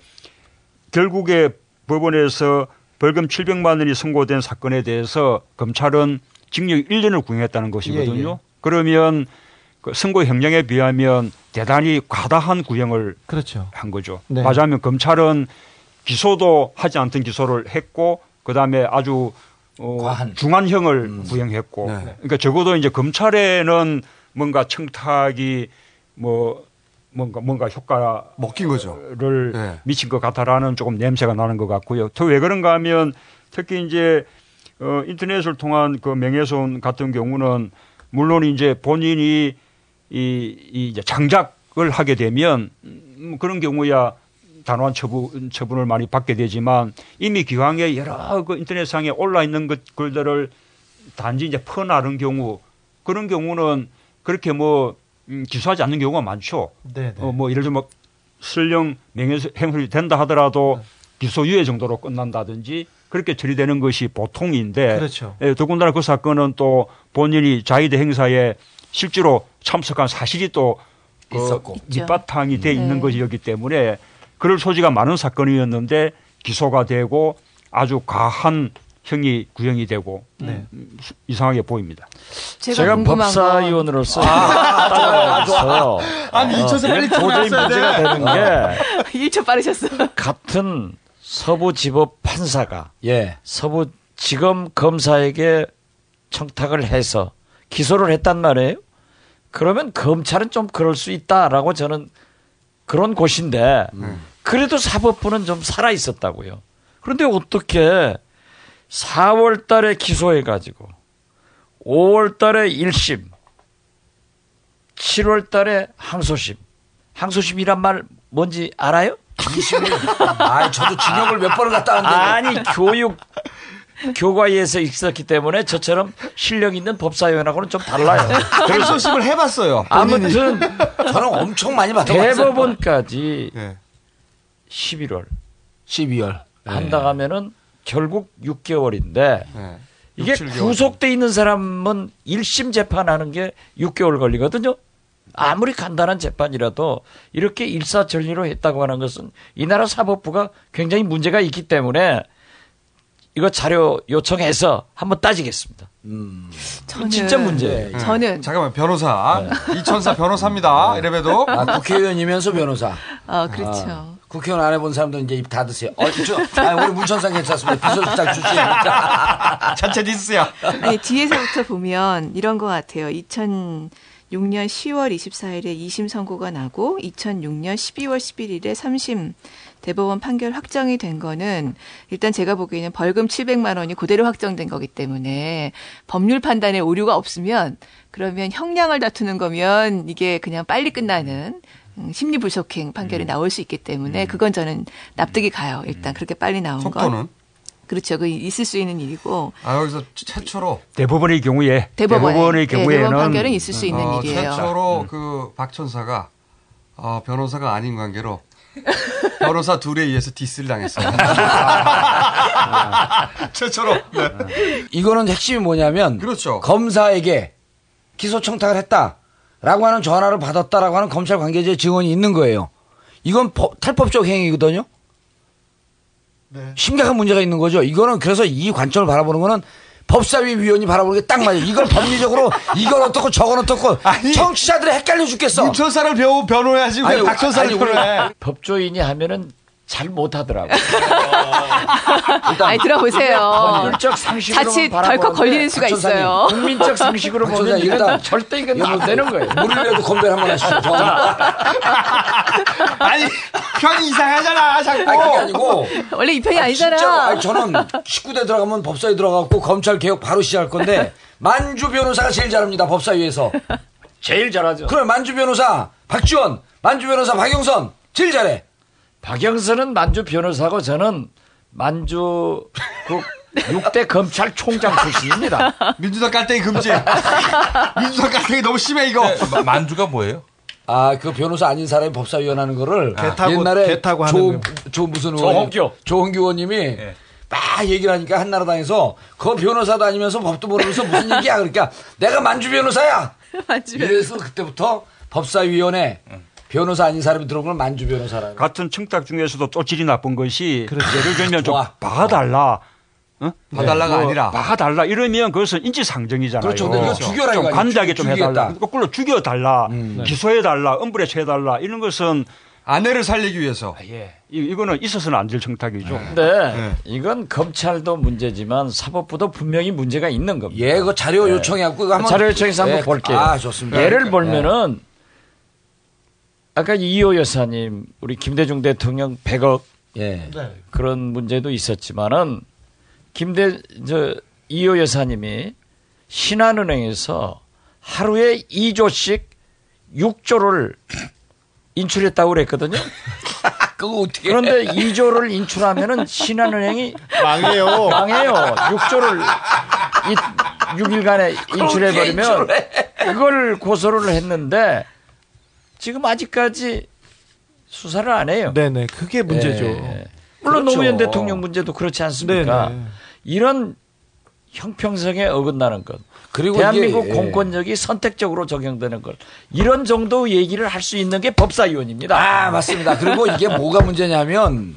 결국에 법원에서 벌금 700만 원이 선고된 사건에 대해서 검찰은 징역 1년을 구형했다는 것이거든요. 예, 예. 그러면 그 선고 형량에 비하면 대단히 과다한 구형을 그렇죠. 한 거죠. 네. 맞아면 검찰은 기소도 하지 않던 기소를 했고 그다음에 아주 어, 중한형을 음. 구형했고 네. 그러니까 적어도 이제 검찰에는 뭔가 청탁이 뭐 뭔가 뭔가 효과 먹힌 거죠. 를 네. 미친 것 같다라는 조금 냄새가 나는 것 같고요. 또 왜 그런가 하면 특히 이제 어, 인터넷을 통한 그 명예훼손 같은 경우는 물론 이제 본인이 이, 이 이제 장작을 하게 되면 음, 그런 경우야 단호한 처분, 처분을 많이 받게 되지만 이미 기왕에 여러 그 인터넷상에 올라 있는 것, 글들을 단지 이제 퍼나른 경우 그런 경우는 그렇게 뭐 음, 기소하지 않는 경우가 많죠. 네, 네. 어, 뭐 예를 들면 설령 명예훼손이 된다 하더라도 기소유예 정도로 끝난다든지 그렇게 처리되는 것이 보통인데 그렇죠. 예, 더군다나 그 사건은 또 본인이 자위대 행사에 실제로 참석한 사실이 또그 있었고. 밑바탕이 돼 있는 네. 것이었기 때문에 그럴 소지가 많은 사건이었는데 기소가 되고 아주 과한 형이 구형이 되고 네. 음, 수- 이상하게 보입니다. 제가 제가 법사위원으로서 아, 따라가서 아니, 이천사 빨리 도저히 들어갔어야 문제가 돼. 되는 게 1초 빠르셨어. 같은 서부지법 판사가 예. 서부지검 검사에게 청탁을 해서 기소를 했단 말이에요. 그러면 검찰은 좀 그럴 수 있다라고 저는 그런 곳인데 그래도 사법부는 좀 살아 있었다고요. 그런데 어떻게 4월 달에 기소해 가지고 5월 달에 1심 7월 달에 항소심 항소심이란 말 뭔지 알아요? 항소심이 아, 저도 징역을 몇 번을 갔다 왔는데 아니 교육 교과에서 있었기 때문에 저처럼 실력 있는 법사위원하고는 좀 달라요. 항소심을 해봤어요. 아무튼 저는 엄청 많이 받아봤어요. 대법원까지 11월, 12월 한다 하면은 결국 6개월인데 이게 6, 7개월. 구속돼 있는 사람은 1심 재판하는 게 6개월 걸리거든요. 아무리 간단한 재판이라도 이렇게 일사천리로 했다고 하는 것은 이 나라 사법부가 굉장히 문제가 있기 때문에 이거 자료 요청해서 한번 따지겠습니다. 저는 진짜 문제예요. 네. 저는 잠깐만 변호사 이천사 변호사입니다. 이래봬도 아, 국회의원이면서 변호사. <laughs> 아, 그렇죠. 아, 국회의원 안 해본 사람들 이제 입 닫으세요. 어, 저, 아, 우리 문천상 괜찮습니다. 비서실장 출신이니까. <laughs> 자체 디스야. 아니 뒤에서부터 <laughs> 보면 이런 것 같아요. 2006년 10월 24일에 2심 선고가 나고 2006년 12월 11일에 3심 대법원 판결 확정이 된 거는 일단 제가 보기에는 벌금 700만 원이 그대로 확정된 거기 때문에 법률 판단에 오류가 없으면 그러면 형량을 다투는 거면 이게 그냥 빨리 끝나는 음, 심리 불속행 판결이 나올 수 있기 때문에 그건 저는 납득이 가요. 일단 그렇게 빨리 나온 건. 속도는? 그렇죠. 그 있을 수 있는 일이고 아 여기서 최초로 대법원의 경우에 대법원에, 대법원의 예, 경우에는 대법원 판결은 있을 수 있는 어, 일이에요. 최초로 그 박천사가 어, 변호사가 아닌 관계로 <laughs> 변호사 둘에 의해서 디스를 당했어요. <laughs> 최초로. 네. 이거는 핵심이 뭐냐면 그렇죠. 검사에게 기소 청탁을 했다라고 하는 전화를 받았다라고 하는 검찰 관계자의 증언이 있는 거예요. 이건 법- 탈법적 행위거든요. 심각한 문제가 있는 거죠. 이거는 그래서 이 관점을 바라보는 거는 법사위 위원이 바라보는 게 딱 맞아요. 이걸 법리적으로 <laughs> 이건 어떻고 저건 어떻고 청취자들이 헷갈려 죽겠어. 윤 천사를 배우 변호해야지 왜 아니, 박천사를 아니, 우리- 변호해? 법조인이 하면은 잘 못하더라고. 아니 들어보세요. 법률적 상식으로 자칫 덜컥 걸리는 수가 있어요. 국민적 상식으로 보면 이건 절대 이건 안 되는 거예요. 물을 내도 건배 한번 하시죠. 저. 아니 편이 이상하잖아 자꾸. 아니, 그게 아니고 원래 이 편이 아, 아니잖아. 진짜, 아니, 저는 19대 들어가면 법사위 들어가고 검찰 개혁 바로 시작할 건데 만주 변호사가 제일 잘합니다. 법사위에서. 제일 잘하죠. 그럼 만주 변호사 박지원, 만주 변호사 박영선 제일 잘해. 박영선은 만주 변호사고 저는 만주 그 <laughs> 6대 검찰총장 출신입니다. 민주당 깔때기 금지. <laughs> 민주당 깔때기 너무 심해 이거. 네, 만주가 뭐예요? 아, 그 변호사 아닌 사람이 법사위원 하는 거를 개 타고- 옛날에 개 타고 조, 하는 조 무슨 조홍규. 의원, 조홍규 의원님이 막 얘기를 하니까 한나라당에서 그 변호사도 아니면서 법도 모르면서 무슨 얘기야 그러니까 내가 만주 변호사야. <laughs> 만주 이래서 그때부터 법사위원회 변호사 아닌 사람이 들어온 걸 만주 변호사라고. 같은 청탁 중에서도 또 질이 나쁜 것이 예를 들면 좀. 봐달라. 어? 봐달라가 뭐 아니라. 봐달라 이러면 그것은 인지상정이잖아요. 그렇죠. 이거 죽여라 좀 죽- 좀. 해달라. 거꾸로 죽여달라. 음. 기소해달라. 엄브레 해달라. 이런 것은 아내를 살리기 위해서. 예. 이, 이거는 있어서는 안 될 청탁이죠. 근데 이건 검찰도 문제지만 사법부도 분명히 문제가 있는 겁니다. 예, 그 자료 요청해갖고 이거 한번 자료 요청해서 한번 예, 볼게요. 아, 좋습니다. 예를 예. 보면은 아까 이호 여사님, 우리 김대중 대통령 100억 예. 그런 문제도 있었지만은 김대 저 이호 여사님이 신한은행에서 하루에 2조씩 6조를 인출했다고 그랬거든요. <laughs> 그거 어떻게 그런데 2조를 인출하면은 신한은행이 망해요. 망해요. 6조를 이 6일간에 인출해 버리면 그걸 고소를 했는데 지금 아직까지 수사를 안 해요. 네네 그게 문제죠. 예. 물론 그렇죠. 노무현 대통령 문제도 그렇지 않습니까? 네네. 이런 형평성에 어긋나는 것. 그리고 대한민국 이게, 예. 공권력이 선택적으로 적용되는 것. 이런 정도 얘기를 할 수 있는 게 법사위원입니다. 아, 맞습니다. 그리고 이게 뭐가 문제냐면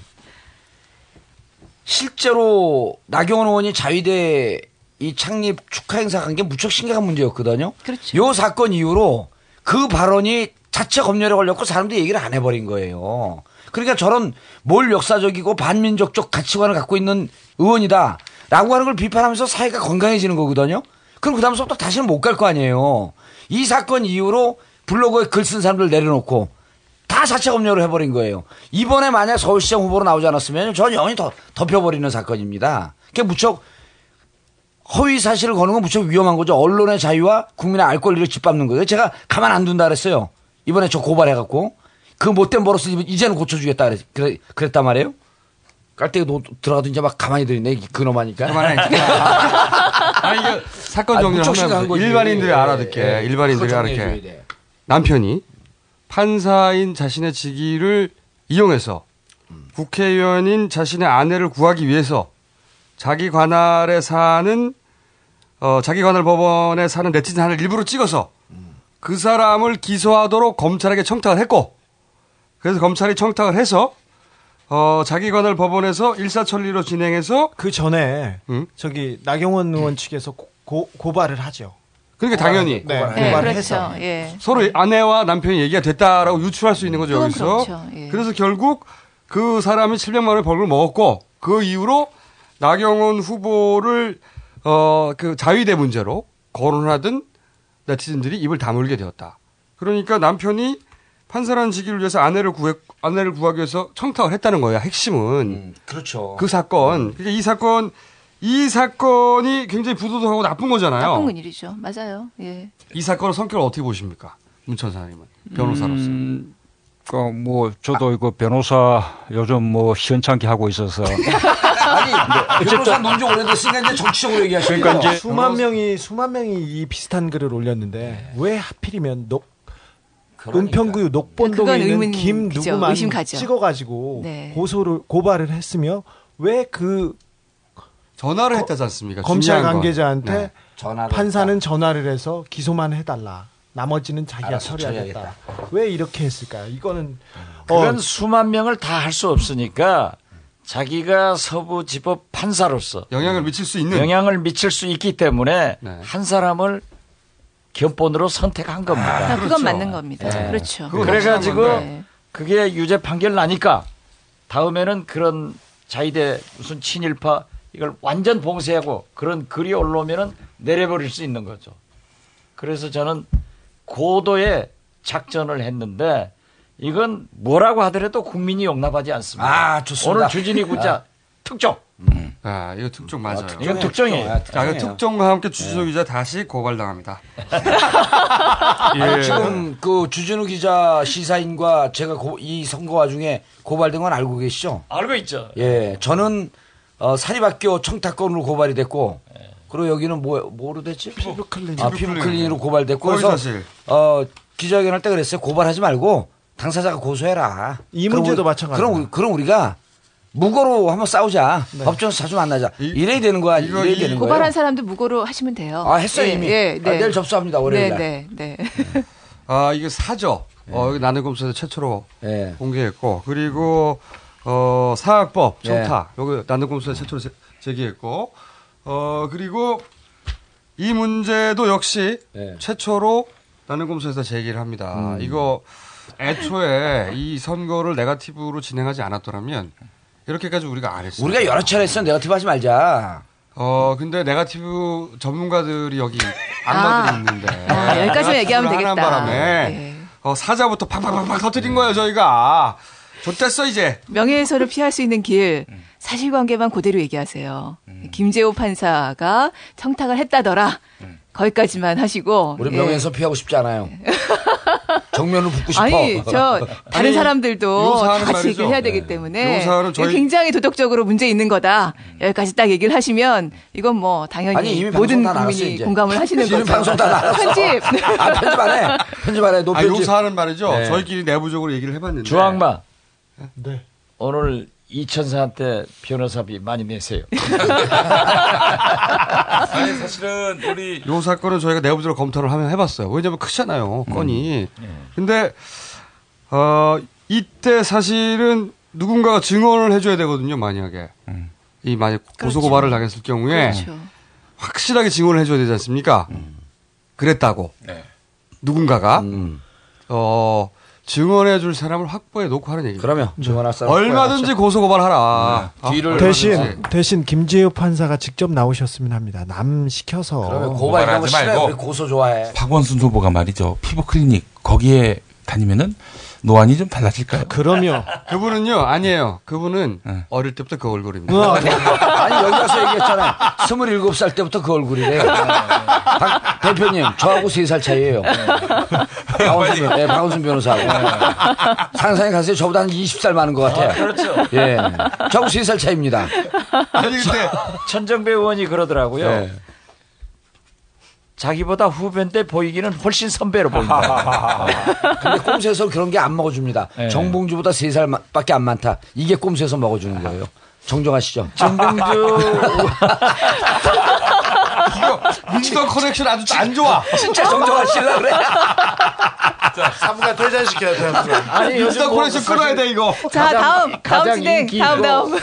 실제로 나경원 의원이 자위대 이 창립 축하 행사 간 게 무척 심각한 문제였거든요. 그렇죠. 요 사건 이후로 그 발언이 자체 검열에 걸렸고 사람들이 얘기를 안 해버린 거예요. 그러니까 저런 뭘 역사적이고 반민족적 가치관을 갖고 있는 의원이다. 라고 하는 걸 비판하면서 사회가 건강해지는 거거든요. 그럼 그 다음부터 다시는 못 갈 거 아니에요. 이 사건 이후로 블로그에 글 쓴 사람들 내려놓고 다 자체 검열을 해버린 거예요. 이번에 만약 서울시장 후보로 나오지 않았으면 전 영원히 더, 덮여버리는 사건입니다. 그게 무척 허위 사실을 거는 건 무척 위험한 거죠. 언론의 자유와 국민의 알 권리를 짓밟는 거예요. 제가 가만 안 둔다 그랬어요. 이번에 저 고발해갖고 그 못된 버릇을 이제는 고쳐주겠다 그랬, 그래, 그랬단 말이에요. 깔때기 노, 들어가도 이제 막 가만히 들있네 그놈하니까. 이게 <laughs> 사건 아, 하면 심각한 거지. 일반인들이 예, 알아듣게, 예. 일반인들이 그거 정리해줘야 알아듣게. 돼. 남편이 판사인 자신의 직위를 이용해서 국회의원인 자신의 아내를 구하기 위해서 자기 관할에 사는 어, 자기 관할 법원에 사는 네티즌 하나를 일부러 찍어서 그 사람을 기소하도록 검찰에게 청탁을 했고 그래서 검찰이 청탁을 해서 어, 자기 관할 법원에서 일사천리로 진행해서 그 전에 음? 저기 나경원 의원 측에서 고, 고, 고 발을 하죠. 그러니까 당연히 네, 네, 고발을 그렇죠. 해서 예. 서로 아내와 남편이 얘기가 됐다라고 유추할 수 있는 거죠 여기서. 그렇죠. 예. 그래서 결국 그 사람이 700만 원의 벌금을 먹었고 그 이후로 나경원 후보를 어 그 자위대 문제로 거론하던 네티즌들이 입을 다물게 되었다. 그러니까 남편이 판사라는 직위를 위해서 아내를 구해 아내를 구하기 위해서 청탁을 했다는 거예요. 핵심은 그렇죠. 그 사건. 그러니까 이 사건 이 사건이 굉장히 부도덕하고 나쁜 거잖아요. 나쁜 일이죠. 맞아요. 예. 이 사건의 성격을 어떻게 보십니까? 문천사님은 변호사로서. 음, 그, 뭐, 저도 이거 변호사 요즘 뭐 시원찮게 하고 있어서. <laughs> 아니, 변호사 논지 오래됐으니까 이제 정치적으로 얘기하시니까. 그러니까 이제 수만 명이 수만 명이 이 비슷한 글을 올렸는데 왜 하필이면 녹 은평구 녹본동에 있는 의문- 김 그죠. 누구만 의심 가죠. 찍어가지고 네. 고소를 고발을 했으며 왜그 전화를 했다지 않습니까? 검찰. 관계자한테 네. 전화를 판사는 전화를 해서 기소만 해달라. 나머지는 자기가 알아서 처리하겠다. 처리하겠다. 왜 이렇게 했을까요? 이거는 그건 어, 수만 명을 다 할 수 없으니까 자기가 서부 지법 판사로서 영향을 미칠 수 있는 영향을 미칠 수 있기 때문에 네. 한 사람을 견본으로 선택한 겁니다. 아, 그건 맞는 겁니다. 네. 그렇죠. 그래가지고 네. 그게 유죄 판결 나니까 다음에는 그런 자위대 무슨 친일파 이걸 완전 봉쇄하고 그런 글이 올라오면은 내려버릴 수 있는 거죠. 그래서 저는 고도의 작전을 했는데 이건 뭐라고 하더라도 국민이 용납하지 않습니다. 아, 좋습니다. 오늘 주진이 구자 아. 특종. 아, 이거 특종 맞아요. 이건 특종이에요. 자, 그 특종과 함께 주진우 기자 다시 고발당합니다. <laughs> 아니, 예. 지금 그 주진우 기자 시사인과 제가 고- 이 선거 와중에 고발된 건 알고 계시죠? 알고 있죠. 예, 저는 어, 사립학교 청탁건으로 고발이 됐고, 그리고 여기는 뭐 뭐로 됐지? 피부 클리닉. 아, 피부 클리닉으로 고발됐고, 그래서 사실. 어, 기자회견 할 때 그랬어요. 고발하지 말고 당사자가 고소해라. 이 문제도 마찬가지다. 그럼, 우리- 그럼 우리가 무고로 한번 싸우자. 네. 법정에서 자주 만나자. 이래야 되는 거야. 이거 이래야 이- 되는 거예요. 고발한 사람도 무고로 하시면 돼요. 아, 했어요, 예, 이미. 예, 아, 내일 접수합니다, 월요일 날. 네, 네, 네. 아, 이게 사죠. 어, 여기 나는 검사에서 최초로 예. 공개했고, 그리고, 어, 사학법 예. 청탁. 여기 나는 검사에 최초로 제- 제기했고, 어, 그리고 이 문제도 역시 예. 최초로 나는 검사에서 제기를 합니다. 음. 이거 애초에 이 선거를 네가티브로 진행하지 않았더라면 이렇게까지 우리가 안 했어요. 우리가 여러 차례 했어. 네가티브 하지 말자. 어, 근데 네가티브 전문가들이 여기 안마들이 있는데. 아, 여기까지만 얘기하면 되겠다. 바람에 네. 어, 사자부터 팍팍팍팍 터뜨린 거예요, 저희가. 좋댔어, 이제. 명예훼손을 피할 수 있는 길 사실관계만 그대로 얘기하세요. 김재호 판사가 청탁을 했다더라. 거기까지만 하시고. 우리 예. 명예훼손 피하고 싶지 않아요. <laughs> 정면을 붙고 싶어. 아니, 저 <laughs> 다른 아니, 사람들도 같이 말이죠. 얘기를 해야 되기 네. 때문에 저희- 굉장히 도덕적으로 문제 있는 거다. 여기까지 딱 얘기를 하시면 이건 뭐 당연히 아니, 이미 모든 국민이 이제. 공감을 하시는 거죠. 방송 다. 편집. 아, 편집 안 해. 편집 안 해. 아, 요 노편집. 사안은 말이죠. 네. 저희끼리 내부적으로 얘기를 해봤는데. 주황마 네. 오늘 이천사한테 변호사비 많이 내세요. <laughs> 아니 사실은 우리 요 사건은 저희가 내부적으로 검토를 하면 해봤어요. 왜냐면 크잖아요, 건이. 근데, 어, 이때 사실은 누군가가 증언을 해줘야 되거든요, 만약에. 이 만약 고소 고발을 당했을 경우에 그렇죠. 확실하게 증언을 해줘야 되지 않습니까? 그랬다고 네. 누군가가 어 증언해 줄 사람을 확보해 놓고 하는 얘기입니다. 그러면 증언할 사람 얼마든지 고소 고발하라. 네. 뒤를 대신 대신 김재우 판사가 직접 나오셨으면 합니다. 남 시켜서 그러면 고발 고발하지. 말고. 고소 좋아해. 박원순 후보가 말이죠. 피부 클리닉 거기에 다니면은 노안이 좀 달라질까요? 그러면 그분은요 아니에요. 그분은 어릴 때부터 그 얼굴입니다. 아니 여기 와서 얘기했잖아요. 27살 때부터 그 얼굴이래요. 박 대표님 저하고 3살 차이예요. <laughs> 박원순, 변- 네, 박원순 변호사하고. 상상해 가세요. 저보다 한 20살 많은 것 같아요. 아, 그렇죠. 예. 저하고 3살 차이입니다. 아니 근데 천정배 의원이 그러더라고요. 네. 자기보다 후배인데 보이기는 훨씬 선배로 보인다. <laughs> 근데 꼼수에서 그런 게 안 먹어줍니다. 네. 정봉주보다 3살밖에 안 많다. 이게 꼼수에서 먹어주는 거예요. 정정하시죠. <laughs> 정봉주 민주당 커넥션 아주 안 좋아. <laughs> 진짜 정정하시려 그래. 사부가 퇴장시켜야 돼. 아니 민주당 뭐 커넥션 끊어야 돼 이거. 자, 다음, 다음 가장 진행. 인기 다음, 다음.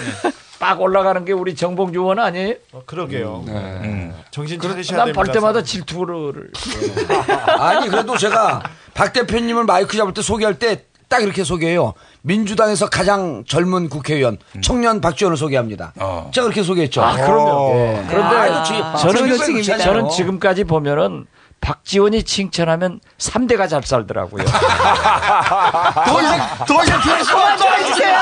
빡 올라가는 게 우리 정봉주 의원 아니에요? 그러게요. 네. 정신 차리셔야 난 됩니다. 볼 때마다 질투를. <laughs> 아니 그래도 제가 박 대표님을 마이크 잡을 때 소개할 때 딱 이렇게 소개해요. 민주당에서 가장 젊은 국회의원 청년 박지원을 소개합니다. 제가 그렇게 소개했죠. 아, 그럼요. 예. 그런데 지- 저는, 저는 저는, 저는 지금까지 보면은 박지원이 칭찬하면 3대가 잘 살더라고요. <laughs> 더 이상 더 이상 필요 없어. 그만 좀 해주세요.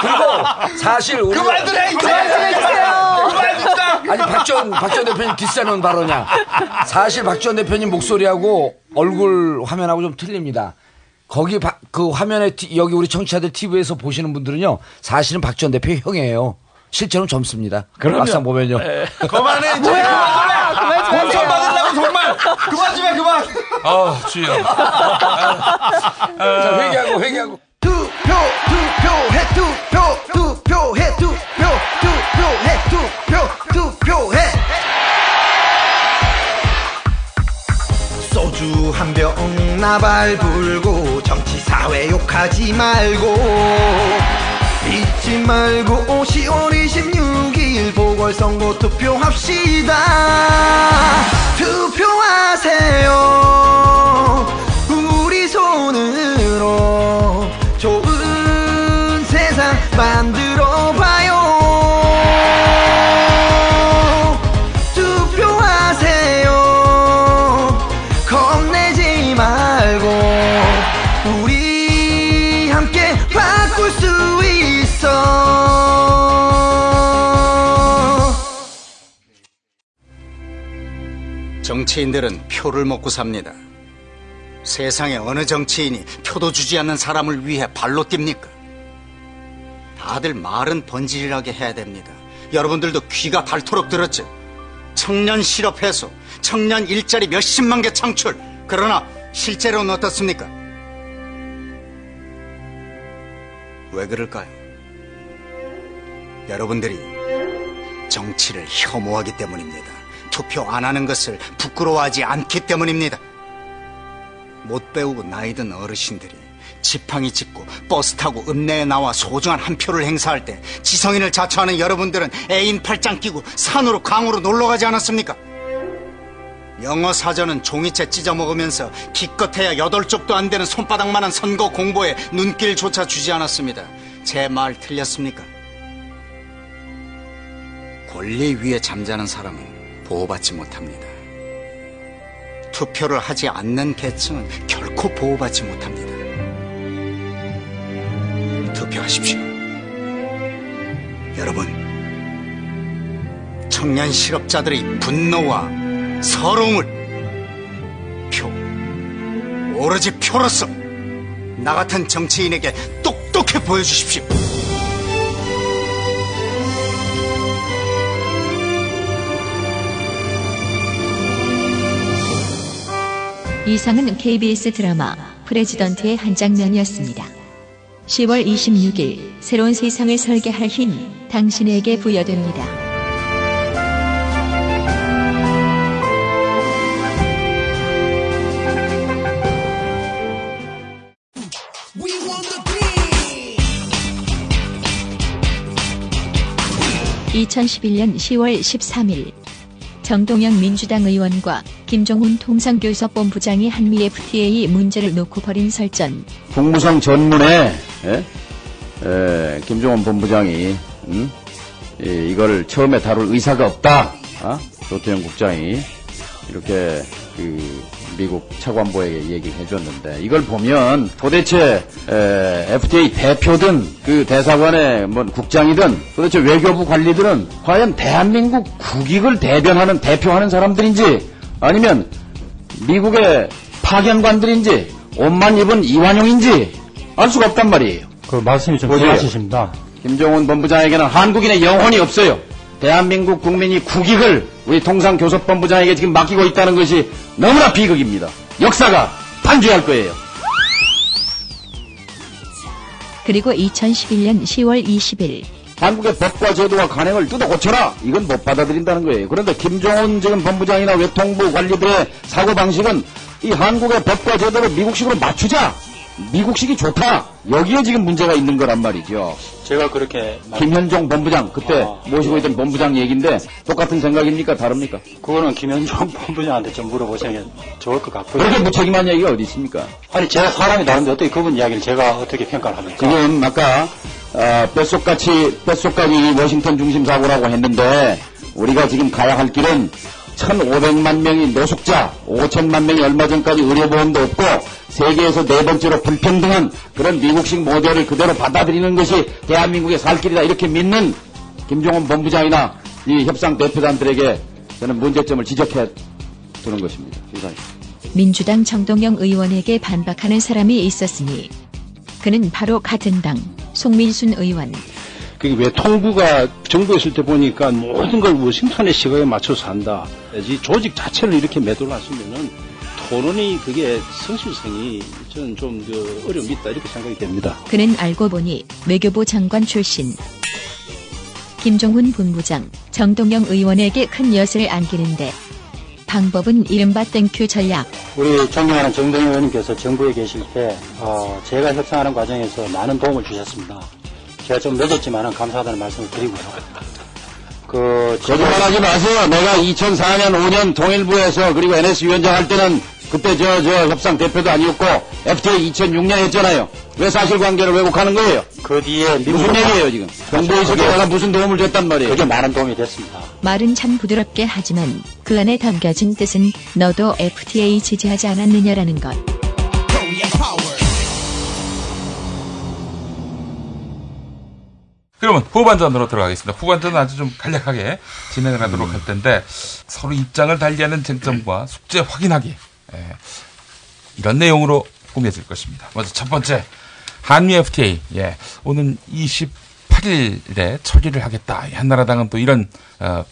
그리고 사실 우리 그만 좀 해, 이제. 그만 좀 해주세요. 그만. 아니 박지원 박지원 대표님 뒷사는 발언이야. 사실 박지원 대표님 목소리하고 얼굴 화면하고 좀 틀립니다. 거기 바- 그 화면에 티- 여기 우리 청취자들 TV에서 보시는 분들은요 사실은 박지원 대표 형이에요. 실제로는 젊습니다. 그럼요. 막상 보면요. 그만해 이제. 뭐야. 그만 좀 그만 좀 해 그만. 아 주여. 자 회개하고 회개하고. 투표 투표해 투표 투표해 투표 투표해 투표 투표해 소주 한 병 나발 불고 정치 사회 욕하지 말고 잊지 말고 10월 26 일 보궐선거 투표합시다. 투표하세요. 우리 손으로 좋은 세상 만들어 봐요 정치인들은 표를 먹고 삽니다. 세상에 어느 정치인이 표도 주지 않는 사람을 위해 발로 뜁니까? 다들 말은 번지르하게 해야 됩니다. 여러분들도 귀가 닳도록 들었죠? 청년 실업 해소, 청년 일자리 몇십만 개 창출. 그러나 실제로는 어떻습니까? 왜 그럴까요? 여러분들이 정치를 혐오하기 때문입니다. 투표 안 하는 것을 부끄러워하지 않기 때문입니다. 못 배우고 나이 든 어르신들이 지팡이 짚고 버스 타고 읍내에 나와 소중한 한 표를 행사할 때 지성인을 자처하는 여러분들은 애인 팔짱 끼고 산으로 강으로 놀러 가지 않았습니까? 영어 사전은 종이채 찢어 먹으면서 기껏해야 여덟 쪽도 안 되는 손바닥만한 선거 공보에 눈길조차 주지 않았습니다. 제 말 틀렸습니까? 권리 위에 잠자는 사람은 보호받지 못합니다. 투표를 하지 않는 계층은 결코 보호받지 못합니다. 투표하십시오. 여러분, 청년 실업자들의 분노와 서러움을 표, 오로지 표로서 나 같은 정치인에게 똑똑히 보여주십시오. 이상은 KBS 드라마 프레지던트의 한 장면이었습니다. 10월 26일 새로운 세상을 설계할 힘 당신에게 부여됩니다. 2011년 10월 13일 정동영 민주당 의원과 김종훈 통상교섭본부장이 한미 FTA 문제를 놓고 벌인 설전. 국무성 전문에 예? 에, 김종원 본부장이 음? 이, 이걸 처음에 다룰 의사가 없다. 어? 조태영 국장이 이렇게 그 미국 차관보에게 얘기를 해줬는데 이걸 보면 도대체 에, FTA 대표든 그 대사관의 뭐 국장이든 도대체 외교부 관리들은 과연 대한민국 국익을 대변하는 대표하는 사람들인지 아니면 미국의 파견관들인지 옷만 입은 이완용인지 알 수가 없단 말이에요. 그 말씀이 좀. 지나치십니다. 김정은 본부장에게는 한국인의 영혼이 없어요. 대한민국 국민이 국익을 우리 통상교섭본부장에게 지금 맡기고 있다는 것이 너무나 비극입니다. 역사가 판주할 거예요. 그리고 2011년 10월 20일 한국의 법과 제도와 관행을 뜯어 고쳐라. 이건 못 받아들인다는 거예요. 그런데 김종훈 지금 본부장이나 외통부 관리들의 사고 방식은 이 한국의 법과 제도를 미국식으로 맞추자. 미국식이 좋다. 여기에 지금 문제가 있는 거란 말이죠. 제가 그렇게 김현종 본부장 그때 아, 모시고 있던 본부장 얘기인데 똑같은 생각입니까? 다릅니까? 그거는 김현종 <laughs> 본부장한테 좀 물어보시는 게 좋을 것 같고요. 그렇게 무책임한 얘기가 어디 있습니까? 아니 제가 사람이 다른데 어떻게 그분 이야기를 제가 어떻게 평가를 합니까? 지금 아까 어, 뼛속같이 뼛속까지 워싱턴 중심 사고라고 했는데 우리가 지금 가야 할 길은 1,500만 명이 노숙자, 5천만 명이 얼마 전까지 의료보험도 없고 세계에서 네 번째로 불평등한 그런 미국식 모델을 그대로 받아들이는 것이 대한민국의 살 길이다 이렇게 믿는 김종원 본부장이나 이 협상 대표단들에게 저는 문제점을 지적해 두는 것입니다. 이상입니다. 민주당 정동영 의원에게 반박하는 사람이 있었으니 그는 바로 같은 당 송민순 의원. 그게 왜 통부가 정부에 있을 때 보니까 모든 걸 워싱턴의 시각에 맞춰서 한다. 이 조직 자체를 이렇게 매도를 하시면은 토론이 그게 성실성이 저는 좀 그 어려움이 있다 이렇게 생각이 됩니다. 그는 알고 보니 외교부 장관 출신. 김종훈 본부장, 정동영 의원에게 큰 엿을 안기는데 방법은 이른바 thank you 전략. 우리 존경하는 정동영 의원님께서 정부에 계실 때 어, 제가 협상하는 과정에서 많은 도움을 주셨습니다. 제가 좀 늦었지만 감사하다는 말씀을 드리고요. 그 거짓말하지 마세요. 내가 2004년 5년 통일부에서 그리고 NS 위원장 할 때는 그때 저 저 협상 대표도 아니었고 FTA 2006년 했잖아요. 왜 사실관계를 왜곡하는 거예요? 그 뒤에 무슨 얘기예요 지금? 내가 무슨 도움을 줬단 말이에요? 그게 많은 도움이 됐습니다. 말은 참 부드럽게 하지만 그 안에 담겨진 뜻은 너도 FTA 지지하지 않았느냐라는 것. 그러면 후반전으로 들어가겠습니다. 후반전은 아주 좀 간략하게 진행을 하도록 할 텐데 서로 입장을 달리하는 쟁점과 숙제 확인하기 예, 이런 내용으로 꾸며질 것입니다. 먼저 첫 번째 한미 FTA 예, 오는 28일에 처리를 하겠다. 한나라당은 또 이런 어,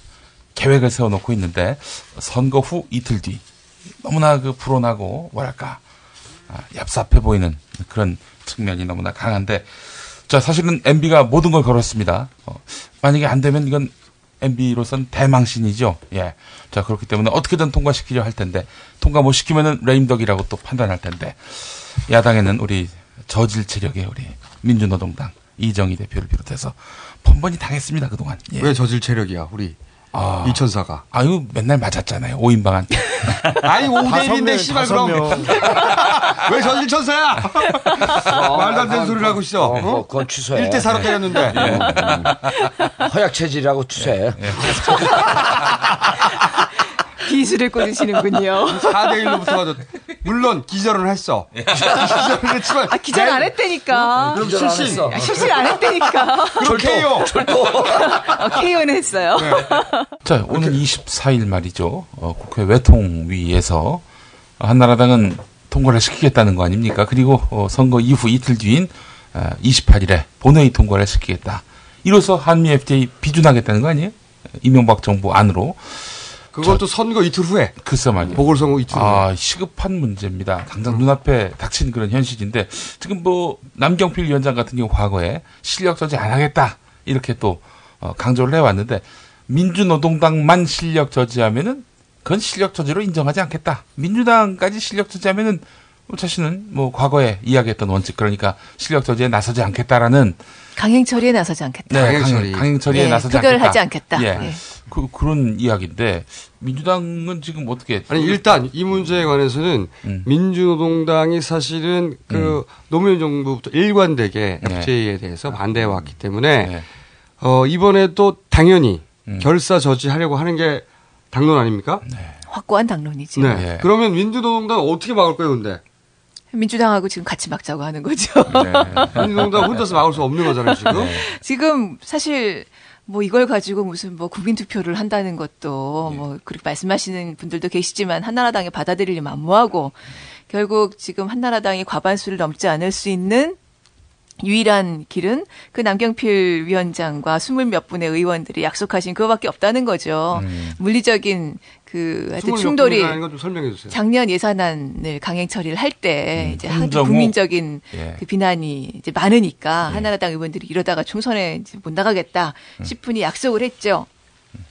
계획을 세워놓고 있는데 선거 후 이틀 뒤 너무나 그 불온하고 뭐랄까 아, 얍삽해 보이는 그런 측면이 너무나 강한데 자, 사실은 MB가 모든 걸 걸었습니다. 어, 만약에 안 되면 이건 MB로선 대망신이죠. 예. 자, 그렇기 때문에 어떻게든 통과시키려 할 텐데, 통과 못 시키면은 레임덕이라고 또 판단할 텐데, 야당에는 우리 저질 체력의 우리 민주노동당 이정희 대표를 비롯해서 번번이 당했습니다, 그동안. 예. 왜 저질 체력이야, 우리 아. 이천사가? 아유, 맨날 맞았잖아요, 오인방한테. <laughs> 아니, 다섯 5대1인데, 명, 씨발, 다섯 그럼. 명. <laughs> 왜 저질 천사야? <laughs> 말도 안 되는 소리를 하고 있어. 어, 그거- 그건 취소해. 1대 4로 때렸는데. 음. 허약 체질이라고 취소해. 기술을 꽂으시는군요. 4대 1로 붙어가지고. 물론, 기절은 했어. 기절은 했지만. 아, 기절 안 했다니까. 그럼 실신. 아, 실신 안 했다니까. 그럼 KO. <laughs> 어, KO는 했어요. 자, 오늘 24일 말이죠. 어, 국회 외통위에서 한나라당은 통과를 시키겠다는 거 아닙니까? 그리고 어, 선거 이후 이틀 뒤인 어, 28일에 본회의 통과를 시키겠다. 이로써 한미 FTA 비준하겠다는 거 아니에요? 이명박 정부 안으로. 그것도 선거 이틀 후에. 글쎄 말이에요. 보궐선거 이틀 아, 시급한 문제입니다. 당장 눈앞에 닥친 그런 현실인데 지금 뭐 남경필 위원장 같은 경우 과거에 실력 저지 안 하겠다 이렇게 또 어, 강조를 해왔는데 민주노동당만 실력 저지하면은 그건 실력 저지로 인정하지 않겠다. 민주당까지 실력 저지하면은 자신은 뭐 과거에 이야기했던 원칙 그러니까 실력 저지에 나서지 않겠다라는 강행 처리에 나서지 않겠다. 네, 강행, 강행 처리에 예, 나서지 않겠다. 하지 않겠다. 예. 예. 그, 그런 이야기인데 민주당은 지금 어떻게 아니 일단 이 문제에 관해서는 음. 민주노동당이 사실은 그 노무현 정부부터 일관되게 네. FTA에 대해서 반대해 왔기 때문에 어 이번에도 당연히 음. 결사 저지하려고 하는 게 당론 아닙니까? 확고한 당론이지. 네. 그러면 민주노동당 어떻게 막을 거예요, 근데? 민주당하고 지금 같이 막자고 하는 거죠. <laughs> 민주노동당 혼자서 막을 수 없는 거잖아요, 지금. 지금 사실 뭐 이걸 가지고 무슨 뭐 국민 투표를 한다는 것도 예. 뭐 그렇게 말씀하시는 분들도 계시지만 한나라당이 받아들이려 만무하고 결국 지금 한나라당이 과반수를 넘지 않을 수 있는 유일한 길은 그 남경필 위원장과 스물 몇 분의 의원들이 약속하신 그거밖에 없다는 거죠. 물리적인 그 하여튼 충돌이. 작년 예산안을 강행 처리를 할 때 이제 홍정욱. 국민적인 예. 그 비난이 이제 많으니까 한나라당 의원들이 이러다가 총선에 이제 못 나가겠다 싶으니 약속을 했죠.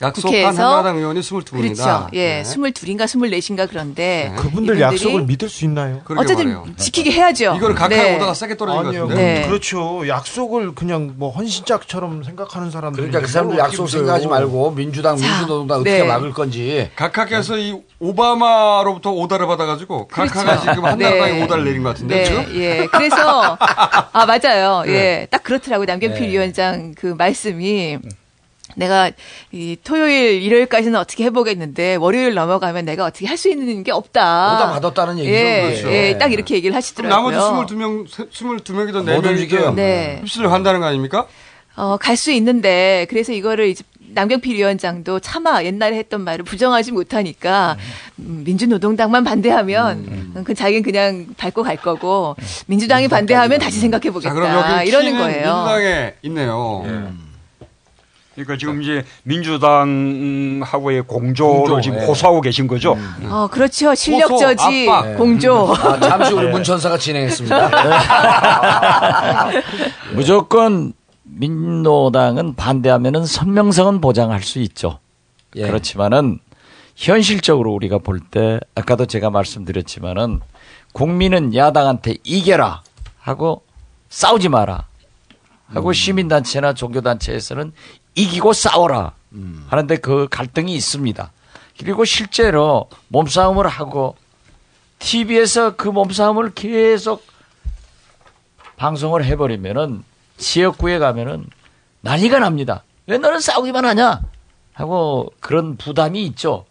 약속한 한나라당 의원이 22분이다. 그렇죠. 예, 22인가 24인가 그런데 그분들 이분들이 약속을 믿을 수 있나요? 어쨌든 지키게 해야죠. 이거를 각하에 네. 오다가 세게 떨어진. 같은데. 네. 그렇죠. 약속을 그냥 뭐 헌신짝처럼 생각하는 사람들. 그러니까 그 사람들 약속 생각하지 말고 민주당, 민주노동당 어떻게 네. 막을 건지. 각하께서 이 오바마로부터 오다를 받아가지고 각하가 지금 한나라당에 네. 오다를 내린 것 같은데 네, 지금? 예. 그래서 <laughs> 아 맞아요. 네. 예, 딱 그렇더라고 요 남경필 네. 위원장 그 말씀이. 내가 이 토요일 일요일까지는 어떻게 해보겠는데 월요일 넘어가면 내가 어떻게 할 수 있는 게 없다. 오다 받았다는 얘기죠. 예, 그렇죠. 예, 딱 이렇게 얘기를 하시더라고요. 나머지 22명, 22명이든 못 4명이든 움직여요. 네. 흡수를 한다는 거 아닙니까? 어, 갈 수 있는데, 그래서 이거를 이제 남경필 위원장도 차마 옛날에 했던 말을 부정하지 못하니까, 음, 민주노동당만 반대하면, 그 자기는 그냥 밟고 갈 거고, 민주당이 반대하면 다시 생각해 보겠다. 여기 이러는 거예요. 민주당에 있네요. 그러니까 지금 이제 민주당하고의 공조를 공조, 지금 예. 호소하고 계신 거죠. 어, 그렇죠. 실력 호소, 저지, 압박. 공조. 아, 잠시 우리 네. <laughs> 문천사가 진행했습니다. <laughs> 무조건 민노당은 반대하면은 선명성은 보장할 수 있죠. 예. 그렇지만은 현실적으로 우리가 볼 때 아까도 제가 말씀드렸지만은 국민은 야당한테 이겨라 하고 싸우지 마라 하고 시민단체나 종교단체에서는 이기고 싸워라 하는데 그 갈등이 있습니다. 그리고 실제로 몸싸움을 하고 TV에서 그 몸싸움을 계속 방송을 해버리면은 지역구에 가면은 난리가 납니다. 왜 너는 싸우기만 하냐? 하고 그런 부담이 있죠.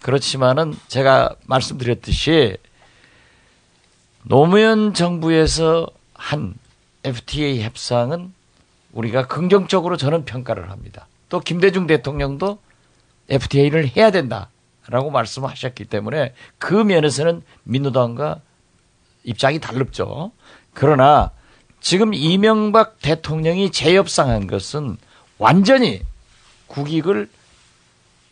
그렇지만은 제가 말씀드렸듯이 노무현 정부에서 한 FTA 협상은 우리가 긍정적으로 저는 평가를 합니다. 또 김대중 대통령도 FTA를 해야 된다라고 말씀하셨기 때문에 그 면에서는 민주당과 입장이 다릅죠. 그러나 지금 이명박 대통령이 재협상한 것은 완전히 국익을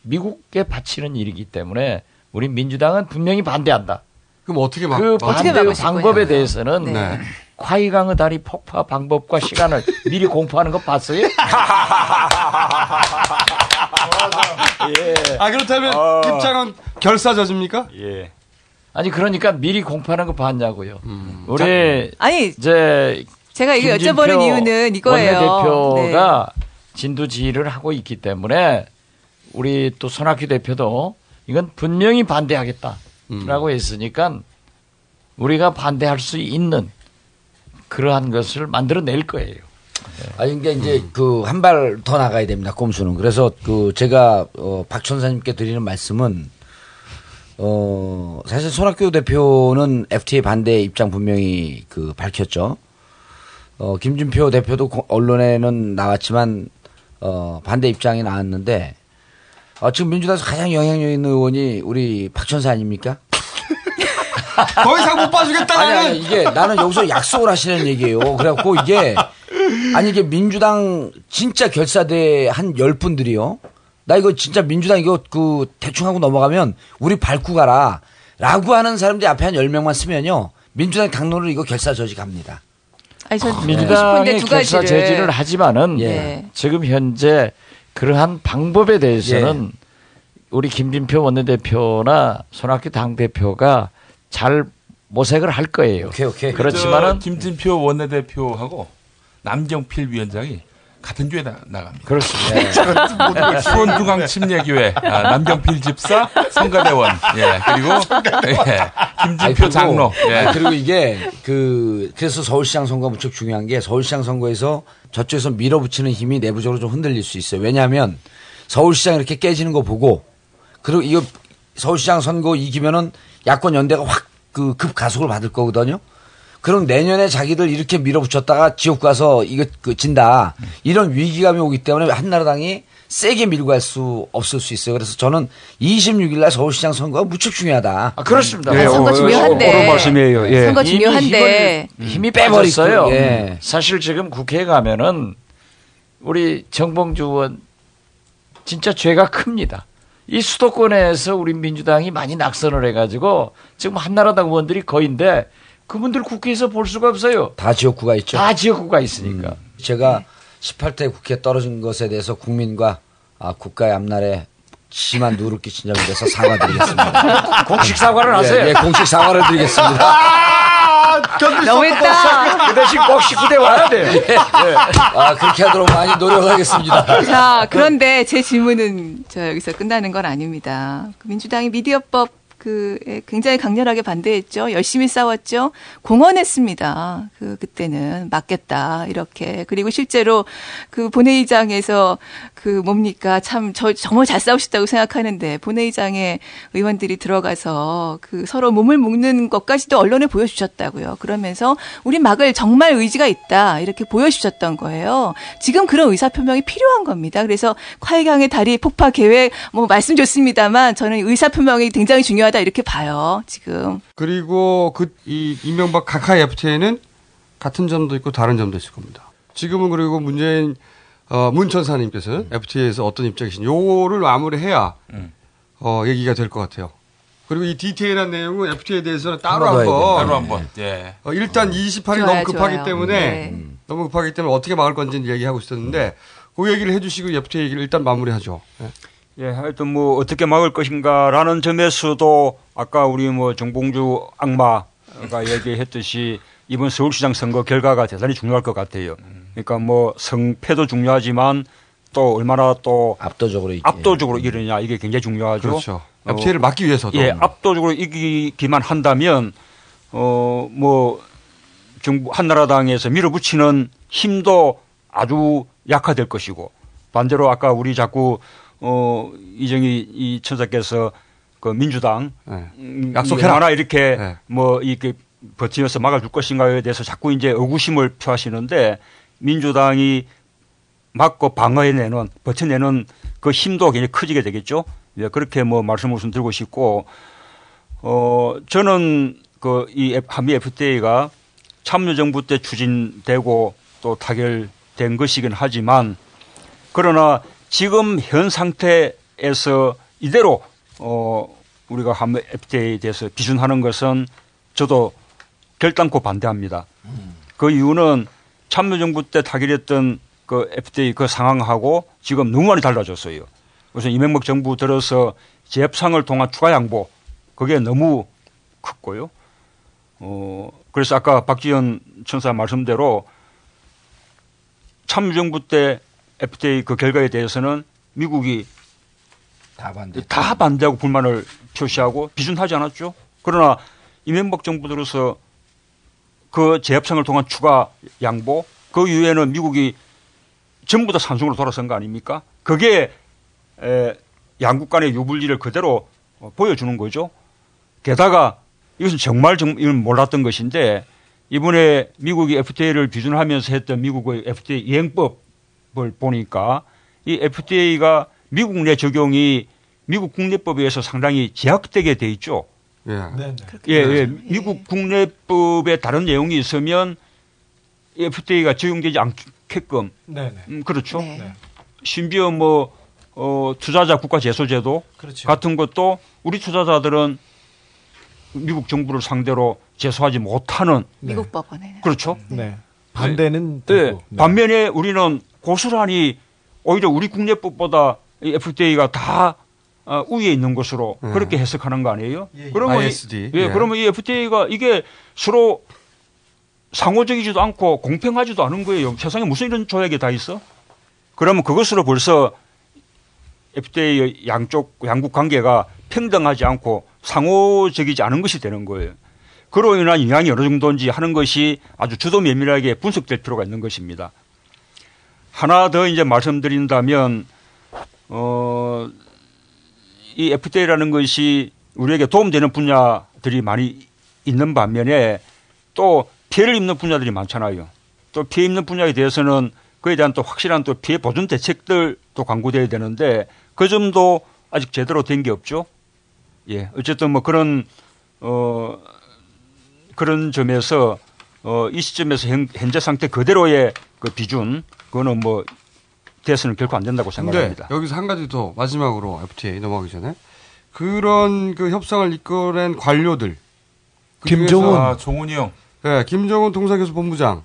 미국에 바치는 일이기 때문에 우리 민주당은 분명히 반대한다. 그럼 어떻게 막 그 반대 방법에? 대해서는 네. <laughs> 콰이강의 다리 폭파 방법과 시간을 <laughs> 미리 공포하는 거 봤어요? 예. <laughs> 아 그렇다면 어. 입장은 결사저지입니까? 예. 아니 그러니까 미리 공포하는 거 봤냐고요. 음. 우리 아니 이제 제가 이거 여쭤보는 이유는 이거예요. 원내대표가 진두지휘를 하고 있기 때문에 우리 또 손학규 대표도 이건 분명히 반대하겠다라고 했으니까 우리가 반대할 수 있는 그러한 것을 만들어낼 거예요. 아니 그러니까 이제 그한 발 더 나가야 됩니다. 꼼수는. 그래서 그 제가 어, 박 천사님께 드리는 말씀은 어 사실 손학규 대표는 FTA 반대 입장 분명히 그 밝혔죠. 어 김준표 대표도 고- 언론에는 나왔지만 어 반대 입장이 나왔는데 어, 지금 민주당에서 가장 영향력 있는 의원이 우리 박 천사 아닙니까? 더 이상 못 봐주겠다 아니, 나는. 아니, 이게 나는 여기서 약속을 하시는 얘기예요. 그래갖고 이게 아니 이게 민주당 진짜 결사대 한 열 분들이요. 나 이거 진짜 민주당 이거 그 대충 하고 넘어가면 우리 밟고 가라. 라고 하는 사람들이 앞에 한 열명만 쓰면요. 민주당 당론으로 이거 결사 저지 갑니다. 아니. 민주당의 싶은데 두 결사. 제지를 하지만은 예. 지금 현재 그러한 방법에 대해서는 우리 김진표 원내대표나 손학규 당대표가 잘 모색을 할 거예요. 오케이, 오케이. 그렇지만은 저 김진표 원내대표하고 남경필 위원장이 같은 교회 나, 나갑니다. 그렇습니다. 수원중앙 침례교회 아, 남경필 집사 성가대원 예 그리고 예, 아니, 김진표 그리고- 장로 예. 아니, 그리고 이게 그 그래서 서울시장 선거가 무척 중요한 게 서울시장 선거에서 저쪽에서 밀어붙이는 힘이 내부적으로 좀 흔들릴 수 있어요. 왜냐하면 서울시장 이렇게 깨지는 거 보고 그리고 이거 서울시장 선거 이기면은 야권 연대가 확 그 급 가속을 받을 거거든요. 그럼 내년에 자기들 이렇게 밀어붙였다가 지역 가서 이거 그 진다 이런 위기감이 오기 때문에 한나라당이 세게 밀고 갈 수 없을 수 있어요. 그래서 저는 26일 날 서울시장 선거가 무척 중요하다. 아, 그렇습니다. 네, 선거 중요한데. 옳은 말씀이에요. 예. 선거 중요한데 힘을, 힘이 빼버렸어요. 예. 사실 지금 국회에 가면은 우리 정봉주 의원 진짜 죄가 큽니다. 이 수도권에서 우리 민주당이 많이 낙선을 해가지고 지금 한나라당 의원들이 거인데 그분들 국회에서 볼 수가 없어요. 다 지역구가 있죠. 다 지역구가 있으니까. 음. 제가 18대 국회에 떨어진 것에 대해서 국민과 아, 국가의 앞날에 심한 점에 대해서 사과드리겠습니다. 공식 사과를 하세요. 예, 예, 공식 사과를 드리겠습니다. 너무했다. 그 대신 꼭 19대 와야 돼요. <laughs> 예. 아, 그렇게 하도록 많이 노력하겠습니다. 자, 그런데 제 질문은 저 여기서 끝나는 건 아닙니다. 그 민주당이 미디어법 그 굉장히 강렬하게 반대했죠. 열심히 싸웠죠. 공언했습니다. 그 그때는 맞겠다 이렇게 그리고 실제로 그 본회의장에서 그 뭡니까 참 저 정말 잘 싸우셨다고 생각하는데 본회의장에 의원들이 들어가서 그 서로 몸을 묶는 것까지도 언론에 보여주셨다고요. 그러면서 우리 막을 정말 의지가 있다 이렇게 보여주셨던 거예요. 지금 그런 의사 표명이 필요한 겁니다. 그래서 화해강의 다리 폭파 계획 뭐 말씀 좋습니다만 저는 의사 표명이 굉장히 중요하다 이렇게 봐요. 지금. 그리고 그 이 이명박 각하의 FTA는 같은 점도 있고 다른 점도 있을 겁니다. 지금은 그리고 문재인 어, 문천사님께서는 FTA에서 어떤 입장이신지 요거를 마무리해야 어, 얘기가 될 것 같아요. 그리고 이 디테일한 내용은 FTA에 대해서는 따로 한번 따로 한번 예. 어, 일단 28일 좋아요, 너무 급하기 좋아요. 때문에 네. 너무 급하기 때문에 어떻게 막을 건지 얘기하고 있었는데 그 얘기를 해주시고 FTA 얘기를 일단 마무리하죠. 예. 예, 하여튼 뭐 어떻게 막을 것인가라는 점에서도 아까 우리 뭐 정봉주 악마가 <laughs> 얘기했듯이 이번 서울시장 선거 결과가 대단히 중요할 것 같아요. 그러니까 뭐 성패도 중요하지만 또 얼마나 또 압도적으로 이기- 압도적으로 이기느냐 이게 굉장히 중요하죠. 그렇죠. FTA를 막기 위해서도. 예, 압도적으로 이기기만 한다면 어 뭐 정부 한나라당에서 밀어붙이는 힘도 아주 약화될 것이고 반대로 아까 우리 자꾸 어 이정희 이 천사께서 그 민주당 음, 약속해라. 얼마나 이렇게 네. 뭐 이렇게 버티면서 막아줄 것인가에 대해서 자꾸 이제 의구심을 표하시는데 민주당이 막고 방어해내는 버텨내는 그 힘도 굉장히 커지게 되겠죠. 예, 그렇게 뭐 말씀을 좀 드리고 싶고 어 저는 그 이 한미 FTA가 참여정부 때 추진되고 또 타결된 것이긴 하지만 그러나 지금 현 상태에서 이대로 어 우리가 한미 FTA에 대해서 비준하는 것은 저도 결단코 반대합니다. 그 이유는 참여정부 때 타결했던 그 FTA 그 상황하고 지금 너무 많이 달라졌어요. 우선 이명박 정부 들어서 재협상을 통한 추가 양보 그게 너무 컸고요. 어 그래서 아까 박지현 천사 말씀대로 참여정부 때 FTA 그 결과에 대해서는 미국이 다 반대. 다 반대하고 불만을 표시하고 비준하지 않았죠. 그러나 이명박 정부 들어서 그 재협상을 통한 추가 양보 그 이후에는 미국이 전부 다 산중으로 돌아선 거 아닙니까? 그게 에, 양국 간의 유불리를 그대로 어, 보여주는 거죠. 게다가 이것은 정말 정, 이건 몰랐던 것인데 이번에 미국이 FTA를 비준하면서 했던 미국의 FTA 이행법 을 보니까 이 FTA가 미국 내 적용이 미국 국내법에 의해서 상당히 제약되게 돼 있죠. 예. 예, 예. 미국 국내법에 다른 내용이 있으면 FTA가 적용되지 않게끔. 네 네. 음, 그렇죠. 네. 심지어 뭐, 어, 투자자 국가 제소제도 그렇죠. 같은 것도 우리 투자자들은 미국 정부를 상대로 제소하지 못하는 미국 법원에. 그렇죠. 네. 반대는 네. 네. 반면에 우리는 고스란히 오히려 우리 국내법보다 이 FTA가 다 어, 위에 있는 것으로 네. 그렇게 해석하는 거 아니에요? 예, 예. 그러면 ISD. 이, 예, 예. 그러면 이 FTA가 이게 서로 상호적이지도 않고 공평하지도 않은 거예요. 세상에 무슨 이런 조약이 다 있어? 그러면 그것으로 벌써 FTA 양쪽 양국 관계가 평등하지 않고 상호적이지 않은 것이 되는 거예요. 그로 인한 영향이 어느 정도인지 하는 것이 아주 주도 면밀하게 분석될 필요가 있는 것입니다. 하나 더 이제 말씀드린다면 어, 이 FTA라는 것이 우리에게 도움되는 분야들이 많이 있는 반면에 또 피해를 입는 분야들이 많잖아요. 또 피해 입는 분야에 대해서는 그에 대한 또 확실한 또 피해 보존 대책들도 광고돼야 되는데 그 점도 아직 제대로 된 게 없죠. 예. 어쨌든 뭐 그런 어 그런 점에서 어 이 시점에서 현, 현재 상태 그대로의 그 비준 그거는 뭐 돼서는 결코 안 된다고 생각합니다. 여기서 한 가지 더 마지막으로 FTA 넘어가기 전에 그런 그 협상을 이끌어낸 관료들 김종훈. 아, 종훈이 형. 네, 김정은 통상교수 본부장.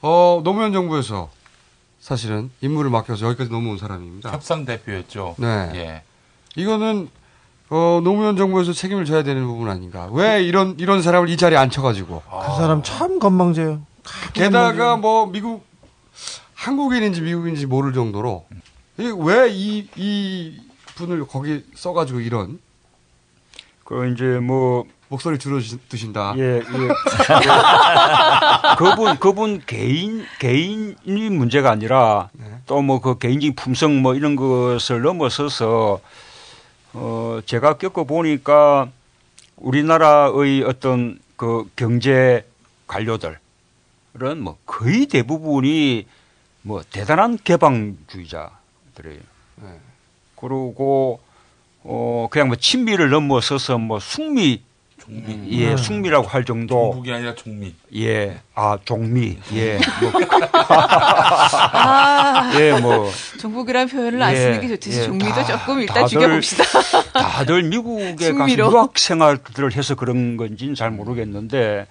어, 노무현 정부에서 사실은 임무를 맡겨서 여기까지 넘어온 사람입니다. 협상 대표였죠. 네. 예. 이거는 어, 노무현 정부에서 책임을 져야 되는 부분 아닌가? 왜 이런 이런 사람을 이 자리에 앉혀가지고? 그 사람 참 건방져요. 게다가 뭐 미국 한국인인지 미국인지 모를 정도로 왜 이 이 분을 거기 써가지고 이런 그 이제 뭐 목소리 줄여 드신다. 예, 예. <laughs> 그분 그분 개인 개인이 문제가 아니라 또뭐 그 개인적인 품성 뭐 이런 것을 넘어서서 어 제가 겪어 보니까 우리나라의 어떤 그 경제 관료들은 뭐 거의 대부분이 뭐 대단한 개방주의자들이에요. 그리고 어 그냥 뭐 친미를 넘어서서 뭐 숙미 예, 음. 숙미라고 할 정도. 종북이 아니라 종미. 예, 아 종미. 예, <laughs> 뭐. 아, 예, 뭐. 종북이라는 표현을 안 예, 쓰는 게 좋듯이 예, 종미도 다- 조금 일단 다들- 죽여봅시다. 다들 미국에 가서 숙미로. 유학 생활들을 해서 그런 건지는 잘 모르겠는데,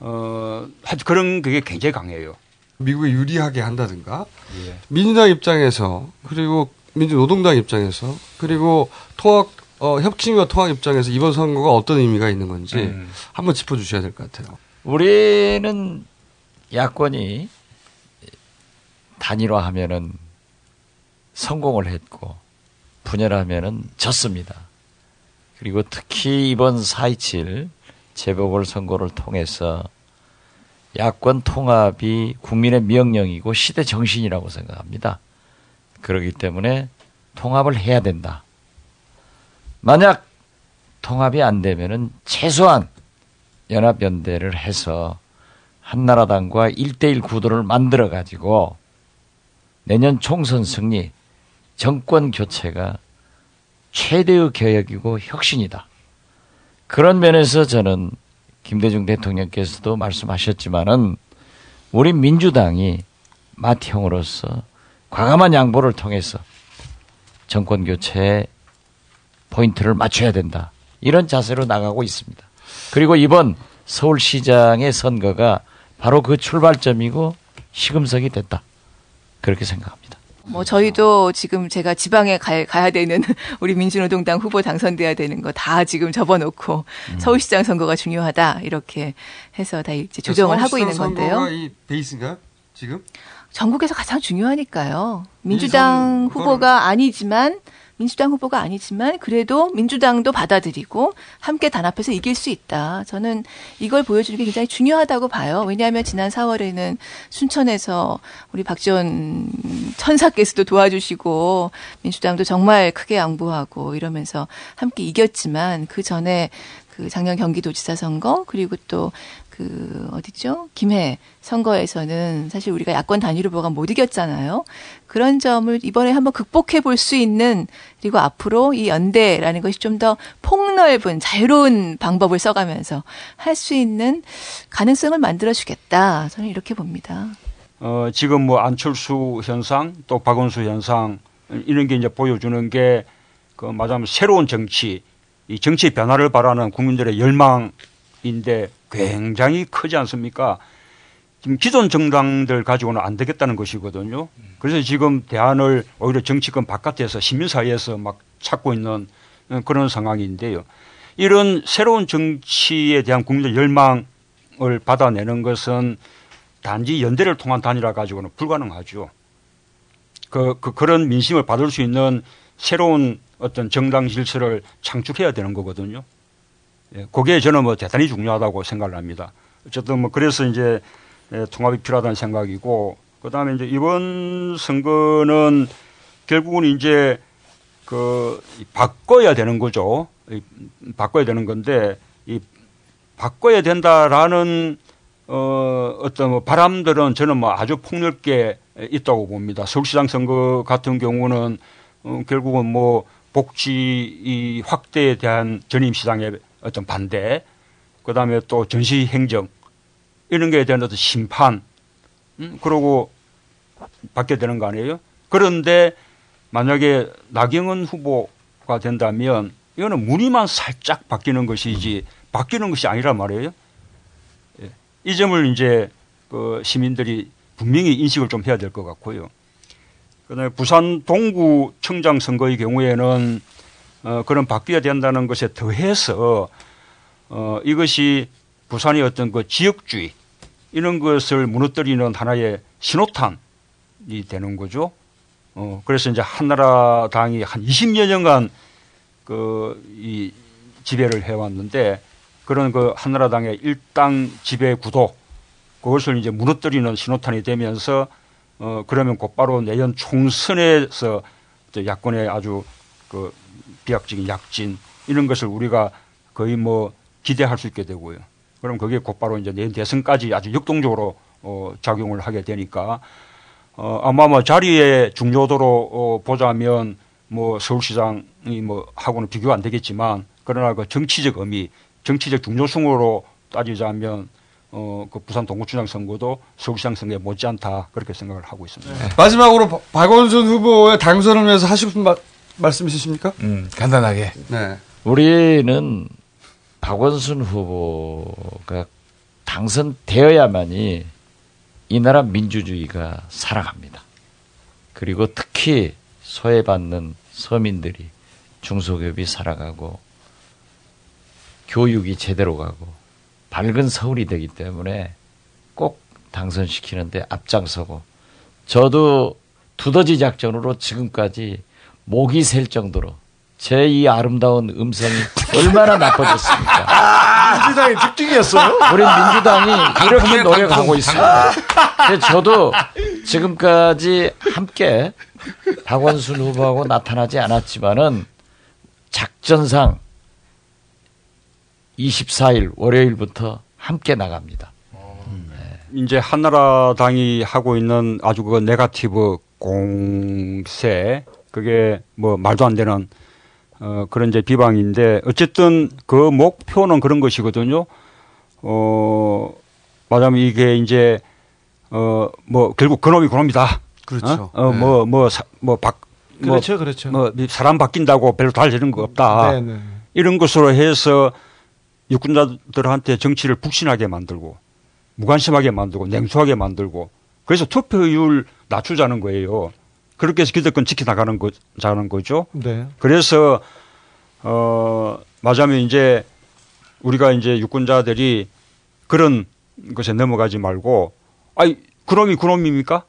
어, 하여튼 그런 그게 굉장히 강해요. 미국에 유리하게 한다든가 예. 민주당 입장에서 그리고 민주노동당 입장에서 그리고 통합 어, 혁신과 통합 입장에서 이번 선거가 어떤 의미가 있는 건지 음. 한번 짚어주셔야 될 것 같아요. 우리는 야권이 단일화하면은 성공을 했고 분열하면은 졌습니다. 그리고 특히 이번 4.27 재보궐 선거를 통해서 야권 통합이 국민의 명령이고 시대 정신이라고 생각합니다. 그렇기 때문에 통합을 해야 된다. 만약 통합이 안 되면은 최소한 연합연대를 해서 한나라당과 1대1 구도를 만들어 가지고 내년 총선 승리, 정권 교체가 최대의 개혁이고 혁신이다. 그런 면에서 저는 김대중 대통령께서도 말씀하셨지만은 우리 민주당이 마티형으로서 과감한 양보를 통해서 정권 교체에 포인트를 맞춰야 된다. 이런 자세로 나가고 있습니다. 그리고 이번 서울시장의 선거가 바로 그 출발점이고 시금석이 됐다. 그렇게 생각합니다. 뭐 저희도 지금 제가 지방에 가, 가야 되는 <laughs> 우리 민주노동당 후보 당선돼야 되는 거 다 지금 접어놓고 음. 서울시장 선거가 중요하다 이렇게 해서 다 이제 조정을 하고 있는 건데요. 선거가 이 베이스인가요? 지금? 전국에서 가장 중요하니까요. 민주당 이선- 후보가 아니지만 민주당 후보가 아니지만 그래도 민주당도 받아들이고 함께 단합해서 이길 수 있다. 저는 이걸 보여주는 게 굉장히 중요하다고 봐요. 왜냐하면 지난 4월에는 순천에서 우리 박지원 천사께서도 도와주시고 민주당도 정말 크게 양보하고 이러면서 함께 이겼지만 그 전에 그 작년 경기도지사 선거 그리고 또 그 어디죠 김해 선거에서는 사실 우리가 야권 단일 후보가 못 이겼잖아요. 그런 점을 이번에 한번 극복해 볼 수 있는 그리고 앞으로 이 연대라는 것이 좀 더 폭넓은 자유로운 방법을 써가면서 할 수 있는 가능성을 만들어 주겠다. 저는 이렇게 봅니다. 어, 지금 뭐 안철수 현상 또 박원수 현상 이런 게 이제 보여주는 게그 말하자면 새로운 정치, 이 정치 변화를 바라는 국민들의 열망인데 굉장히 크지 않습니까? 지금 기존 정당들 가지고는 안 되겠다는 것이거든요. 그래서 지금 대안을 오히려 정치권 바깥에서 시민 사회에서 막 찾고 있는 어, 그런 상황인데요. 이런 새로운 정치에 대한 국민의 열망을 받아내는 것은 단지 연대를 통한 단일화 가지고는 불가능하죠. 그, 그 그런 민심을 받을 수 있는 새로운 어떤 정당 질서를 창출해야 되는 거거든요. 예, 그게 저는 뭐 대단히 중요하다고 생각을 합니다. 어쨌든 뭐 그래서 이제 예, 통합이 필요하다는 생각이고 그다음에 이제 이번 선거는 결국은 이제 그 바꿔야 되는 거죠. 이, 바꿔야 되는 건데 이 바꿔야 된다라는 어 어떤 뭐 바람들은 저는 뭐 아주 폭넓게 있다고 봅니다. 서울시장 선거 같은 경우는 어, 결국은 뭐 복지 이 확대에 대한 전임 시장의 어떤 반대, 그 다음에 또 전시 행정 이런 거에 대한 어떤 심판, 음, 그러고 받게 되는 거 아니에요? 그런데 만약에 나경원 후보가 된다면 이거는 무늬만 살짝 바뀌는 것이지 바뀌는 것이 아니란 말이에요. 예. 이 점을 이제 그 시민들이 분명히 인식을 좀 해야 될 것 같고요. 그다음에 부산 동구 청장 선거의 경우에는 어, 그런 바뀌어야 된다는 것에 더해서 어, 이것이 부산의 어떤 그 지역주의 이런 것을 무너뜨리는 하나의 신호탄이 되는 거죠. 어, 그래서 이제 한나라당이 한 20여 년간 그, 이 지배를 해왔는데 그런 그 한나라당의 일당 지배 구도 그것을 이제 무너뜨리는 신호탄이 되면서 어, 그러면 곧바로 내년 총선에서 야권의 아주 그 비약적인 약진 이런 것을 우리가 거의 뭐 기대할 수 있게 되고요. 그럼 그게 곧바로 이제 내년 대선까지 아주 역동적으로 어, 작용을 하게 되니까 어, 아마 뭐 자리의 중요도로 어, 보자면 뭐 서울시장이 뭐 하고는 비교가 안 되겠지만 그러나 그 정치적 의미, 정치적 중요성으로 따지자면 어, 그 부산 동구청장 선거도 서울시장 선거에 못지않다 그렇게 생각을 하고 있습니다. 네. 마지막으로 박- 박원순 후보의 당선을 위해서 하시고 싶은 마- 말씀 있으십니까? 음, 간단하게. 네. 우리는 박원순 후보가 당선되어야만이 이 나라 민주주의가 살아갑니다. 그리고 특히 소외받는 서민들이 중소기업이 살아가고 교육이 제대로 가고 밝은 서울이 되기 때문에 꼭 당선시키는데 앞장서고 저도 두더지 작전으로 지금까지 목이 셀 정도로 제 이 아름다운 음성이 얼마나 나빠졌습니까? 민주당의 특징이었어요? 우리 민주당이 이렇게 노력하고 있습니다. 저도 지금까지 함께 박원순 후보하고 나타나지 않았지만은 작전상 24일 월요일부터 함께 나갑니다. 이제 한나라당이 하고 있는 아주 그 네가티브 공세 그게 뭐 말도 안 되는 어 그런 이제 비방인데 어쨌든 그 목표는 그런 것이거든요. 어 말하자면 이게 이제 어 뭐 결국 그놈이 그놈이다. 그렇죠. 어뭐뭐뭐박 그렇죠, 그렇죠. 뭐 사람 바뀐다고 별로 달리는 거 없다. 네, 네. 이런 것으로 해서 유권자들한테 정치를 북신하게 만들고 무관심하게 만들고 냉소하게 만들고 그래서 투표율 낮추자는 거예요. 그렇게 해서 기득권 지켜나가는 거 자는 거죠. 네. 그래서 어 맞아면 이제 우리가 이제 유권자들이 그런 것에 넘어가지 말고 아이 그놈이 그놈입니까?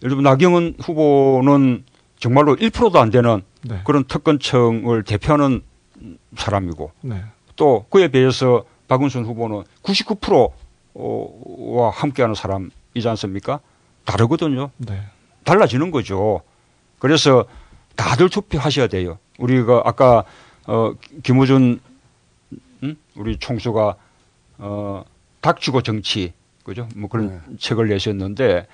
예를 들면 나경원 후보는 정말로 1%도 안 되는 네. 그런 특권층을 대표하는 사람이고 네. 또 그에 비해서 박은순 후보는 99%와 함께하는 사람이지 않습니까? 다르거든요. 네. 달라지는 거죠. 그래서 다들 투표하셔야 돼요. 우리가 아까 어 김우준 음? 우리 총수가 어 닥치고 정치 그죠? 뭐 그런 책을 내셨는데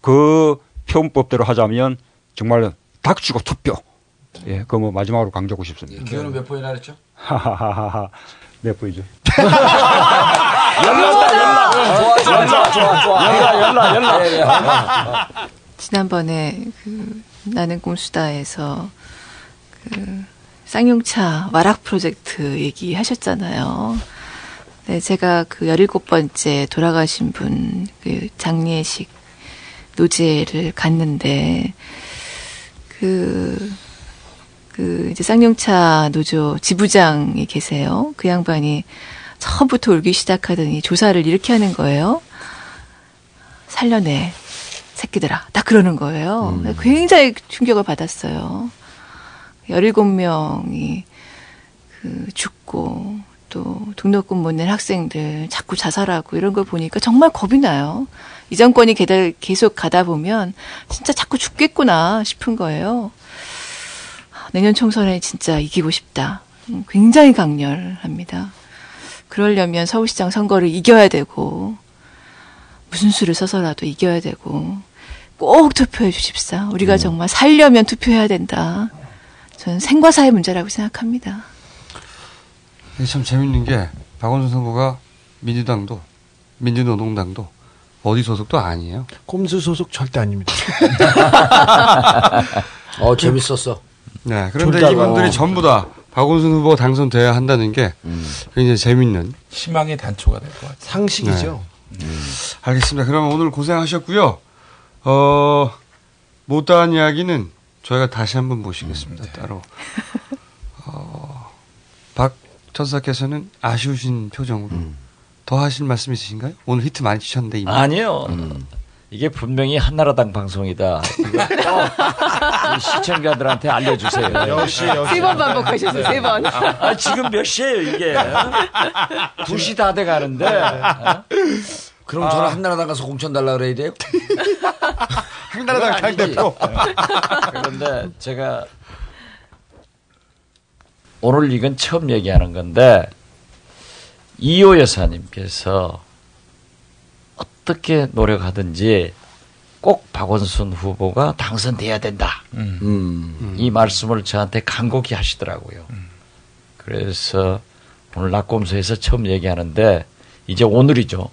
그 표현법대로 하자면 정말 닥치고 투표. 예, 그거 뭐 마지막으로 강조하고 싶습니다. 기호는 몇 번이나 했죠? 하하하하 몇 분이죠? 연락다 연락. 좋아, 좋아, 좋아, 좋아. 연락 연락 연락. 지난번에 그 나는 꼼수다에서 그 쌍용차 와락 프로젝트 얘기하셨잖아요. 네, 제가 그 17번째 돌아가신 분 그 장례식 노제를 갔는데 그그 이제 쌍용차 노조 지부장이 계세요. 그 양반이 처음부터 울기 시작하더니 조사를 이렇게 하는 거예요. 살려내 새끼들아 딱 그러는 거예요. 굉장히 충격을 받았어요. 17명이 그 죽고 또 등록금 못 낸 학생들 자꾸 자살하고 이런 걸 보니까 정말 겁이 나요. 이 정권이 계속 가다 보면 진짜 자꾸 죽겠구나 싶은 거예요. 내년 총선에 진짜 이기고 싶다. 음, 굉장히 강렬합니다. 그러려면 서울시장 선거를 이겨야 되고 무슨 수를 써서라도 이겨야 되고 꼭 투표해 주십사. 우리가 정말 살려면 투표해야 된다. 저는 생과 사의 문제라고 생각합니다. 참 재밌는 게 박원순 선거가 민주당도 민주노동당도 어디 소속도 아니에요. 꼼수 소속 절대 아닙니다. <laughs> 어, 재밌었어. 네, 그런데 졸다가. 이분들이 전부 다 박원순 후보 당선돼야 한다는 게 굉장히 재밌는 희망의 단초가 될 것 같아요. 상식이죠. 네. 알겠습니다. 그러면 오늘 고생하셨고요. 어, 못다한 이야기는 저희가 다시 한번 모시겠습니다. 따로. 어, 박 천사께서는 아쉬우신 표정으로 더 하실 말씀 있으신가요? 오늘 히트 많이 치셨는데 이미. 아니요. 이게 분명히 한나라당 방송이다. <laughs> 시청자들한테 알려주세요. 역시, 역시. 세 번 반복하셨어요, 세 번. 아, 지금 몇 시에요, 이게? 2시 다 돼 가는데. 그럼 저는 한나라당 가서 공천 달라 그래야 돼요? <laughs> 한나라당 당 대표. 그런데 제가 오늘 이건 처음 얘기하는 건데 이호 여사님께서 어떻게 노력하든지 꼭 박원순 후보가 당선돼야 된다. 음. 이 말씀을 저한테 간곡히 하시더라고요. 그래서 오늘 낙검소에서 처음 얘기하는데 이제 오늘이죠.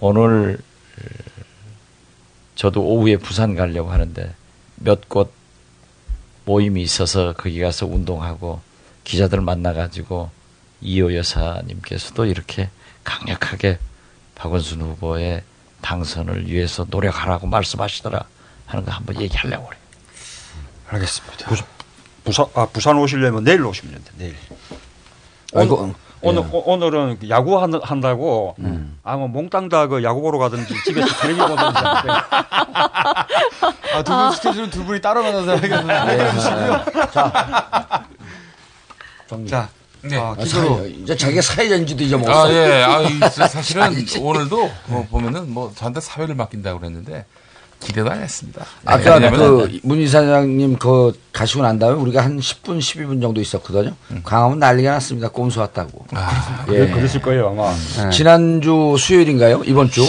오늘 어, 저도 오후에 부산 가려고 하는데 몇 곳 모임이 있어서 거기 가서 운동하고 기자들 만나가지고 이호 여사님께서도 이렇게 강력하게 박원순 후보의 당선을 위해서 노력하라고 말씀하시더라 하는 거 한번 얘기하려고 그래요. 알겠습니다. 부산, 부산, 아, 부산 오시려면 내일 오시면 된다, 내일. 아이고, 오늘, 오- 오늘은 그 야구 한, 한다고 아마 몽땅 다 그 야구 보러 가든지 집에서 텔레비 보든지 하는데 아, 두 분 스케줄은 두 분이 따로 만나서 하겠는데. 알려주시고요. 자, 네. 어, 아, 기도로. 사회, 이제 자기가 사회자인지도 잊어먹었어. 아, 예. 아, 이 사실은. <laughs> 오늘도 뭐 보면은 뭐 저한테 사회를 맡긴다고 그랬는데 기대도 안 했습니다. 네, 아까 왜냐면은 그문 이사장님 그 가시고 난 다음에 우리가 한 10분, 12분 정도 있었거든요. 광화문 난리가 났습니다. 꼼수 왔다고. 아, 예. 그랬을 거예요 아마. 네. 지난주 수요일인가요? 이번 주?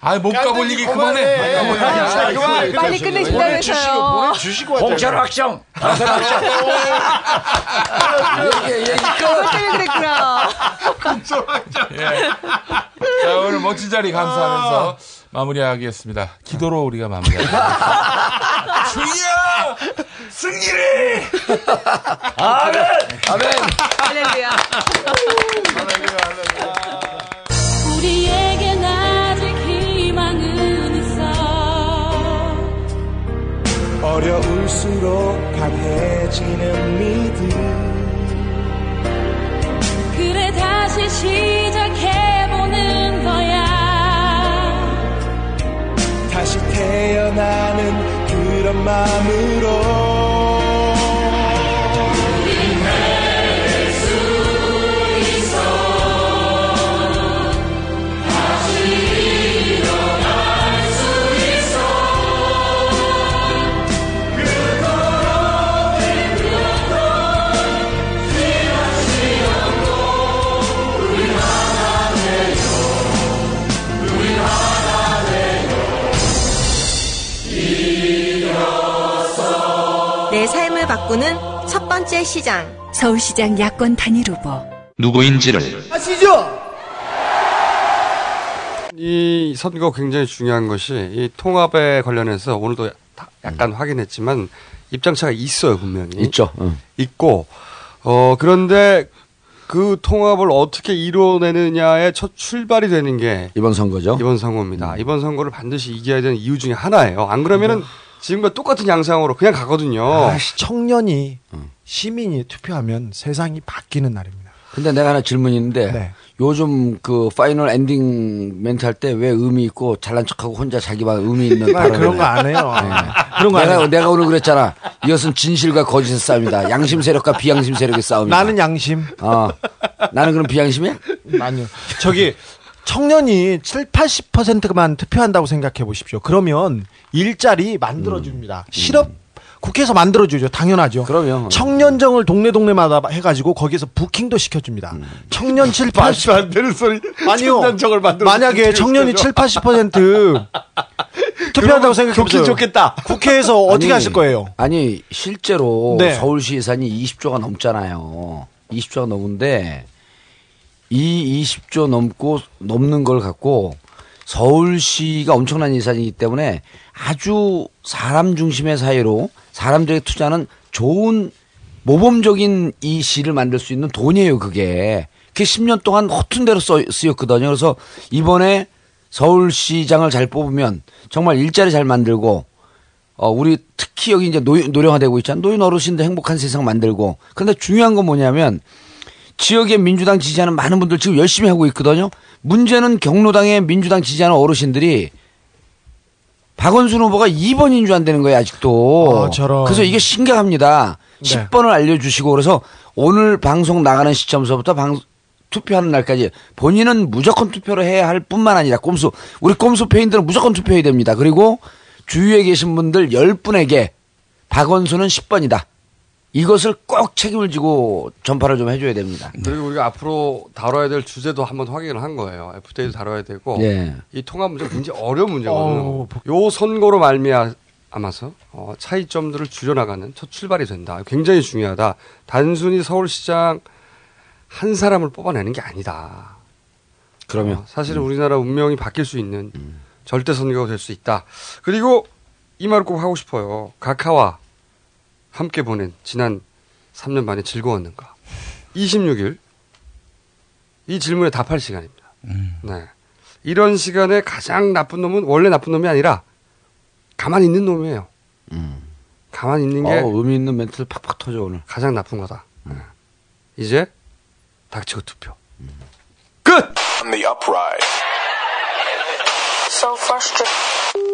아, 못 가볼 얘기 그만해. 못 가볼 얘기. 아, 그만. 빨리 끝내신다면서요. 주시고 공천 확정! 당선 확정! 얘기, 얘기 때문에 그랬구나. <laughs> 예. 자, 오늘 멋진 자리 감사하면서 마무리하겠습니다. 기도로 우리가 마무리하겠습니다. 주여! 승리를! 아멘! 아멘! 할렐루야. 우리에겐 아직 희망은 있어 어려울수록 강해지는 믿음 그래 다시 시 태어나는 그런 마음으로 번째 시장. 서울시장 야권 단일 후보 누구인지를 아시죠? 이 선거 굉장히 중요한 것이 이 통합에 관련해서 오늘도 다 약간 확인했지만 입장차가 있어요 분명히 있죠. 응. 있고 어 그런데 그 통합을 어떻게 이뤄내느냐의 첫 출발이 되는 게 이번 선거죠. 이번 선거입니다. 이번 선거를 반드시 이겨야 되는 이유 중에 하나예요. 안 그러면은 지금과 똑같은 양상으로 그냥 가거든요. 아, 청년이 시민이 투표하면 세상이 바뀌는 날입니다. 근데 내가 하나 질문이 있는데 네. 요즘 그 final ending 멘트 할 때 왜 의미 있고 잘난 척하고 혼자 자기만 의미 있는 아, 발언을 그런 거 해? 안 해요. 네. 그런 거안 내가. 내가 오늘 그랬잖아. 이것은 진실과 거짓의 싸움이다. 양심 세력과 비양심 세력의 싸움이다. 나는 양심. 어. 나는 그럼 비양심이야? 아니요. 저기 청년이 7, 80%만 투표한다고 생각해 보십시오. 그러면 일자리 만들어 줍니다. 실업 국회에서 만들어 주죠. 당연하죠. 그럼요. 청년정을 동네 동네마다 해 가지고 거기서 부킹도 시켜 줍니다. 청년 7, 80 안 되는 소리. 아니요. 청년정을 만들어 만약에 청년이 7, 시켜줘. 80% 투표한다고 생각해 좋긴 보세요. 좋겠다. 국회에서 어떻게 아니, 하실 거예요? 아니 실제로 네. 서울시 예산이 20조가 넘잖아요. 20조가 넘는데 이 20조 넘고 넘는 걸 갖고 서울시가 엄청난 예산이기 때문에 아주 사람 중심의 사회로 사람들에게 투자하는 좋은 모범적인 이 시를 만들 수 있는 돈이에요, 그게. 그게 10년 동안 허튼 대로 써- 쓰였거든요. 그래서 이번에 서울시장을 잘 뽑으면 정말 일자리 잘 만들고 어, 우리 특히 여기 이제 노인, 노령화되고 있잖아요. 노인 어르신들 행복한 세상 만들고. 그런데 중요한 건 뭐냐면 지역의 민주당 지지하는 많은 분들 지금 열심히 하고 있거든요. 문제는 경로당의 민주당 지지하는 어르신들이 박원순 후보가 2번인 줄 안 되는 거예요, 아직도. 아, 저런. 그래서 이게 심각합니다. 네. 10번을 알려주시고 그래서 오늘 방송 나가는 시점서부터 방, 투표하는 날까지 본인은 무조건 투표를 해야 할 뿐만 아니라 꼼수, 우리 꼼수 페인들은 무조건 투표해야 됩니다. 그리고 주위에 계신 분들 10분에게 박원순은 10번이다. 이것을 꼭 책임을 지고 전파를 좀 해줘야 됩니다. 그리고 우리가 앞으로 다뤄야 될 주제도 한번 확인을 한 거예요. FTA도 다뤄야 되고 예. 이 통합 문제 가 굉장히 어려운 문제거든요. 요 선거로 말미암아서 어, 차이점들을 줄여나가는 첫 출발이 된다. 굉장히 중요하다. 단순히 서울시장 한 사람을 뽑아내는 게 아니다. 그러면 어, 사실은 우리나라 운명이 바뀔 수 있는 절대 선거가 될 수 있다. 그리고 이 말을 꼭 하고 싶어요. 각하와 함께 보낸 지난 3년 반의 즐거웠는가. 26일 이 질문에 답할 시간입니다. 네. 이런 시간에 가장 나쁜 놈은 원래 나쁜 놈이 아니라 가만히 있는 놈이에요. 가만히 있는 게 어, 의미 있는 멘트를 팍팍 터져 오늘. 가장 나쁜 거다. 네. 이제 닥치고 투표. On